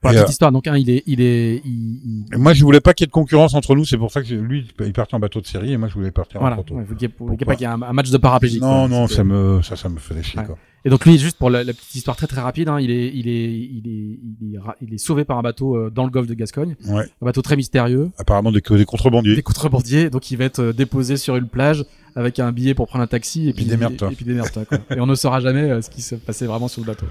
Pour la petite euh... histoire, donc hein, il est, il est, il, il... Moi, je voulais pas qu'il y ait de concurrence entre nous. C'est pour ça que lui, il partait en bateau de série et moi, je voulais partir voilà. en bateau. Ouais, vous voulez pas qu'il y ait un, un, match de paraplégique. Non, quoi, non, ça me, ça, ça me faisait chier. Quoi. Et donc lui, juste pour la, la, petite histoire très très rapide, hein, il, est, il, est, il, est, il, est, il est sauvé par un bateau euh, dans le golfe de Gascogne, ouais. un bateau très mystérieux. Apparemment des, des contrebandiers. Des contrebandiers, donc il va être euh, déposé sur une plage avec un billet pour prendre un taxi et puis démerde-toi. Et, puis démerde-toi. Quoi. et on ne saura jamais euh, ce qui se passait vraiment sur le bateau.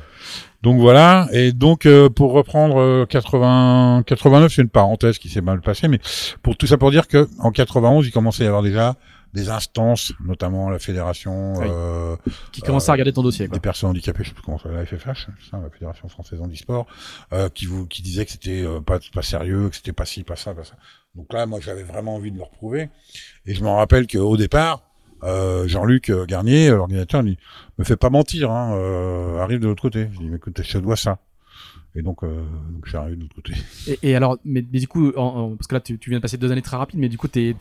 Donc voilà. Et donc pour reprendre 80, 89, c'est une parenthèse qui s'est mal passée, mais pour tout ça pour dire que en 91, il commençait à y avoir déjà des instances, notamment la fédération, oui. euh, qui commence à regarder ton dossier, quoi. des personnes handicapées, je sais plus comment ça, la FFH, ça, la Fédération française handisport, euh, qui vous, qui disait que c'était euh, pas, pas sérieux, que c'était pas ci, pas ça, pas ça. Donc là, moi, j'avais vraiment envie de le reprouver, et je me rappelle qu'au départ, euh, Jean-Luc Garnier, l'ordinateur, me fait pas mentir, hein, arrive de l'autre côté. Je dis, mais écoute, je te dois ça. Et donc, euh, donc je suis arrivé de l'autre côté. Et, et alors, mais, mais du coup, en, en- parce que là, tu, tu viens de passer deux années très rapides, mais du coup, t'es,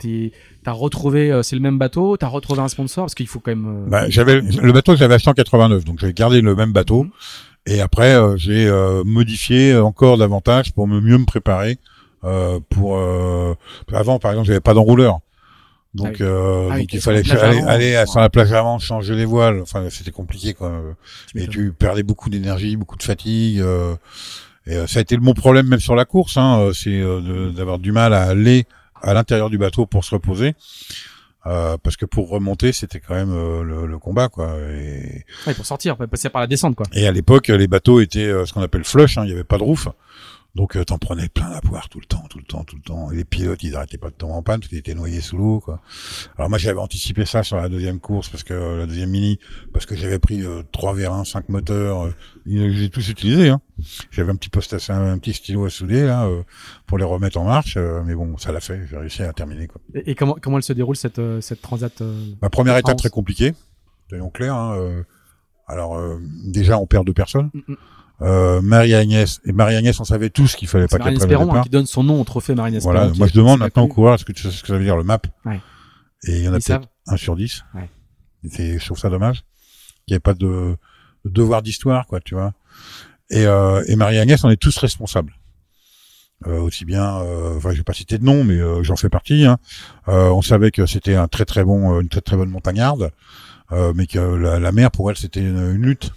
t'as retrouvé, euh, c'est le même bateau, t'as retrouvé un sponsor, parce qu'il faut quand même. euh, Bah, j'avais le bateau que j'avais acheté en 89, donc j'ai gardé le même bateau. Mhm. Et après, euh, j'ai euh, modifié encore davantage pour me mieux me préparer. Euh, pour euh, avant, par exemple, j'avais pas d'enrouleur. Donc, Ah oui. euh, Ah oui, donc il fallait aller, avant, aller à- ouais. sur la plage avant, changer les voiles. Enfin, c'était compliqué, quoi. tu Et tu perdais beaucoup d'énergie, beaucoup de fatigue. euh, et euh, ça a été mon problème même sur la course. Hein, euh, c'est euh, d'avoir du mal à aller à l'intérieur du bateau pour se reposer. Euh, parce que pour remonter, c'était quand même euh, le, le combat, quoi. Et, Ouais, pour sortir, passer par la descente, quoi. et à l'époque, les bateaux étaient euh, ce qu'on appelle flush. hein, Il n'y avait pas de roof. Donc euh, t'en prenais plein la poire tout le temps, tout le temps, tout le temps. Et les pilotes, ils arrêtaient pas de tomber en panne parce qu'ils étaient noyés sous l'eau, quoi. Alors moi, j'avais anticipé ça sur la deuxième course parce que euh, la deuxième mini, parce que j'avais pris euh, 3 V1, 5 moteurs. euh, j'ai tous utilisé. Hein. J'avais un petit poste, à- un petit stylo à souder là euh, pour les remettre en marche. euh, mais bon, ça l'a fait. J'ai réussi à terminer. Quoi. Et, et comment, comment elle se déroule cette, euh, cette transat euh, Ma première étape France? très compliquée, soyons clairs. Hein, euh, alors euh, déjà, on perd deux personnes. Mm, mm. Euh, Marie-Agnès et Marie-Agnès, on savait tous qu'il fallait pas qu'elle prenne le Espéron hein, départ. qui donne son nom au trophée Espéron. Voilà, moi je demande maintenant aux connu. coureurs est-ce que tu sais ce que ça veut dire le MAP Ouais. Et il y en a peut-être un sur dix. Ouais. Et c'est- je trouve ça dommage qu'il n'y ait pas de, de devoir d'histoire, quoi, tu vois. Et, euh, et Marie-Agnès, on est tous responsables. Euh, aussi bien, euh, enfin, je vais pas citer de nom, mais euh, j'en fais partie. Hein. Euh, on savait que c'était un très très bon, une très très bonne montagnarde, euh, mais que la, la mer pour elle c'était une, une lutte.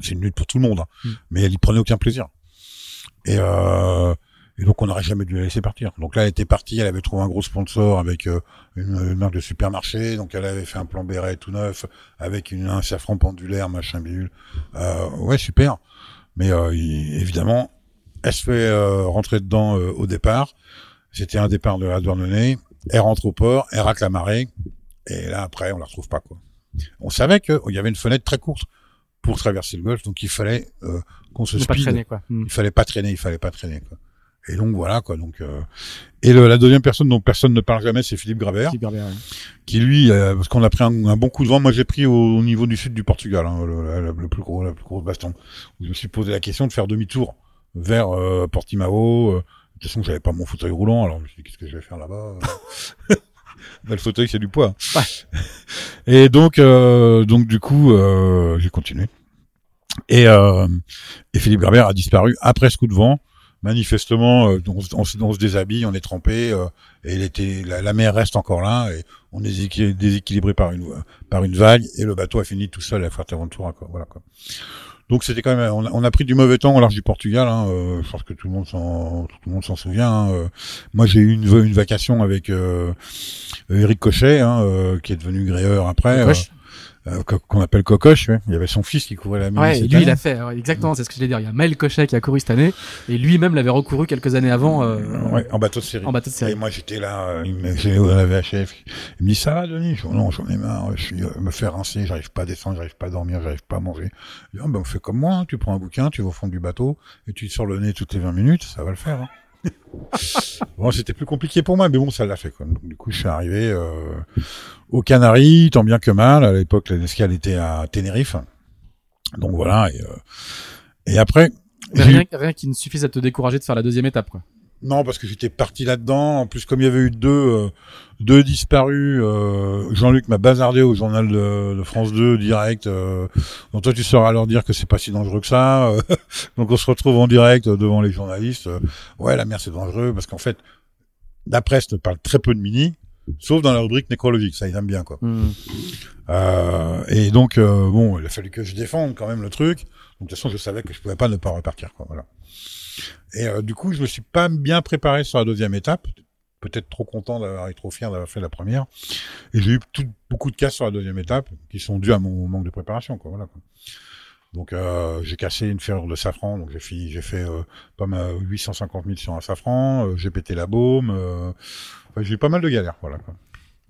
C'est une lutte pour tout le monde, hein. Mm. mais elle y prenait aucun plaisir. Et, euh, et donc on n'aurait jamais dû la laisser partir. Donc là, elle était partie, elle avait trouvé un gros sponsor avec euh, une, une marque de supermarché, donc elle avait fait un plan béret tout neuf avec une, un safran pendulaire, machin bidule. Euh, ouais, super. Mais euh, il- évidemment, elle se fait euh, rentrer dedans euh, au départ. C'était un départ de la Douarnenez. Elle rentre au port, elle racle la marée, et là après, on la retrouve pas quoi. On savait qu'il y avait une fenêtre très courte pour traverser le golfe, donc il fallait euh, qu'on se Ne pas speed. traîner, quoi. Hmm. Il fallait pas traîner, il fallait pas traîner quoi. Et donc voilà quoi. Donc euh, et le- la deuxième personne dont personne ne parle jamais, c'est Philippe Grabert Philippe ouais. qui lui, euh, parce qu'on a pris un, un bon coup de vent. Moi, j'ai pris au, au niveau du sud du Portugal, hein, le, le- le plus gros, la plus grosse baston. Où je me suis posé la question de faire demi-tour vers euh, Portimao. euh. de toute façon, j'avais pas mon fauteuil roulant, alors je me suis dit qu'est-ce que je vais faire là-bas euh? Le fauteuil, c'est du poids. Ouais. Et donc, euh, donc du coup, euh, j'ai continué. Et, euh, et Philippe Grabert a disparu après ce coup de vent. Manifestement, euh, on, se- on, se- on se déshabille, on est trempé, euh, et il était, la, la mer reste encore là, et on est déséquil- déséquilibré par une par une vague, et le bateau a fini tout seul à Fuerteventura, quoi. Voilà quoi. Donc c'était quand même, on a, on a pris du mauvais temps au large du Portugal. Hein, euh, je pense que tout le monde s'en, tout le monde s'en souvient. hein, euh. Moi, j'ai eu une, une vacation avec euh, Eric Cochet, hein, euh, qui est devenu gréeur après, Coche. Euh, qu'on appelle Cocoche. ouais. Il y avait son fils qui courait la. Ouais, et lui, il a fait, ouais, exactement, c'est ce que je voulais dire. Il y a Maël Cochet qui a couru cette année, et lui-même l'avait recouru quelques années avant, euh, Ouais, en bateau de série. en bateau de Et série. moi j'étais là, euh, il me à la VHF. Il me dit ça va Denis Je dis non j'en ai marre, je suis euh, me faire rincer, j'arrive pas à descendre, j'arrive pas à dormir, j'arrive pas à manger. Je dis ah, ben on fait comme moi, hein, tu prends un bouquin, tu vas au fond du bateau et tu te sors le nez toutes les 20 minutes, ça va le faire. Hein. bon c'était plus compliqué pour moi, mais bon ça l'a fait quoi. Donc, du coup je suis arrivé euh, aux Canaries, tant bien que mal. À l'époque l'escale était à Tenerife, donc voilà. Et, euh, et après rien, rien qui ne suffise à te décourager de faire la deuxième étape, quoi. Non, parce que j'étais parti là-dedans. En plus, comme il y avait eu deux, euh, deux disparus, euh, Jean-Luc m'a bazardé au journal de, de France 2 direct. Euh, donc toi, tu sauras leur dire que c'est pas si dangereux que ça. donc on se retrouve en direct devant les journalistes. Ouais, la mer c'est dangereux parce qu'en fait, la presse ne parle très peu de mini, sauf dans la rubrique nécrologique. Ça, ils aiment bien quoi. Euh, et donc bon, il a fallu que je défende quand même le truc. Donc de toute façon, je savais que je pouvais pas ne pas repartir quoi. Voilà. Et euh, du coup, je me suis pas bien préparé sur la deuxième étape. Peut-être trop content d'avoir été trop fier d'avoir fait la première. Et j'ai eu beaucoup de casses sur la deuxième étape qui sont dus à mon manque de préparation. Voilà. Donc euh, j'ai cassé une ferrure de safran, donc j'ai fini, j'ai fait euh, pas mal 850 000 sur un safran, j'ai pété la baume, enfin, j'ai eu pas mal de galères, voilà.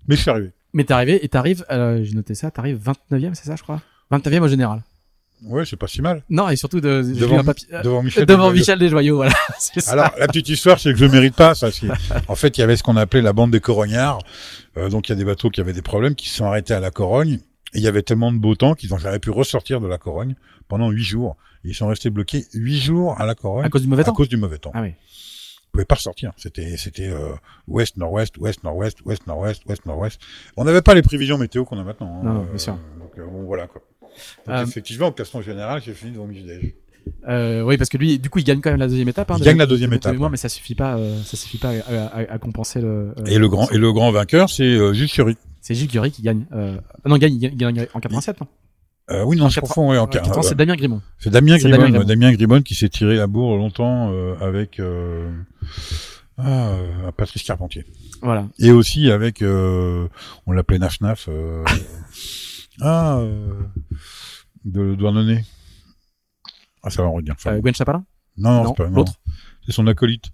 Mais je suis arrivé. Mais t'es arrivé, et t'arrives, j'ai noté ça, t'arrives 29e, c'est ça, je crois? 29e au général. Ouais, c'est pas si mal. Non, et surtout de, Devant, papier, euh, devant Michel. devant Desjoyaux. Michel Desjoyaux, voilà. Alors, la petite histoire, c'est que je ne mérite pas ça. En fait, il y avait ce qu'on appelait la bande des corognards. Euh, donc, il y a des bateaux qui avaient des problèmes, qui se sont arrêtés à la Corogne. Et il y avait tellement de beau temps qu'ils n'ont jamais pu ressortir de la Corogne pendant huit jours. Ils sont restés bloqués huit jours à la Corogne À cause du mauvais temps. à cause du mauvais temps. Ah oui. Ils pouvaient pas ressortir. C'était, c'était euh, ouest, nord-ouest, ouest, nord-ouest, ouest, nord-ouest, ouest, nord-ouest. On n'avait pas les prévisions météo qu'on a maintenant. hein. Non, non, bien sûr. Donc euh, bon, voilà quoi. Donc Euh, effectivement, au classement général, j'ai fini devant Mijdej. Euh, oui, parce que lui, du coup, il gagne quand même la deuxième étape. Hein, Il gagne la deuxième de- de étape, ouais. mais ça suffit pas. euh, ça suffit pas à, à- à compenser le. euh, Et le grand, et le grand vainqueur, c'est euh, Gilles. C'est Gilles Curie qui gagne. Euh... ah Non, il gagne, il gagne, en 87. Non? Euh, oui, non, je 80, confonds, ouais, en En 80, quart- c'est Damien Grimont. C'est Damien Damien Grimond. Damien Grimon qui s'est tiré la bourre longtemps euh, avec euh, ah, euh, Patrice Carpentier. Voilà. Et aussi avec, euh, on l'appelait Naf Naf, euh, ah, euh, de Douarnenez. Ah, ça va en revenir. Enfin, Euh, Gwen Chapalin non, non, non, c'est pas, l'autre? C'est son acolyte.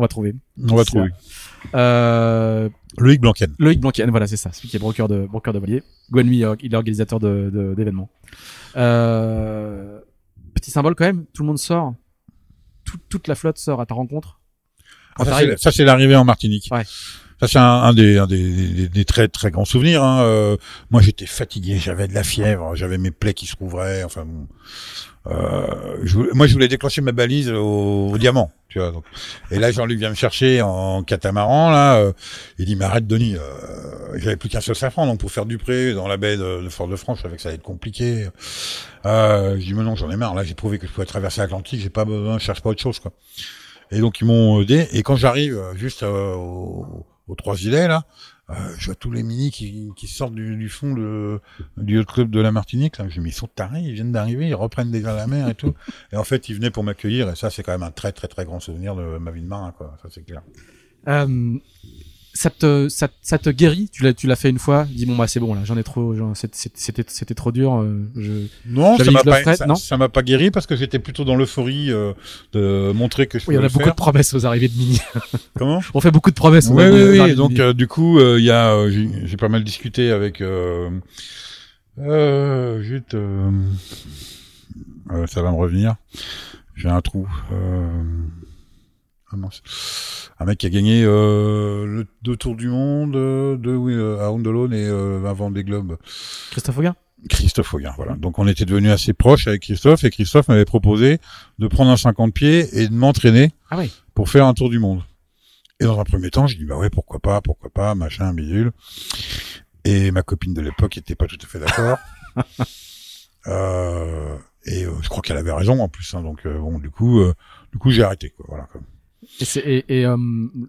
On va trouver. On va trouver. Euh, Loïc Blanquen. Loïc Blanquen, voilà, c'est ça, celui qui est broker de broker de voilier. Gwen, lui, il est organisateur de de- d'événements. Euh, petit symbole quand même, tout le monde sort, Tout- toute la flotte sort à ta rencontre. Ah, ça, c'est l'arrivée en Martinique. Ouais. Ça, c'est un, un des, un des, des- des très, très grands souvenirs. Hein. Euh, moi, j'étais fatigué, j'avais de la fièvre, j'avais mes plaies qui se rouvraient. Enfin, bon. Euh, je voulais- moi, je voulais déclencher ma balise au, au diamant. Tu vois, donc. Et là, Jean-Luc vient me chercher en catamaran. Là, euh, il dit, mais arrête, Denis. Euh, J'avais plus qu'un seul safran, donc pour faire du pré dans la baie de, de Fort-de-France, je savais que ça allait être compliqué. Euh, je dis, mais non, j'en ai marre. Là, j'ai prouvé que je pouvais traverser l'Atlantique. J'ai pas besoin, je cherche pas autre chose, quoi. Et donc ils m'ont aidé. Et quand j'arrive euh, juste euh, au- aux trois îlets là, euh, je vois tous les minis qui, sortent du, fond du club de la Martinique. Je me dis ils sont tarés, ils viennent d'arriver, ils reprennent déjà la mer et tout. Et en fait ils venaient pour m'accueillir. Et ça c'est quand même un très très très grand souvenir de ma vie de marin quoi. Ça c'est clair. Euh, ça te ça, ça te guérit? Tu l'as tu l'as fait une fois. Dis bon bah c'est bon là, j'en ai trop. C'était c'était trop dur. euh, je Non, ça m'a pas, ça, ça m'a pas guéri parce que j'étais plutôt dans l'euphorie euh, de montrer que je Oui, il y en pouvais a le beaucoup faire. de promesses aux arrivées de mini. Comment? On fait beaucoup de promesses. Oui, oui, oui. Donc euh, du coup, euh, il y a, j'ai pas mal discuté avec. Euh, euh, euh, euh, ça va me revenir. J'ai un trou. Euh. Un mec qui a gagné euh, le deux tours du monde, euh, deux oui, euh, à Hondelone et euh, un Vendée Globe. Christophe Auguin. Christophe Auguin, voilà. Donc on était devenus assez proches avec Christophe et Christophe m'avait proposé de prendre un 50 pieds et de m'entraîner Ah oui. pour faire un tour du monde. Et dans un premier temps, j'ai dit bah ouais, pourquoi pas, pourquoi pas, machin, bidule. Et ma copine de l'époque était pas tout à fait d'accord. euh, et euh, je crois qu'elle avait raison en plus. Hein, donc bon, du coup, euh, du coup, j'ai arrêté. Quoi, voilà. Quoi. Et c'est et, et euh,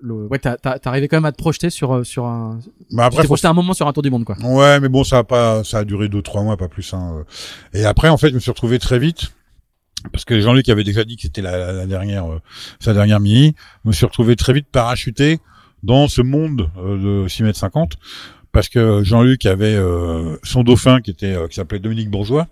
le, ouais t'as t'as arrivé quand même à te projeter sur euh, sur un. Bah tu après, faut- projeté un moment sur un tour du monde quoi. Ouais, mais bon, ça a pas, ça a duré deux, trois mois, pas plus. Hein. Et après, en fait, je me suis retrouvé très vite. Parce que Jean-Luc avait déjà dit que c'était la, dernière, euh, sa dernière mini. Je me suis retrouvé très vite parachuté dans ce monde euh, de 6 mètres 50. Parce que Jean-Luc avait euh, son dauphin qui était, euh, qui s'appelait Dominique Bourgeois,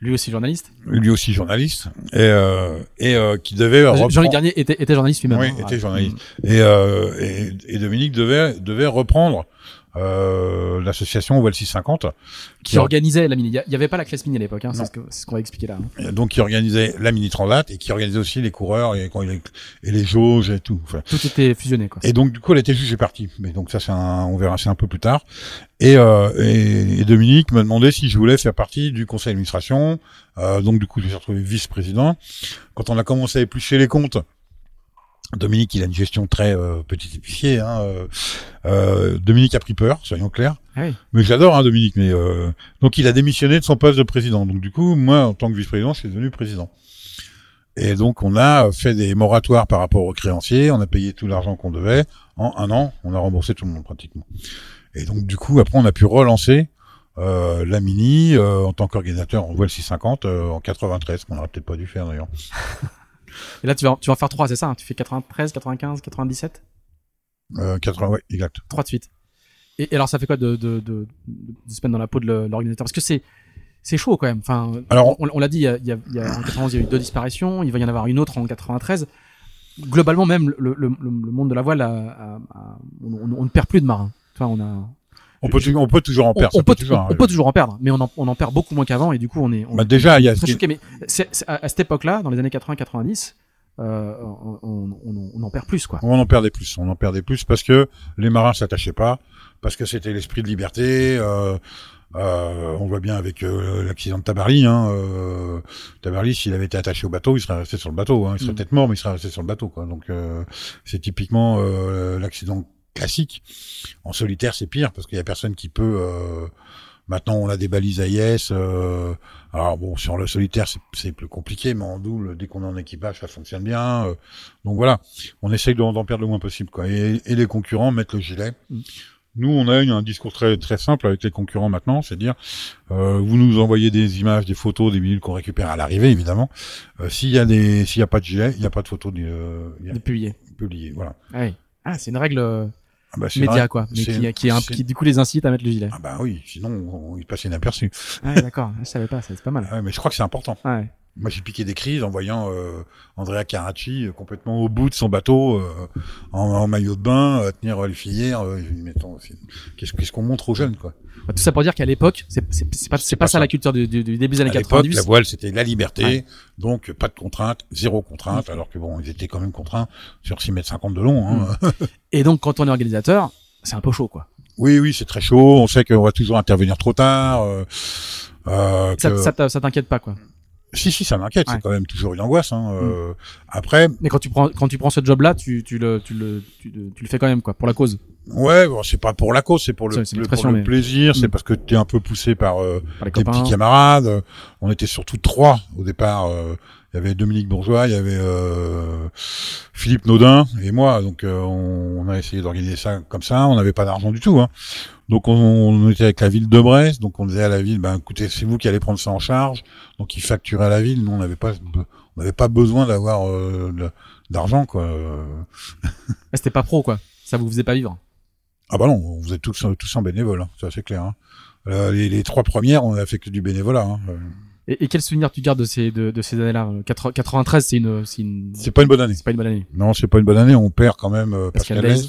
Lui aussi journaliste. lui aussi journaliste, et, euh, et euh, qui devait reprendre- Jean-Luc Garnier était était journaliste lui-même. Oui, hein. était Ouais. journaliste. Et, euh, et, et Dominique devait, devait reprendre euh, l'association Well 650, Qui organisait la mini. Il y a- il y avait pas la classe mini à l'époque. Hein, c'est ce c'est ce qu'on va expliquer là. hein. Donc qui organisait la mini transat et qui organisait aussi les coureurs et, et les jauges et tout. Enfin, Tout était fusionné quoi. et donc du coup elle était jugée partie. Mais donc ça c'est un, on verra c'est un peu plus tard. Et, euh, et, et Dominique me demandait si je voulais faire partie du conseil d'administration. Euh, donc du coup je me suis retrouvé vice-président. Quand on a commencé à éplucher les comptes. Dominique, il a une gestion très euh, petit épicier. Hein, euh, euh, Dominique a pris peur, soyons clairs. Ah oui. Mais j'adore hein, Dominique. Mais euh, donc il a démissionné de son poste de président. Donc du coup, moi, en tant que vice-président, je suis devenu président. Et donc on a fait des moratoires par rapport aux créanciers. On a payé tout l'argent qu'on devait. En un an, on a remboursé tout le monde pratiquement. Et donc du coup, après, on a pu relancer euh, la Mini euh, en tant qu'organisateur en voile 650 euh, en 93, qu'on n'aurait peut-être pas dû faire d'ailleurs. Et là tu vas tu vas en faire trois c'est ça. hein tu fais 93, 95, 97, Euh, 80, ouais, exact. trois de suite. Et, et alors ça fait quoi de de de, de se mettre dans la peau de l'organisateur? Parce que c'est c'est chaud quand même. Enfin, Alors- on, on l'a dit, il y a, il y, a, en 91 il y a eu deux disparitions, il va y en avoir une autre en 93. Globalement même le, le, le, le monde de la voile, a, a- a- on, on- on ne perd plus de marins. Vois, on a On peut, on peut toujours en on, perdre. on ça peut, toujours on, on peut toujours en perdre, mais on en, on en perd beaucoup moins qu'avant et du coup on est, on Bah, déjà, il y a est très choqué. Mais c'est, c'est- à, à cette époque-là, dans les années 80-90, euh, on, on, on, on en perd plus quoi. On en perdait plus, on en perdait plus parce que les marins s'attachaient pas, parce que c'était l'esprit de liberté. Euh, Euh, on voit bien avec euh, l'accident de Tabarly. Hein, euh, Tabarly, s'il avait été attaché au bateau, il serait resté sur le bateau. Hein, il serait Mm. peut-être mort, mais il serait resté sur le bateau. Quoi. Donc euh, c'est typiquement euh, l'accident classique. En solitaire, c'est pire parce qu'il y a personne qui peut. euh, maintenant, on a des balises AIS. Euh, alors bon, sur le solitaire, c'est- plus compliqué, mais en double, dès qu'on est en équipage, ça fonctionne bien. euh, donc voilà, on essaye d'en perdre le moins possible. Quoi. Et, et les concurrents mettent le gilet. Mm. Nous, on a eu un discours très très simple avec les concurrents maintenant, c'est dire euh, vous nous envoyez des images, des photos, des minutes qu'on récupère à l'arrivée, évidemment. Euh, s'il y a des, s'il y a pas de gilet, il n'y a pas de photos de, euh, a- de publiées. Voilà. Ah, oui. ah c'est une règle Ah bah, média quoi, mais qui, qui, un- qui du coup les incite à mettre le gilet. Ah bah oui, sinon on, il passe inaperçu. Ah, ouais, d'accord, je savais pas, c'est pas mal. Ah ouais, mais je crois que c'est important. Ah, ouais. Moi, j'ai piqué des crises en voyant euh, Andrea Caracci euh, complètement au bout de son bateau, euh, en, en maillot de bain, euh, tenir les filières. Euh, qu'est-ce qu'est-ce qu'on montre aux jeunes, quoi? Bah, tout ça pour dire qu'à l'époque, c'est pas, pas, pas ça ça. la culture du, du- du début des années À l'époque, 90. la voile, c'était la liberté, Ouais. donc pas de contrainte, zéro contrainte, alors que bon, ils étaient quand même contraints sur 6 mètres 50 de long. Hein. Et donc, quand on est organisateur, c'est un peu chaud, quoi. Oui, oui, c'est très chaud. On sait qu'on va toujours intervenir trop tard. Euh, euh, Ça, que- ça t'inquiète pas, quoi. Si, si, ça m'inquiète. Ouais. C'est quand même toujours une angoisse. Hein. Euh, Après, Mais quand tu prends, quand tu prends ce job-là, tu, tu le, tu le, tu le, tu le fais quand même, quoi, pour la cause. ouais, bon, c'est pas pour la cause, c'est pour le, pour le mais- plaisir. C'est Mm. parce que tu es un peu poussé par euh, Par tes copains. petits camarades. On était surtout trois au départ. euh, Il y avait Dominique Bourgeois, il y avait euh, Philippe Naudin et moi. Donc euh, on, on a essayé d'organiser ça comme ça. On n'avait pas d'argent du tout. Hein. Donc on, on était avec la ville de Brest. Donc on disait à la ville, ben écoutez, c'est vous qui allez prendre ça en charge. Donc ils facturaient à la ville. Nous on n'avait pas, on n'avait pas besoin d'avoir euh, d'argent quoi. Euh, Ah, C'était pas pro, quoi. Ça vous faisait pas vivre. Ah bah non, vous êtes tous tous en bénévole, hein, ça c'est clair. Hein. Euh, les, les trois premières, on a fait que du bénévolat. Euh, Et, et quel souvenir tu gardes de ces, de, de ces années-là? Euh, 80 93, c'est une, c'est une, C'est pas une bonne année. c'est pas une bonne année. Non, c'est pas une bonne année. On perd quand même euh, Pascal Pascal.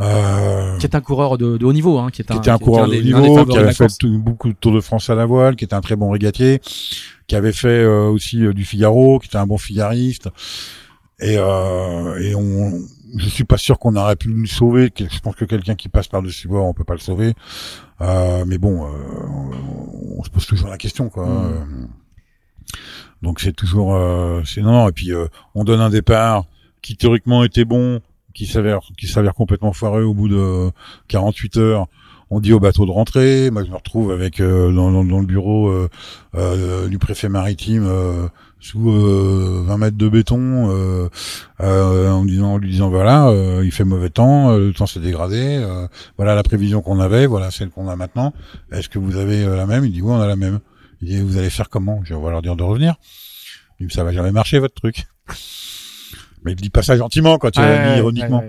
Euh, Qui est un coureur de, de haut niveau, hein, qui est qui un, était un qui- coureur qui de haut niveau, qui avait fait tout- beaucoup de Tours de France à la voile, qui était un très bon régatier, qui avait fait euh, aussi euh, du Figaro, qui était un bon figariste. Et, euh, et on, je suis pas sûr qu'on aurait pu le sauver. Je pense que quelqu'un qui passe par dessus bord, on peut pas le sauver. Euh, mais bon, euh, on, on se pose toujours la question, quoi. Mm. Euh, Donc c'est toujours, euh, c'est non, non. Et puis euh, on donne un départ qui théoriquement était bon, qui s'avère, qui s'avère complètement foireux au bout de 48 heures. On dit au bateau de rentrer. Moi, je me retrouve avec euh, dans, dans- dans le bureau euh, euh, du préfet maritime euh, sous euh, 20 mètres de béton, euh, euh, en, disant, en lui disant voilà, euh, il fait mauvais temps, euh, le temps s'est dégradé, euh, voilà la prévision qu'on avait, voilà celle qu'on a maintenant. Est-ce que vous avez la même? Il dit oui, on a la même. Il dit vous allez faire comment? Je vais on va leur dire de revenir. Il dit ça va jamais marcher votre truc. Mais il dit pas ça gentiment quand il l'a dit ironiquement.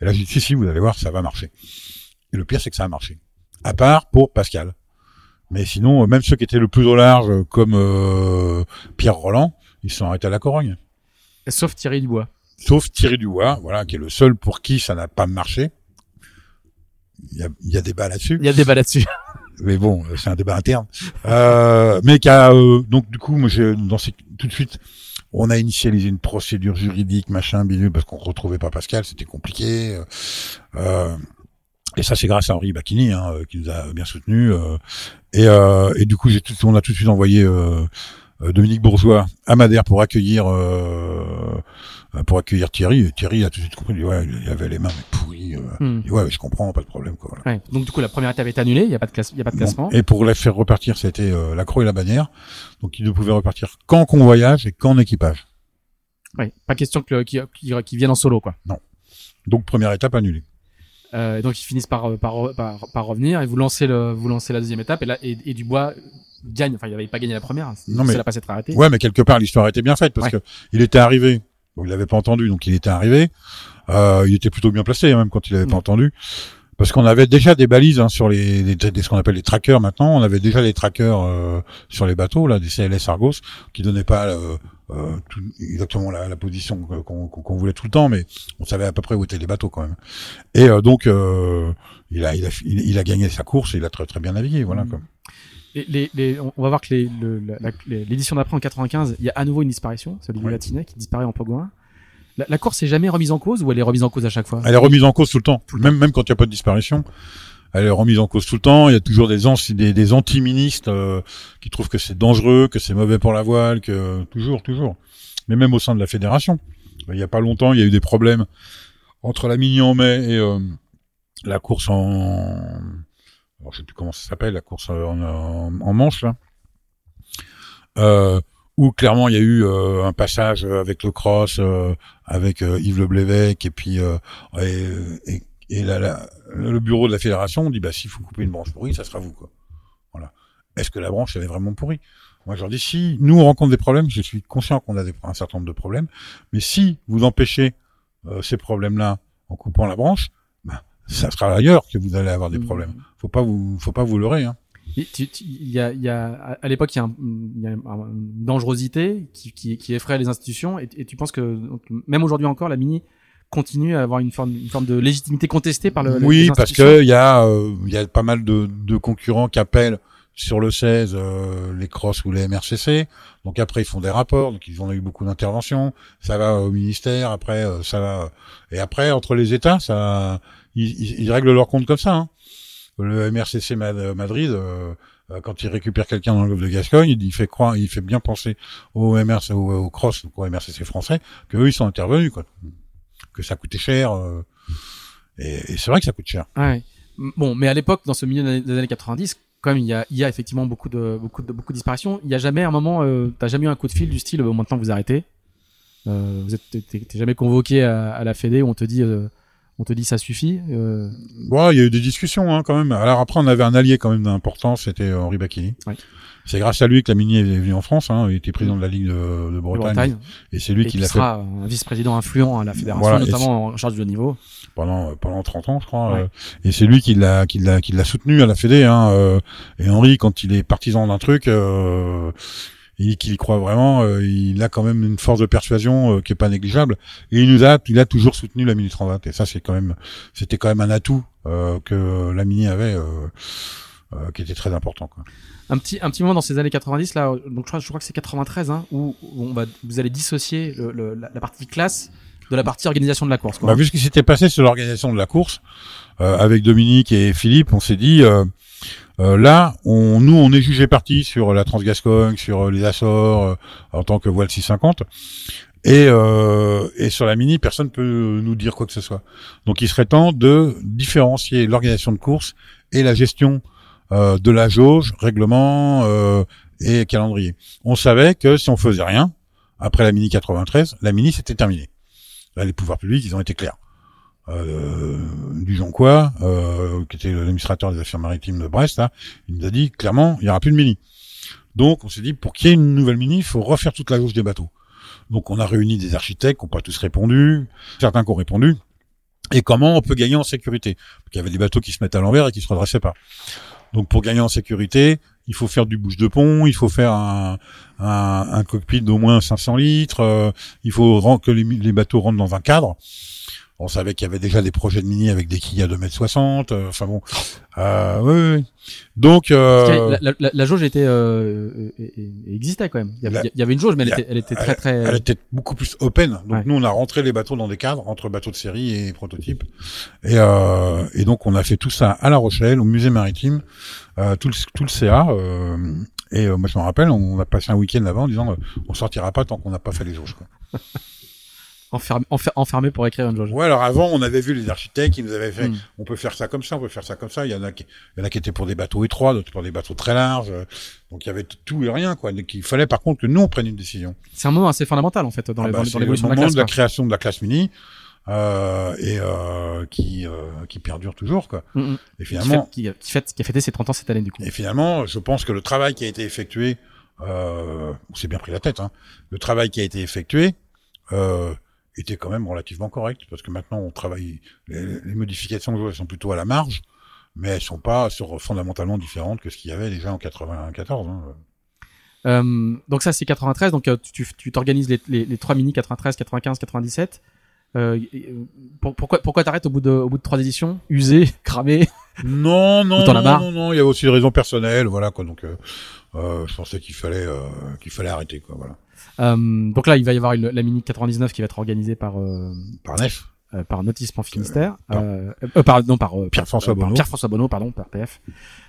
Et là, j'ai dit, si, si, vous allez voir, ça va marcher. Et le pire, c'est que ça a marché. À part pour Pascal. Mais sinon, euh, même ceux qui étaient le plus au large, euh, comme euh, Pierre Roland, ils sont arrêtés à la Corogne. Sauf Thierry Dubois. Sauf Thierry Dubois, voilà, qui est le seul pour qui ça n'a pas marché. Il y a, y a débat là-dessus. Il y a débat là-dessus. Mais bon, euh, c'est un débat interne. Euh, mais qui a, euh, donc du coup, moi, j'ai, dans ces, tout de suite, on a initialisé une procédure juridique, machin, bidule, parce qu'on retrouvait pas Pascal, c'était compliqué. euh, et ça, c'est grâce à Henri Bacchini, hein, euh, qui nous a bien soutenus. euh, et, euh, et du coup, j'ai tout, on a tout de suite envoyé Dominique Bourgeois à Madère pour accueillir euh, pour accueillir Thierry. Et Thierry a tout de suite compris. Ouais, il avait les mains pourries. euh. Il dit, ouais, je comprends, pas de problème. Quoi, voilà. Ouais. Donc du coup, la première étape est annulée. Il y a pas de classe, il y a pas de Bon. classement. Et pour les faire repartir, c'était euh, la croix et la bannière. Donc ils ne pouvaient repartir qu'en convoyage et qu'en équipage. Ouais. Pas question que, qui, qui, qui viennent en solo, quoi. Donc première étape annulée. Euh, donc ils finissent par, par, par, par revenir et vous lancez le, vous lancez la deuxième étape et là, et, et Dubois gagne. Enfin, il avait pas gagné la première. Non, mais- C'est la pas s'être arrêté. Ouais, mais quelque part l'histoire était bien faite parce Ouais. que il était arrivé. Bon, il l'avait pas entendu, donc il était arrivé. Euh, il était plutôt bien placé hein, même quand il avait pas Mm. entendu. Parce qu'on avait déjà des balises hein, sur les, les, les- ce qu'on appelle les trackers maintenant. On avait déjà les trackers euh, sur les bateaux là, des CLS Argos, qui donnaient pas euh, euh, tout- exactement la, la position qu'on qu'on voulait tout le temps, mais on savait à peu près où étaient les bateaux quand même. Et euh, donc euh, il a, il a, il, a gagné sa course, et il a très très bien navigué, voilà. Mm. Quoi. Les, les, les- on va voir que l'édition d'après en 95, il y a à nouveau une disparition, Olivier Ouais. Latinet qui disparaît en Pogouin. La, la course est jamais remise en cause ou elle est remise en cause à chaque fois? Elle est remise en cause tout le temps, même même quand il n'y a pas de disparition. Elle est remise en cause tout le temps. Il y a toujours des, des, des anti-ministres euh, qui trouvent que c'est dangereux, que c'est mauvais pour la voile, que toujours, toujours. Mais même au sein de la fédération, il y a pas longtemps, il y a eu des problèmes entre la mini en mai et euh, la course en, je sais plus comment ça s'appelle, la course en, en, en manche là. Euh, où clairement il y a eu euh, un passage avec le cross, euh, avec euh, Yves Leblévec et puis euh, et la, la- le bureau de la fédération on dit bah s'il faut couper une branche pourrie, ça sera vous quoi. Voilà. Est-ce que la branche elle est vraiment pourrie? Moi je leur dis si nous on rencontre des problèmes, je suis conscient qu'on a des, un certain nombre de problèmes, mais si vous empêchez euh, ces problèmes-là en coupant la branche, bah, ça sera ailleurs que vous allez avoir des problèmes. Faut pas vous faut pas vous leurrer hein. Il y a, il y a, à- l'époque, il y a, un- il y a un- une dangerosité qui, qui, qui effraie les institutions. Et, et tu penses que même aujourd'hui encore, la mini continue à avoir une forme, une forme de légitimité contestée par le. Oui, parce que il y a euh, il y a pas mal de, de concurrents qui appellent sur le 16 euh, les crosses ou les MRCC. Donc après ils font des rapports, donc ils ont eu beaucoup d'interventions. Ça va au ministère, après euh, ça va et après entre les États, ça ils, ils- ils règlent leur compte comme ça. hein. Le MRCC Mad- Madrid. euh, euh, quand il récupère quelqu'un dans le golfe de Gascogne, il fait croire, il fait bien penser au MRC, au, au cross, donc au MRCC français, que eux ils sont intervenus, quoi. Que ça coûtait cher. euh, et, et c'est vrai que ça coûte cher. Ouais. Bon, mais à l'époque, dans ce milieu des années- des années 90, quand même, il y a, il y a effectivement beaucoup de, beaucoup de, beaucoup de disparitions. Il y a jamais un moment, euh, t'as jamais eu un coup de fil du style, bon, maintenant vous arrêtez. Euh, vous êtes, t'es- t'es t'es jamais convoqué à, à la Fédé où on te dit, euh, on te dit ça suffit. Euh, Ouais, il y a eu des discussions hein, quand même. Alors après, on avait un allié quand même d'importance, c'était Henri Bacchini. Oui. C'est grâce à lui que la Mini est venue en France. Hein. Il était président de la Ligue de, Bretagne, Bretagne, et c'est lui et qui l'a fait sera un vice-président influent à la fédération, Voilà, et notamment en charge du haut niveau. pendant pendant 30 ans, je crois. Ouais. euh, et c'est lui qui l'a qui l'a qui l'a soutenu à la Fédé. Hein, euh, et Henri, quand il est partisan d'un truc, euh, il qu'il y croit vraiment, euh, il a quand même une force de persuasion euh, qui est pas négligeable. Et il nous a, il a toujours soutenu la Mini Transat. Et ça, c'est quand même, c'était quand même un atout euh, que la Mini avait, euh, qui était très important. Quoi. Un petit, un petit moment dans ces années 90, là, donc je crois, je crois que c'est 93, hein, où, on va, vous allez dissocier le, le- la, la partie classe de la partie organisation de la course. Quoi. Bah, vu ce qui s'était passé sur l'organisation de la course, euh, avec Dominique et Philippe, on s'est dit, euh, euh, là, on, nous, on est jugé parti sur la Transgascogne, sur euh, les Açores, euh, en tant que voile 650. Et, euh, et sur la Mini, personne peut nous dire quoi que ce soit. Donc, il serait temps de différencier l'organisation de course et la gestion euh, de la jauge, règlement euh, et calendrier. On savait que si on faisait rien, après la Mini 93, la Mini, c'était terminé. Là, les pouvoirs publics, ils ont été clairs. Euh, Dujoncois, euh, qui était l'administrateur des affaires maritimes de Brest, il nous a dit clairement, il n'y aura plus de mini. Donc, on s'est dit, pour qu'il y ait une nouvelle mini, il faut refaire toute la jauge des bateaux. Donc, on a réuni des architectes qui n'ont pas tous répondu, certains qui ont répondu. Et comment on peut gagner en sécurité? Parce qu'il y avait des bateaux qui se mettent à l'envers et qui se redressaient pas. Donc, pour gagner en sécurité, il faut faire du bouche de pont, il faut faire un, cockpit d'au moins 500 litres, euh, il faut que les bateaux rentrent dans un cadre. On savait qu'il y avait déjà des projets de mini avec des quilles à 2m60. euh, Enfin bon, euh, oui, oui. Donc, euh, la, la, la, la jauge était, euh, existait quand même. Il y avait, La- il y avait une jauge, mais elle, était, elle était très très. elle était beaucoup plus open. Donc Ouais. nous, on a rentré les bateaux dans des cadres entre bateaux de série et prototypes. Et, euh, et donc, on a fait tout ça à La Rochelle, au musée maritime, euh, tout, le, tout le CA. euh, et euh, moi, je me rappelle, on a passé un week-end là-bas en disant, euh, on sortira pas tant qu'on n'a pas fait les jauges. Quoi. Enfermé, enfer- enfermé pour écrire une jauge. Ouais, alors avant, on avait vu les architectes qui nous avaient fait, Mm. on peut faire ça comme ça, on peut faire ça comme ça. Il y en a qui, il y en a qui étaient pour des bateaux étroits, d'autres pour des bateaux très larges. Donc il y avait tout et rien, quoi. Donc il fallait par contre que nous on prenne une décision. C'est un moment assez fondamental en fait dans Ah bah, dans l'évolution de la moment classe. de la création de la classe mini euh, et euh, qui euh, qui perdure toujours, quoi. Mm, mm. Et finalement, qui, qui a fêté ses 30 ans cette année du coup. et finalement, je pense que le travail qui a été effectué, euh, on s'est bien pris la tête. Hein, le travail qui a été effectué. Euh, était quand même relativement correct parce que maintenant on travaille les, les modifications elles sont plutôt à la marge mais elles sont pas sur fondamentalement différentes que ce qu'il y avait déjà en 94 hein. Euh, donc ça c'est 93, donc euh, tu t'organises les, les, les trois mini 93, 95, 97. Euh, pour- pourquoi pourquoi t'arrêtes au bout de au bout de trois éditions? Usé, cramé? non non non, non non il y a aussi des raisons personnelles voilà quoi donc euh, euh, je pensais qu'il fallait euh, qu'il fallait arrêter quoi voilà donc là il va y avoir une- la mini 99 qui va être organisée par euh, par nef euh, par Notissement Finistère, par- euh, euh, par, non par euh, Pierre-François Bonneau. Pierre-François Bonneau, pardon, par PF,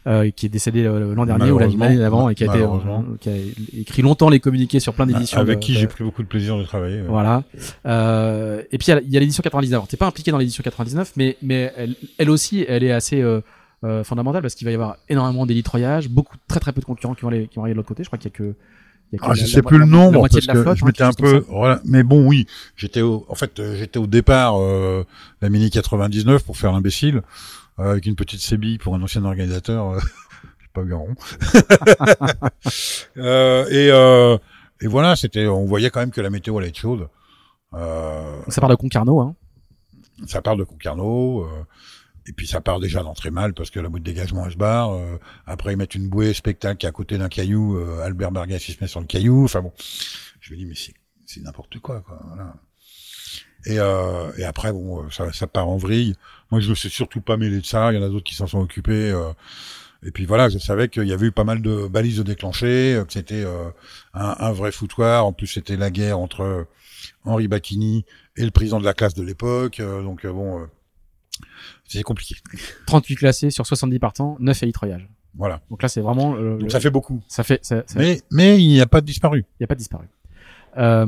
euh, qui est décédé euh, l'an dernier ou l'année d'avant et qui a été, euh, qui a écrit longtemps les communiqués sur plein d'éditions. Avec de- qui de- j'ai pris beaucoup de plaisir de travailler. ouais. Voilà. Euh, et puis il y a- l'édition 99. Alors t'es pas impliqué dans l'édition 99, mais mais elle, elle aussi, elle est assez euh, euh, fondamentale parce qu'il va y avoir énormément d'élitroyage, beaucoup très très peu de concurrents qui vont aller qui vont aller de l'autre côté. Je crois qu'il y a que Ah, je la- sais plus la- le nombre parce que flotte, je hein, m'étais un peu voilà. mais bon oui j'étais au en fait euh, j'étais au départ euh, la mini 99 pour faire l'imbécile euh, avec une petite sébille pour un ancien organisateur euh, pas garon euh, et euh, et voilà c'était on voyait quand même que la météo allait être chaude euh, ça part de Concarneau. Hein. ça part de Concarneau euh, et puis ça part déjà d'entrée mal parce que la bouée de dégagement elle se barre euh, après ils mettent une bouée spectacle à côté d'un caillou euh, Albert Bergas il se met sur le caillou enfin bon je me dis mais c'est c'est n'importe quoi quoi voilà et euh, et après bon euh, ça ça part en vrille moi je me suis surtout pas mêlé de ça il y en a d'autres qui s'en sont occupés euh, et puis voilà, je savais qu'il y avait eu pas mal de balises déclenchées, euh, que c'était un, un vrai foutoir. En plus, c'était la guerre entre Henri Bacchini et le président de la classe de l'époque. donc bon, c'est compliqué. 38 classés sur 70 partants, 9 élitroyages. Voilà. Donc là c'est vraiment euh, Donc ça fait beaucoup. ça fait ça, ça- Mais mais il n'y a pas de disparu. il n'y a pas de disparu. Euh,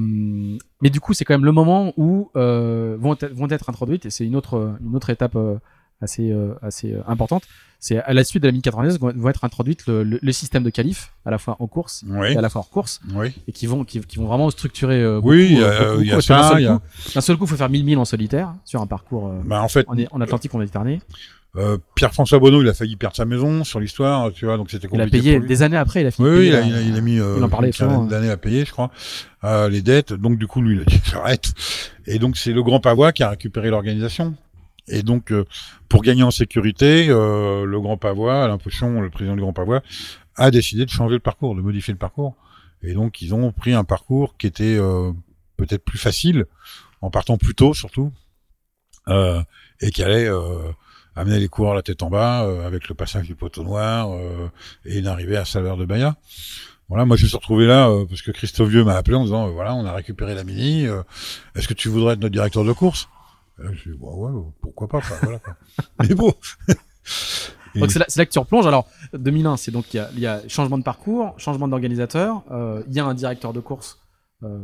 mais du coup, c'est quand même le moment où euh, vont, être, vont être introduites, et c'est une autre, une autre étape euh, assez, euh, assez euh, importante. C'est à la suite de la 1090 vont, être introduites le, le, le système de qualif, à la fois en course Oui. et à la fois hors course, Oui. et qui vont, qui, qui vont vraiment structurer. Euh, Oui, beaucoup, euh, euh, beaucoup, il y a ça, D'un seul coup, il faut faire 1000 milles en solitaire sur un parcours euh, Bah en fait, en, en Atlantique en Méditerranée. euh, Pierre-François Bonneau, il a failli perdre sa maison sur l'histoire, tu vois, donc c'était Il a compliqué. payé pour lui. des années après, il a fini. Oui, oui, il a, il a, il a mis euh, il en parlait une d'années à payer, je crois, euh, les dettes. Donc du coup, lui, il a dit j'arrête. Et donc c'est le Grand Pavois qui a récupéré l'organisation. Et donc euh, pour gagner en sécurité, euh, le Grand Pavois, Alain Pochon, le président du Grand Pavois, a décidé de changer le parcours, de modifier le parcours. Et donc ils ont pris un parcours qui était euh, peut-être plus facile, en partant plus tôt surtout, et qui allait amener les coureurs la tête en bas avec le passage du poteau noir et une arrivée à Saveur de Bahia. Voilà, moi je me suis retrouvé là euh, parce que Christophe Vieux m'a appelé en disant voilà, on a récupéré la mini, est-ce que tu voudrais être notre directeur de course? Euh, Je dis ouais, ouais, pourquoi pas, quoi, voilà. Quoi. Mais bon. Et- Donc c'est là, là que tu replonges. Alors 2001, c'est donc il y y a changement de parcours, changement d'organisateur. euh, Il y a un directeur de course euh,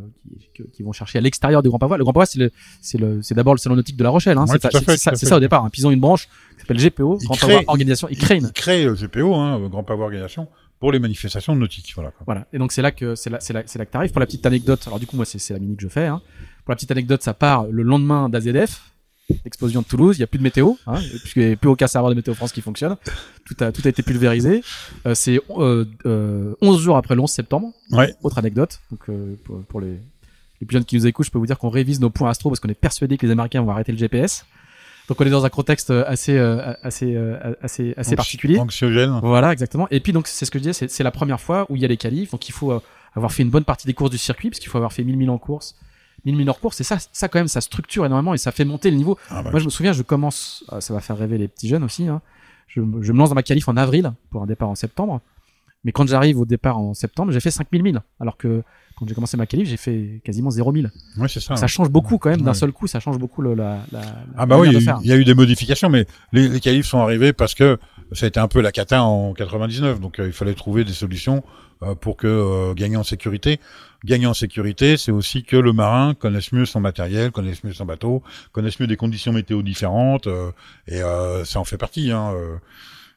qui, qui vont chercher à l'extérieur du Grand Pavois. Le Grand Pavois, c'est le, c'est le, c'est d'abord le salon nautique de La Rochelle. Hein. Ouais, c'est ça- ça, au départ. Hein. Puis ils ont une branche qui s'appelle GPO, Il Grand crée- Pavois Organisation. Ils créent une. il crée le GPO, hein, Grand Pavois Organisation, pour les manifestations nautiques. Voilà. Quoi. Voilà. Et donc c'est là que c'est là, c'est là, c'est là que t'arrives. Pour la petite anecdote, alors du coup moi c'est, la mini que je fais. Hein. Pour la petite anecdote, ça part le lendemain d'AZF, explosion de Toulouse. Il y a plus de météo, hein, puisqu'il n'y a plus aucun serveur de météo France qui fonctionne. Tout a tout a été pulvérisé. Euh, c'est euh, euh, 11 jours après le 11 septembre. Ouais. Autre anecdote. Donc euh, pour, pour les, les plus jeunes qui nous écoutent, je peux vous dire qu'on révise nos points astro parce qu'on est persuadé que les Américains vont arrêter le GPS. Donc on est dans un contexte assez euh, assez euh, assez assez Anxi- particulier. Anxiogène. Voilà, exactement. Et puis donc c'est ce que je disais, c'est, c'est la première fois où il y a les qualifs, donc il faut euh, avoir fait une bonne partie des courses du circuit, parce qu'il faut avoir fait 1000 milles en course, 1000 milles hors course, et ça, ça quand même, ça structure énormément et ça fait monter le niveau. Ah, bah, Moi je me souviens, je commence, euh, ça va faire rêver les petits jeunes aussi, hein. je, je me lance dans ma qualif en avril pour un départ en septembre, mais quand j'arrive au départ en septembre, j'ai fait 5000 milles, alors que quand j'ai commencé ma qualif, j'ai fait quasiment 0 milles. ouais, c'est ça. Ça change beaucoup quand même, d'un Ouais. seul coup, ça change beaucoup le, la, la, Ah bah oui, il y, y a eu des modifications, mais les, les qualifs sont arrivés parce que ça a été un peu la cata en 99, donc euh, il fallait trouver des solutions euh, pour que euh, gagner en sécurité. Gagner en sécurité, c'est aussi que le marin connaisse mieux son matériel, connaisse mieux son bateau, connaisse mieux des conditions météo différentes, euh, et euh, ça en fait partie. Hein, euh.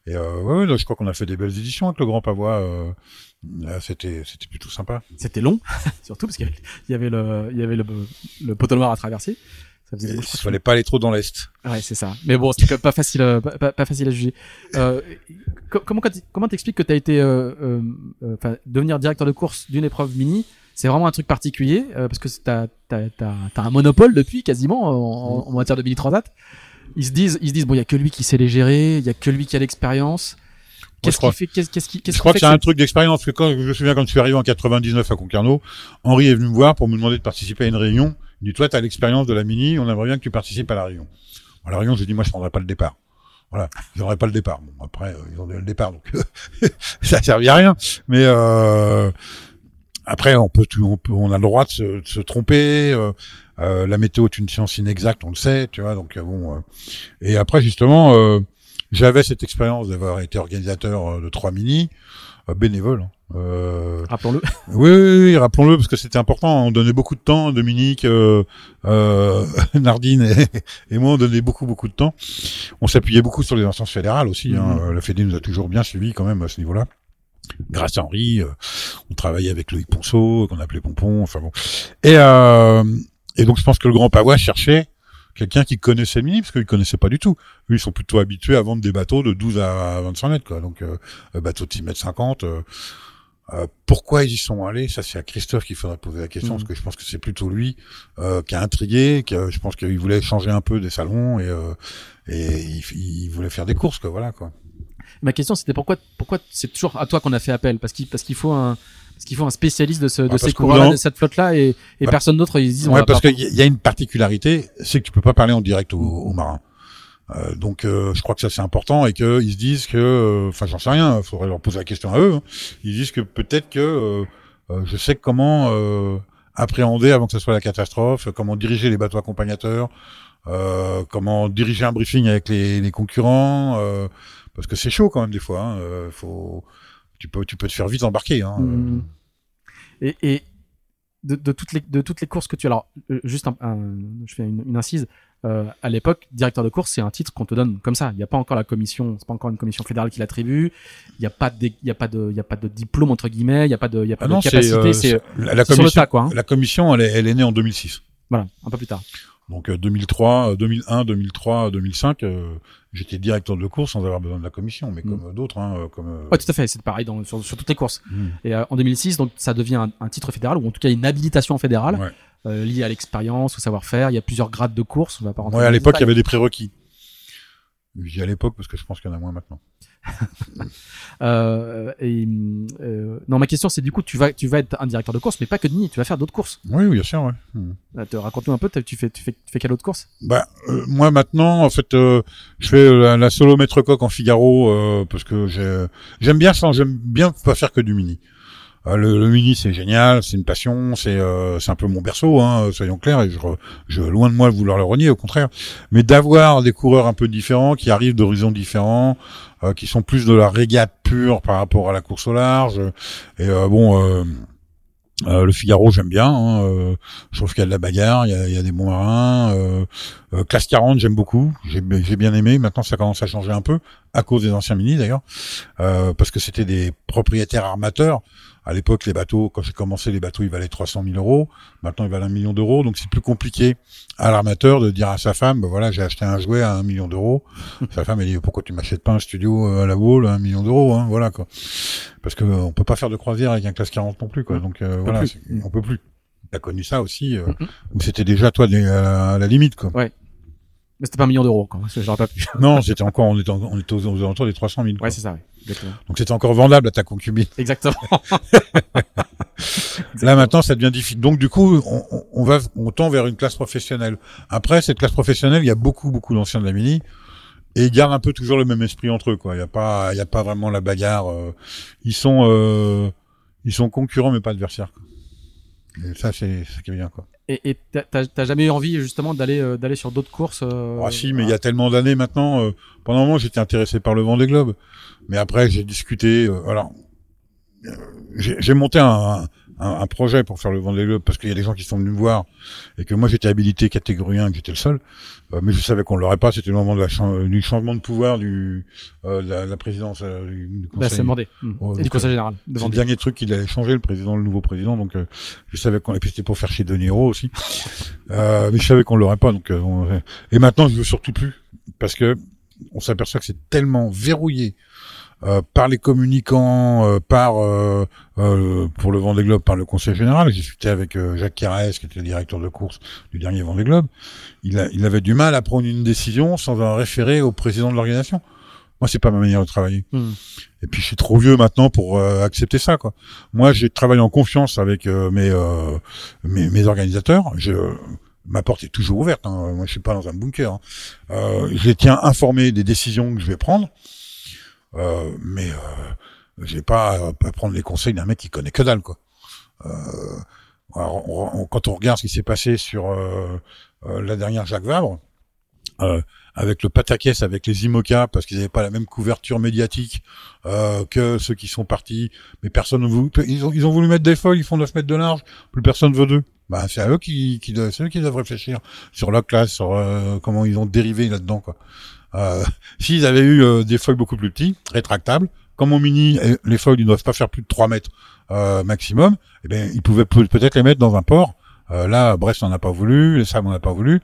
Et euh, ouais, là, je crois qu'on a fait des belles éditions avec le Grand Pavois. Euh, c'était c'était plutôt sympa. C'était long, surtout parce qu'il y avait- le, il y avait le, le poteau noir à traverser. Ça faisait, Il que- fallait pas aller trop dans l'est. Ouais, c'est ça. Mais bon, même pas facile, euh, pas, pas- pas facile à juger. Euh, co- comment comment t'expliques que t'as été, euh, euh, euh, enfin, devenir directeur de course d'une épreuve mini? C'est vraiment un truc particulier euh, parce que t'as t'as t'as t'as un monopole depuis quasiment en, en, en matière de mini transat. Ils se disent, ils se disent bon, il y a que lui qui sait les gérer, il y a que lui qui a l'expérience. Qu'est-ce je crois- qui fait Qu'est-ce qu'est-ce qui qu'est-ce Je crois que c'est un truc d'expérience. parce que quand je me souviens quand je suis arrivé en 99 à Concarneau, Henri est venu me voir pour me demander de participer à une réunion. Il dit toi, tu as l'expérience de la mini, on aimerait bien que tu participes à la réunion. À la réunion, j'ai dit moi, je prendrai pas le départ. Voilà, j'aurais pas le départ. Bon, après, euh, ils ont le départ, donc ça a servi à rien. Mais euh, après, on peut, on peut, on a le droit de se, de se tromper. euh, euh, la météo est une science inexacte, on le sait, tu vois. Donc euh, bon. euh, et après, justement, euh, j'avais cette expérience d'avoir été organisateur de trois mini euh, bénévole. hein. Euh, Rappelons-le. oui, oui, oui, rappelons-le parce que c'était important. On donnait beaucoup de temps. Dominique, euh, euh, Nardine et, et moi, on donnait beaucoup, beaucoup de temps. On s'appuyait beaucoup sur les instances fédérales aussi. Hein. Mhm. La Fédé nous a toujours bien suivis quand même à ce niveau-là. Grâce à Henri, euh, on travaillait avec Loïc Ponceau, qu'on appelait Pompon. Enfin bon. Et, euh, et donc, je pense que le Grand Pavois cherchait quelqu'un qui connaissait mini parce qu'ils connaissaient pas du tout. Eux, ils sont plutôt habitués à vendre des bateaux de 12 à 25 mètres, quoi. Donc, euh, euh, bateau de 6 mètres 50. euh, euh, pourquoi ils y sont allés? Ça, c'est à Christophe qu'il faudrait poser la question, Mhm. parce que je pense que c'est plutôt lui euh, qui a intrigué, qui a- je pense qu'il voulait changer un peu des salons et, euh, et il, il voulait faire des courses, quoi. Voilà, quoi. Ma question, c'était pourquoi, pourquoi c'est toujours à toi qu'on a fait appel? Parce qu'il, parce qu'il faut un, parce qu'il faut un spécialiste de, ce, de parce ces d'un- de cette flotte-là, et, et Bah, personne d'autre. Ils disent, Ouais, parce qu'il y a- une particularité, c'est que tu peux pas parler en direct aux, aux marins. Euh, donc, euh, je crois que ça c'est important et que ils se disent que, euh, enfin, j'en sais rien, il faudrait leur poser la question à eux. hein. Ils disent que peut-être que euh, euh, je sais comment euh, appréhender avant que ce soit la catastrophe, comment diriger les bateaux accompagnateurs, euh, comment diriger un briefing avec les, les concurrents, euh, parce que c'est chaud quand même des fois. Hein, euh, faut, tu peux, tu peux te faire vite embarquer. Hein, Mhm. Et, et de, de toutes les de toutes les courses que tu alors euh, juste un, un- je fais une, une incise euh, à l'époque directeur de course c'est un titre qu'on te donne comme ça il n'y a pas encore la commission c'est pas encore une commission fédérale qui l'attribue il n'y a pas de il a pas de il a pas de diplôme entre guillemets il y a pas de il a pas Ah de non, capacité euh, c'est c'est- la, le commission. tas quoi hein. La commission, elle est, elle est née en 2006. Voilà un peu plus tard Donc euh, 2003, euh, 2001, 2003, 2005, euh, j'étais directeur de course sans avoir besoin de la commission, mais Mm. comme euh, d'autres, hein, euh, comme. euh, ouais tout à fait c'est pareil dans, sur, sur toutes les courses mm. et euh, en 2006 donc ça devient un, un titre fédéral ou en tout cas une habilitation fédérale Ouais. euh, liée à l'expérience au savoir-faire il y a plusieurs grades de course on va pas rentrer Ouais, dans à l'époque, il y avait des prérequis. Je dis à l'époque parce que je pense qu'il y en a moins maintenant. Euh, et euh, non, ma question c'est du coup, tu vas, tu vas être un directeur de course, mais pas que de mini, tu vas faire d'autres courses. Oui, oui, bien sûr. Ouais. Mm. Euh, te- Raconte-nous un peu, tu fais, tu fais, tu fais quelle autre course? Bah, euh, moi maintenant, en fait, euh, je fais la, la solo maître coq en Figaro euh, parce que j'ai- j'aime bien ça. J'aime bien pas faire que du mini. Euh, le, le mini, c'est génial, c'est une passion, c'est euh, un peu mon berceau, hein, soyons clairs. Et je, je loin de moi de vouloir le renier, au contraire. Mais d'avoir des coureurs un peu différents, qui arrivent d'horizons différents, euh, qui sont plus de la régate pure par rapport à la course au large. Et euh, bon. Euh, euh, le Figaro, j'aime bien. Hein, euh, je trouve qu'il y a de la bagarre, il y a, il y a des bons marins. Euh, euh, classe 40, j'aime beaucoup. J'ai j'ai bien aimé. Maintenant, ça commence à changer un peu, à cause des anciens mini d'ailleurs, euh, parce que c'était des propriétaires armateurs. À l'époque, les bateaux, quand j'ai commencé, les bateaux, ils valaient 300 000 euros. Maintenant, ils valent un million d'euros. Donc, c'est plus compliqué à l'armateur de dire à sa femme, ben voilà, j'ai acheté un jouet à un million d'euros. sa femme, elle dit, pourquoi tu m'achètes pas un studio euh, à la Wall à un million d'euros, hein, voilà quoi. Parce que euh, on peut pas faire de croisière avec un classe 40 non plus, quoi. Donc euh, voilà, plus. c'est- on peut plus. T'as connu ça aussi, euh, où c'était déjà toi des- à la, à la limite, quoi. Mais c'était pas un million d'euros, quoi. parce que J'aurais pas pu. Non, c'était encore, on était, en- on était aux, aux alentours des 300 000. quoi. Ouais, c'est ça, ouais. Exactement. Donc c'était encore vendable à ta concubine. Exactement. Là maintenant, ça devient difficile. Donc du coup, on, va, on tend vers une classe professionnelle. Après, cette classe professionnelle, il y a beaucoup, beaucoup d'anciens de la mini. Et ils gardent un peu toujours le même esprit entre eux, quoi. Il y a pas, il y a pas vraiment la bagarre. euh, ils sont, euh, ils sont concurrents mais pas adversaires. quoi. Et ça, c'est, c'est qui est bien, quoi. Et t'as- jamais eu envie, justement, d'aller euh, d'aller sur d'autres courses euh, Ah si, mais il y a tellement d'années maintenant. euh, pendant un moment, j'étais intéressé par le Vendée Globe, mais après, j'ai discuté. euh, alors, euh, j'ai j'ai monté un, un, un projet pour faire le Vendée Globe parce qu'il y a des gens qui sont venus me voir et que moi j'étais habilité catégorie 1, que j'étais le seul, euh, mais je savais qu'on l'aurait pas. C'était le moment de la du changement de pouvoir du euh, de la, la présidence euh, du, Bah, conseil. c'est demandé. Mm. Ouais, et du conseil général. C'est le dernier truc qu'il allait changer, le président, le nouveau président. Donc, euh, je savais qu'on et puis c'était pour faire chez De Niro aussi. Euh, mais je savais qu'on l'aurait pas. Donc, euh, on- et maintenant, je veux surtout plus parce que on s'aperçoit que c'est tellement verrouillé euh, par les communicants, euh, par euh, euh, pour le Vendée Globe, par le Conseil général. J'ai discuté avec euh, Jacques Carès, qui était le directeur de course du dernier Vendée Globe. Il, a, il avait du mal à prendre une décision sans en référer au président de l'organisation. Moi, c'est pas ma manière de travailler. Mm. Et puis je suis trop vieux maintenant pour euh, accepter ça quoi. Moi, j'ai travaillé en confiance avec euh, mes, euh, mes mes organisateurs. Je ma porte est toujours ouverte. Hein. Moi, je suis pas dans un bunker. Hein. Euh, je les tiens informés des décisions que je vais prendre, euh, mais euh, j'ai pas à prendre les conseils d'un mec qui connaît que dalle quoi. alors, on- on- quand on regarde ce qui s'est passé sur euh, euh, la dernière Jacques Vabre, euh, avec le pataquès, avec les IMOCA, parce qu'ils n'avaient pas la même couverture médiatique euh, que ceux qui sont partis, mais personne ne voulu, ils ont, ils ont voulu mettre des feuilles, ils font 9 mètres de large, plus personne veut d'eux. Bah, c'est à eux qui, qui doivent, eux qui doivent réfléchir sur la classe, sur euh, comment ils ont dérivé là-dedans, quoi. Euh, S'ils avaient eu euh, des feuilles beaucoup plus petites, rétractables, comme en mini, les feuilles ne doivent pas faire plus de 3 mètres euh, maximum, eh ben, ils pouvaient peut- peut-être les mettre dans un port. Euh, là, Brest n'en a pas voulu, les Sam n'en a pas voulu.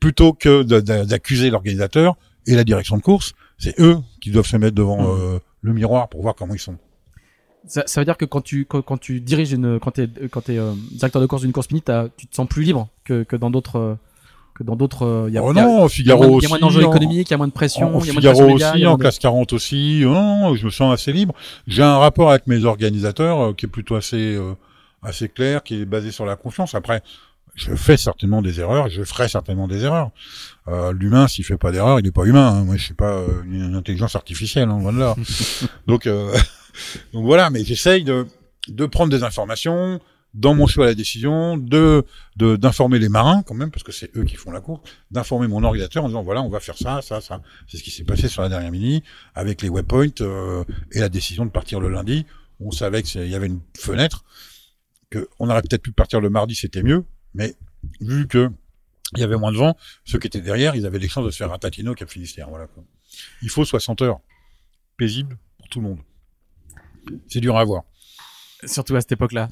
Plutôt que d'accuser l'organisateur et la direction de course, c'est eux qui doivent se mettre devant Mhm. euh, le miroir pour voir comment ils sont. Ça, ça veut dire que quand tu quand, quand tu diriges une quand t'es quand t'es euh, directeur de course d'une course mini, tu te sens plus libre que que dans d'autres euh, que dans d'autres. y a- oh y a- non, il y a moins, y a moins d'enjeux en- économiques, il y a moins de pression, En il y a moins de Figaro pression média, il y aussi, en de- classe 40 aussi. Non, je me sens assez libre. J'ai un rapport avec mes organisateurs euh, qui est plutôt assez euh, assez clair, qui est basé sur la confiance. Après, je fais certainement des erreurs, je ferai certainement des erreurs. Euh, L'humain, s'il fait pas d'erreur, il est pas humain. hein. Moi, je suis pas euh, une intelligence artificielle, hein, voilà. donc, euh, donc voilà. Mais j'essaye de de prendre des informations dans mon choix la décision, de d'informer les marins quand même parce que c'est eux qui font la course, d'informer mon organisateur en disant voilà on va faire ça, ça, ça. C'est ce qui s'est passé sur la dernière mini avec les waypoints euh, et la décision de partir le lundi. On savait qu'il y avait une fenêtre que on aurait peut-être pu partir le mardi, c'était mieux, mais vu que il y avait moins de vent, ceux qui étaient derrière, ils avaient des chances de se faire un tatino Cap Finistère. Voilà. Il faut 60 heures paisible pour tout le monde. C'est dur à voir. surtout à cette époque-là.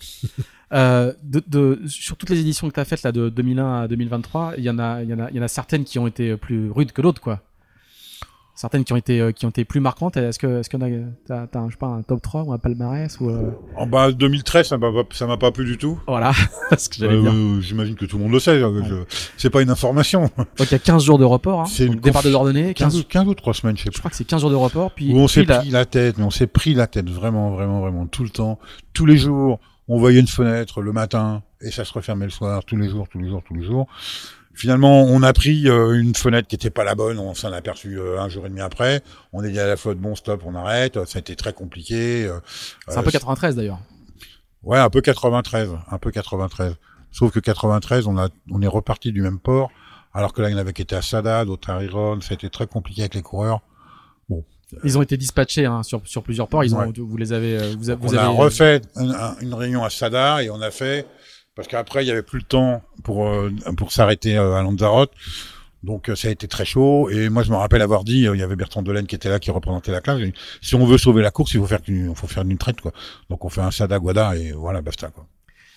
Euh, de, de, sur toutes les éditions que tu as faites là de 2001 à 2023, il y en a, y en a, il y en a certaines qui ont été plus rudes que d'autres, quoi. Certaines qui ont été, euh, qui ont été plus marquantes. Est-ce que, est-ce que t'as, t'as, un, je sais pas, un top 3 ou un palmarès ou euh, En bas 2013, ça m'a pas, ça m'a pas plu du tout. voilà, ce que j'allais Euh, J'imagine que tout le monde le sait. euh, je- C'est pas une information. Donc il y a 15 jours de report, hein. C'est une départ conf- de Dordogne, 15, 15, 15 ou 3 semaines, je sais je plus. crois que c'est 15 jours de report, puis, Où on s'est la- pris la tête, mais on s'est pris la tête vraiment, vraiment, vraiment tout le temps, tous les jours. On voyait une fenêtre le matin et ça se refermait le soir, tous les jours, tous les jours, tous les jours. Finalement, on a pris euh, une fenêtre qui était pas la bonne, on s'en a aperçu euh, un jour et demi après. On est dit à la flotte, bon stop, on arrête. Ça a été très compliqué. euh, c'est un peu 93 d'ailleurs. Ouais, un peu 93, un peu 93. Sauf que 93, on a, on est reparti du même port, alors que là, il y en avait qui étaient à Sada, d'autres à Riron, ça a été très compliqué avec les coureurs. Ils ont été dispatchés hein, sur, sur plusieurs ports. Ils ont, Ouais. vous les avez, euh, vous, a- vous on a refait un- un- une réunion à Sada et on a fait parce qu'après il y avait plus le temps pour euh, pour s'arrêter euh, à Lanzarote. Donc ça a été très chaud et moi je me rappelle avoir dit il y avait Bertrand Delaine qui était là qui représentait la classe. dit, si on veut sauver la course, il faut faire qu'une faut faire une traite quoi. Donc on fait un Sada Guada et voilà basta quoi.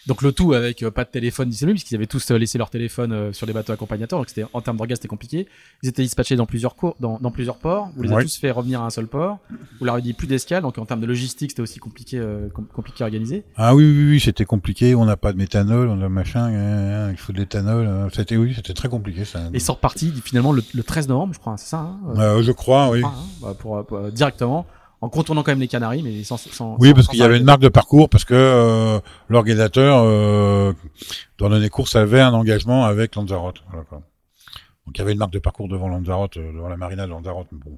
Donc le tout avec euh, pas de téléphone disponible, puisqu'ils avaient tous euh, laissé leur téléphone euh, sur les bateaux accompagnateurs, donc c'était en termes d'orgas c'était compliqué. Ils étaient dispatchés dans plusieurs cours, dans, dans plusieurs ports. Vous les avez tous fait revenir à un seul port. Vous leur avez dit plus d'escale, donc en termes de logistique c'était aussi compliqué, euh, com- compliqué à organiser. Ah oui oui oui c'était compliqué. On n'a pas de méthanol, on a machin, il faut de l'éthanol. euh, C'était oui c'était très compliqué ça. Et ils sont repartis finalement le, le 13 novembre, je crois, c'est ça, hein, euh, je crois oui. je crois, hein, bah, pour, pour, directement en contournant quand même les Canaries, mais sans. sans Oui, parce qu'il y avait une marque de parcours, parce que euh, l'organisateur, euh, dans les courses, avait un engagement avec Lanzarote. Voilà, quoi. Donc il y avait une marque de parcours devant Lanzarote, euh, devant la marina de Lanzarote. mais Bon.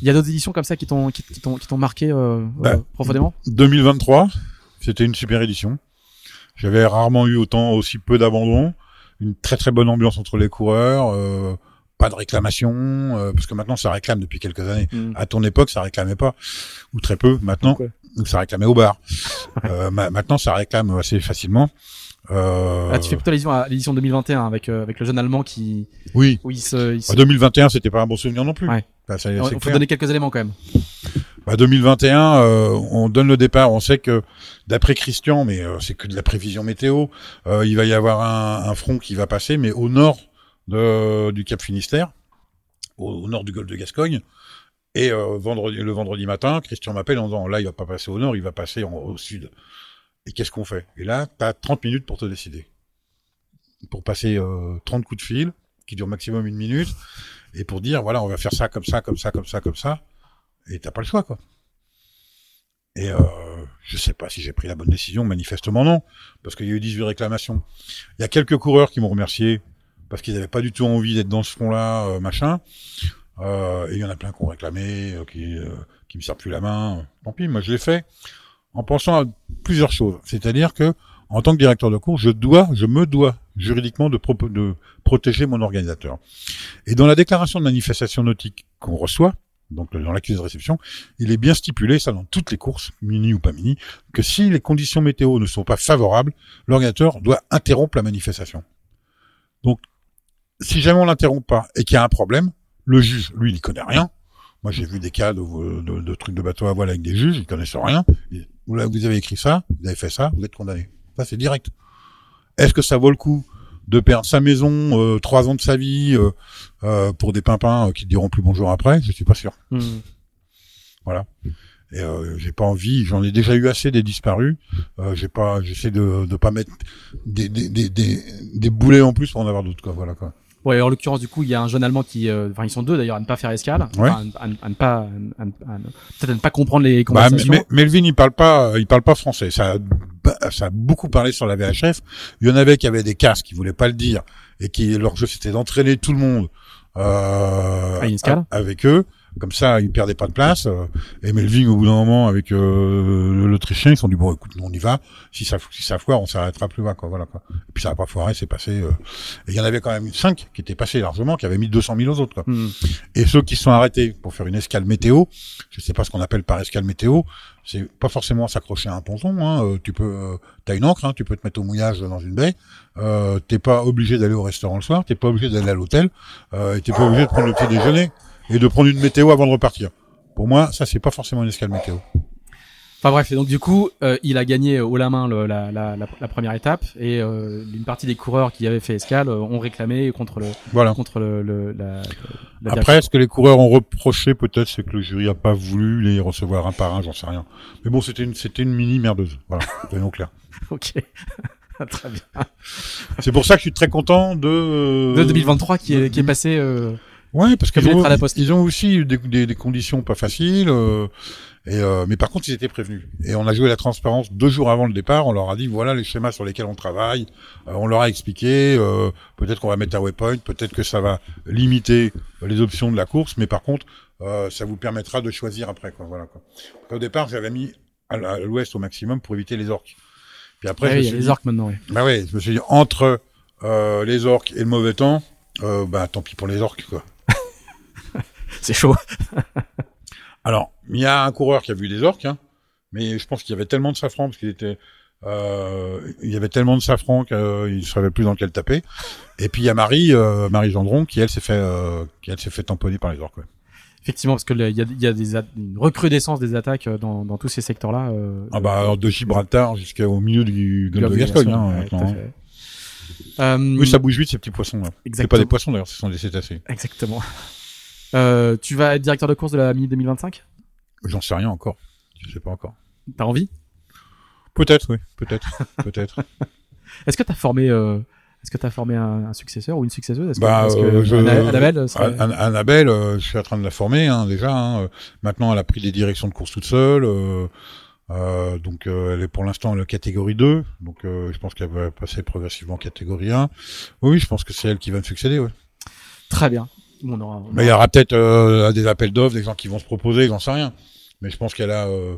Il y a d'autres éditions comme ça qui t'ont qui, qui t'ont qui t'ont marqué euh, Bah, euh, profondément. 2023, c'était une super édition. J'avais rarement eu autant aussi peu d'abandon, une très très bonne ambiance entre les coureurs, euh, pas de réclamation, euh, parce que maintenant ça réclame depuis quelques années. Mm. À ton époque, ça réclamait pas, ou très peu. Maintenant, ou ça réclamait au bar. euh, ma- maintenant, ça réclame assez facilement. Euh, Ah, tu fais plutôt l'édition à l'édition 2021 avec euh, avec le jeune allemand qui Oui. où il se, il se- Bah, 2021, c'était pas un bon souvenir non plus. Ouais. Bah, ça- faut donner quelques éléments quand même. Bah, 2021, euh, on donne le départ. On sait que, d'après Christian, mais euh, c'est que de la prévision météo, euh, il va y avoir un, un front qui va passer, mais au nord de, du Cap Finistère, au, nord du golfe de Gascogne. Et euh, vendredi, le vendredi matin, Christian m'appelle en disant, là, il va pas passer au nord, il va passer au sud. Et qu'est-ce qu'on fait? Et là, tu as 30 minutes pour te décider. Pour passer euh, 30 coups de fil, qui durent maximum une minute, et pour dire, voilà, on va faire ça, comme ça, comme ça, comme ça, comme ça. Et t'as pas le choix, quoi. Et euh, je sais pas si j'ai pris la bonne décision, manifestement non, parce qu'il y a eu 18 réclamations. Il y a quelques coureurs qui m'ont remercié parce qu'ils n'avaient pas du tout envie d'être dans ce front-là, euh, machin. Euh, et il y en a plein qui ont réclamé, euh, qui, qui me servent plus la main. Tant pis, moi je l'ai fait. en pensant à plusieurs choses. C'est-à-dire que en tant que directeur de cours, je dois, je me dois juridiquement de, de protéger mon organisateur. Et dans la déclaration de manifestation nautique qu'on reçoit, donc dans l'accusé de réception, il est bien stipulé, ça dans toutes les courses, mini ou pas mini, que si les conditions météo ne sont pas favorables, l'organisateur doit interrompre la manifestation. Donc, si jamais on l'interrompt pas et qu'il y a un problème, le juge, lui, il connaît rien. Moi, j'ai vu des cas de, de, de, trucs de bateau à voile avec des juges, ils connaissent rien. Vous, vous avez écrit ça, vous avez fait ça, vous êtes condamné. Ça, c'est direct. Est-ce que ça vaut le coup de perdre sa maison, euh, trois ans de sa vie euh, euh, pour des pimpins qui ne diront plus bonjour après? Je suis pas sûr. Hmm. Voilà. Et j'ai pas envie. J'en ai déjà eu assez des disparus. j'ai pas. J'essaie de de pas mettre des des, des des boulets en plus pour en avoir d'autres. Quoi. Voilà quoi. Ouais, en l'occurrence, du coup, il y a un jeune Allemand qui, euh, enfin, ils sont deux d'ailleurs, à ne pas faire escale, ouais. à, à, ne pas, peut-être à ne pas comprendre les bah, conversations. Bah, Melvin, il parle pas, il parle pas français. Ça, ça a beaucoup parlé sur la VHF. Il y en avait qui avaient des casques, qui voulaient pas le dire, et qui leur jeu c'était d'entraîner tout le monde euh, avec eux. Comme ça, ils perdaient pas de place. Euh, et Melvin, au bout d'un moment, avec euh, l'Autrichien, ils sont dit bon, écoute, on y va. Si ça, si ça foire, on s'arrêtera plus bas, quoi. Voilà, quoi. Et puis ça n'a pas foiré, c'est passé. Euh, et il y en avait quand même cinq qui étaient passés largement, qui avaient mis 200 000 aux autres. Quoi. Hmm. Et ceux qui sont arrêtés pour faire une escale météo, je sais pas ce qu'on appelle par escale météo, c'est pas forcément s'accrocher à un ponton. Hein. tu peux, t'as une encre, hein, tu peux te mettre au mouillage dans une baie. Euh, t'es pas obligé d'aller au restaurant le soir, t'es pas obligé d'aller à l'hôtel, euh, et t'es pas obligé de prendre le petit déjeuner et de prendre une météo avant de repartir. Pour moi, ça c'est pas forcément une escale météo. Enfin bref, et donc du coup, euh, il a gagné haut la main le, la, la, la, première étape et euh, une partie des coureurs qui avaient fait escale euh, ont réclamé contre le voilà. contre le, le la, la Après, ce que les coureurs ont reproché peut-être, c'est que le jury a pas voulu les recevoir un par un, j'en sais rien. Mais bon, c'était une c'était une mini merdeuse. Voilà, soyons clair. ok. Très bien. C'est pour ça que je suis très content de de 2023 qui est qui est passé. Euh Ouais, parce qu'ils ont, ils ont aussi eu des, des, des, conditions pas faciles. Euh, et euh, mais par contre, ils étaient prévenus. Et on a joué la transparence deux jours avant le départ. On leur a dit voilà les schémas sur lesquels on travaille. Euh, on leur a expliqué. Euh, peut-être qu'on va mettre un waypoint. Peut-être que ça va limiter les options de la course. Mais par contre, ça vous permettra de choisir après. Quoi, voilà. Quoi. Au départ, j'avais mis à l'ouest au maximum pour éviter les orques. Puis après, ouais, a les orques maintenant. Oui. Bah ouais, je me suis dit entre les orques et le mauvais temps, bah tant pis pour les orques quoi c'est chaud. Alors, il y a un coureur qui a vu des orques, hein, mais je pense qu'il y avait tellement de safran parce qu'il était, euh, il y avait tellement de safran qu'il ne savait plus dans quel taper. Et puis il y a Marie, euh, Marie Gendron, qui elle s'est fait, euh, qui elle s'est fait tamponner par les orques. Effectivement, parce que il y a, y a des une recrudescence des attaques euh, dans, dans tous ces secteurs-là. Euh, ah bah de Gibraltar jusqu'au milieu du golfe de Gascogne. Hein, hein. Euh, oui, ça bouge vite ces petits poissons là. C'est pas des poissons d'ailleurs, ce sont des cétacés. Exactement. Euh, tu vas être directeur de course de la Mini 2025 J'en sais rien encore. Je sais pas encore. T'as envie? Peut-être, oui. Peut-être. Peut-être. Est-ce que t'as formé euh, est-ce que tu as formé un, successeur ou une successeuse? Bah, que, euh, je, Annabelle, serait... Annabelle euh, je suis en train de la former hein, déjà. Hein. Maintenant, elle a pris des directions de course toute seule. Euh, donc elle est pour l'instant la catégorie 2, donc je pense qu'elle va passer progressivement en catégorie 1. Oui, je pense que c'est elle qui va me succéder. Ouais. Très bien. Mais il y aura peut-être euh, des appels d'offres, des gens qui vont se proposer, j'en sais rien. Mais je pense qu'elle a, euh,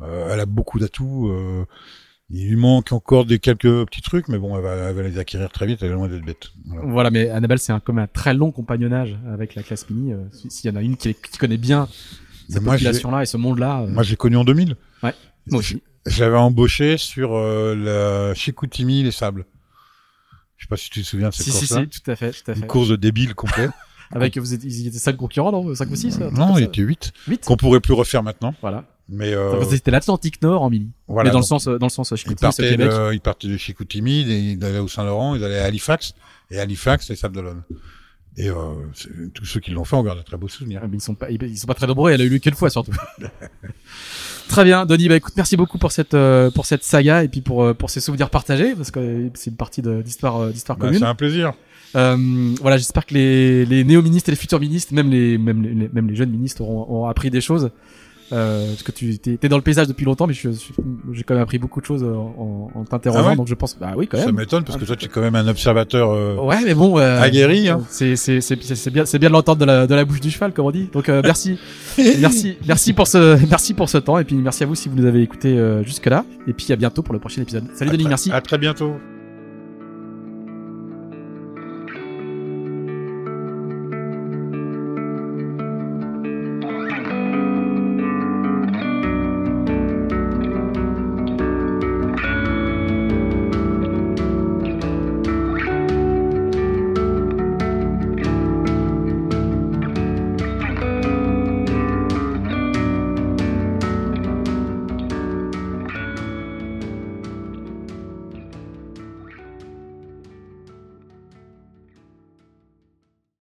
euh, elle a beaucoup d'atouts. il lui manque encore des quelques petits trucs, mais bon, elle va, elle va les acquérir très vite. Elle est loin d'être bête. Voilà. mais Annabelle, c'est un, comme un très long compagnonnage avec la classe mini. S'il y en a une qui, qui connaît bien cette population-là et ce monde-là. Moi, j'ai connu en 2000. Ouais. Moi aussi. Je l'avais embauché sur la Chicoutimi les sables. Je sais pas si tu te souviens de cette course-là. Si, si, tout à fait, tout à fait. Une course de débile complet. Avec, vous êtes, ils étaient 5 concurrents, non? 5 ou 6 Non, il était 8. 8 Qu'on pourrait plus refaire maintenant. Voilà. Mais euh... C'était l'Atlantique Nord en mini. Voilà. Mais dans le sens, dans le sens Chicoutimi, ils partaient, de, ils partaient de Chicoutimi, ils allaient au Saint-Laurent, ils allaient à Halifax, et Halifax, c'est Sable d'Olonne. Et euh, tous ceux qui l'ont fait, on garde un très beau souvenir. Ah, mais ils sont pas, ils sont pas très nombreux. Elle a eu lieu qu'une fois surtout. très bien, Denis. Bah écoute, merci beaucoup pour cette euh, pour cette saga et puis pour euh, pour ces souvenirs partagés parce que c'est une partie d'histoire d'histoire bah, commune. C'est un plaisir. Euh, voilà, j'espère que les, les néo-ministres et les futurs ministres, même les, même les, même les jeunes ministres auront, auront appris des choses. Euh, parce que tu t'es, t'es dans le paysage depuis longtemps, mais je, je- j'ai quand même appris beaucoup de choses en, en, en t'interrogeant, Ah ouais donc je pense, bah oui, quand Ça même. m'étonne parce que toi, tu es quand même un observateur. euh, Ouais, mais bon, euh, Aguerri, hein. c'est c'est c'est c'est c'est bien c'est bien de l'entendre de la de la bouche du cheval, comme on dit. Donc euh, merci, merci, merci pour ce merci pour ce temps et puis merci à vous si vous nous avez écouté jusque là. Et puis à bientôt pour le prochain épisode. Salut à Denis, très- merci. À très bientôt.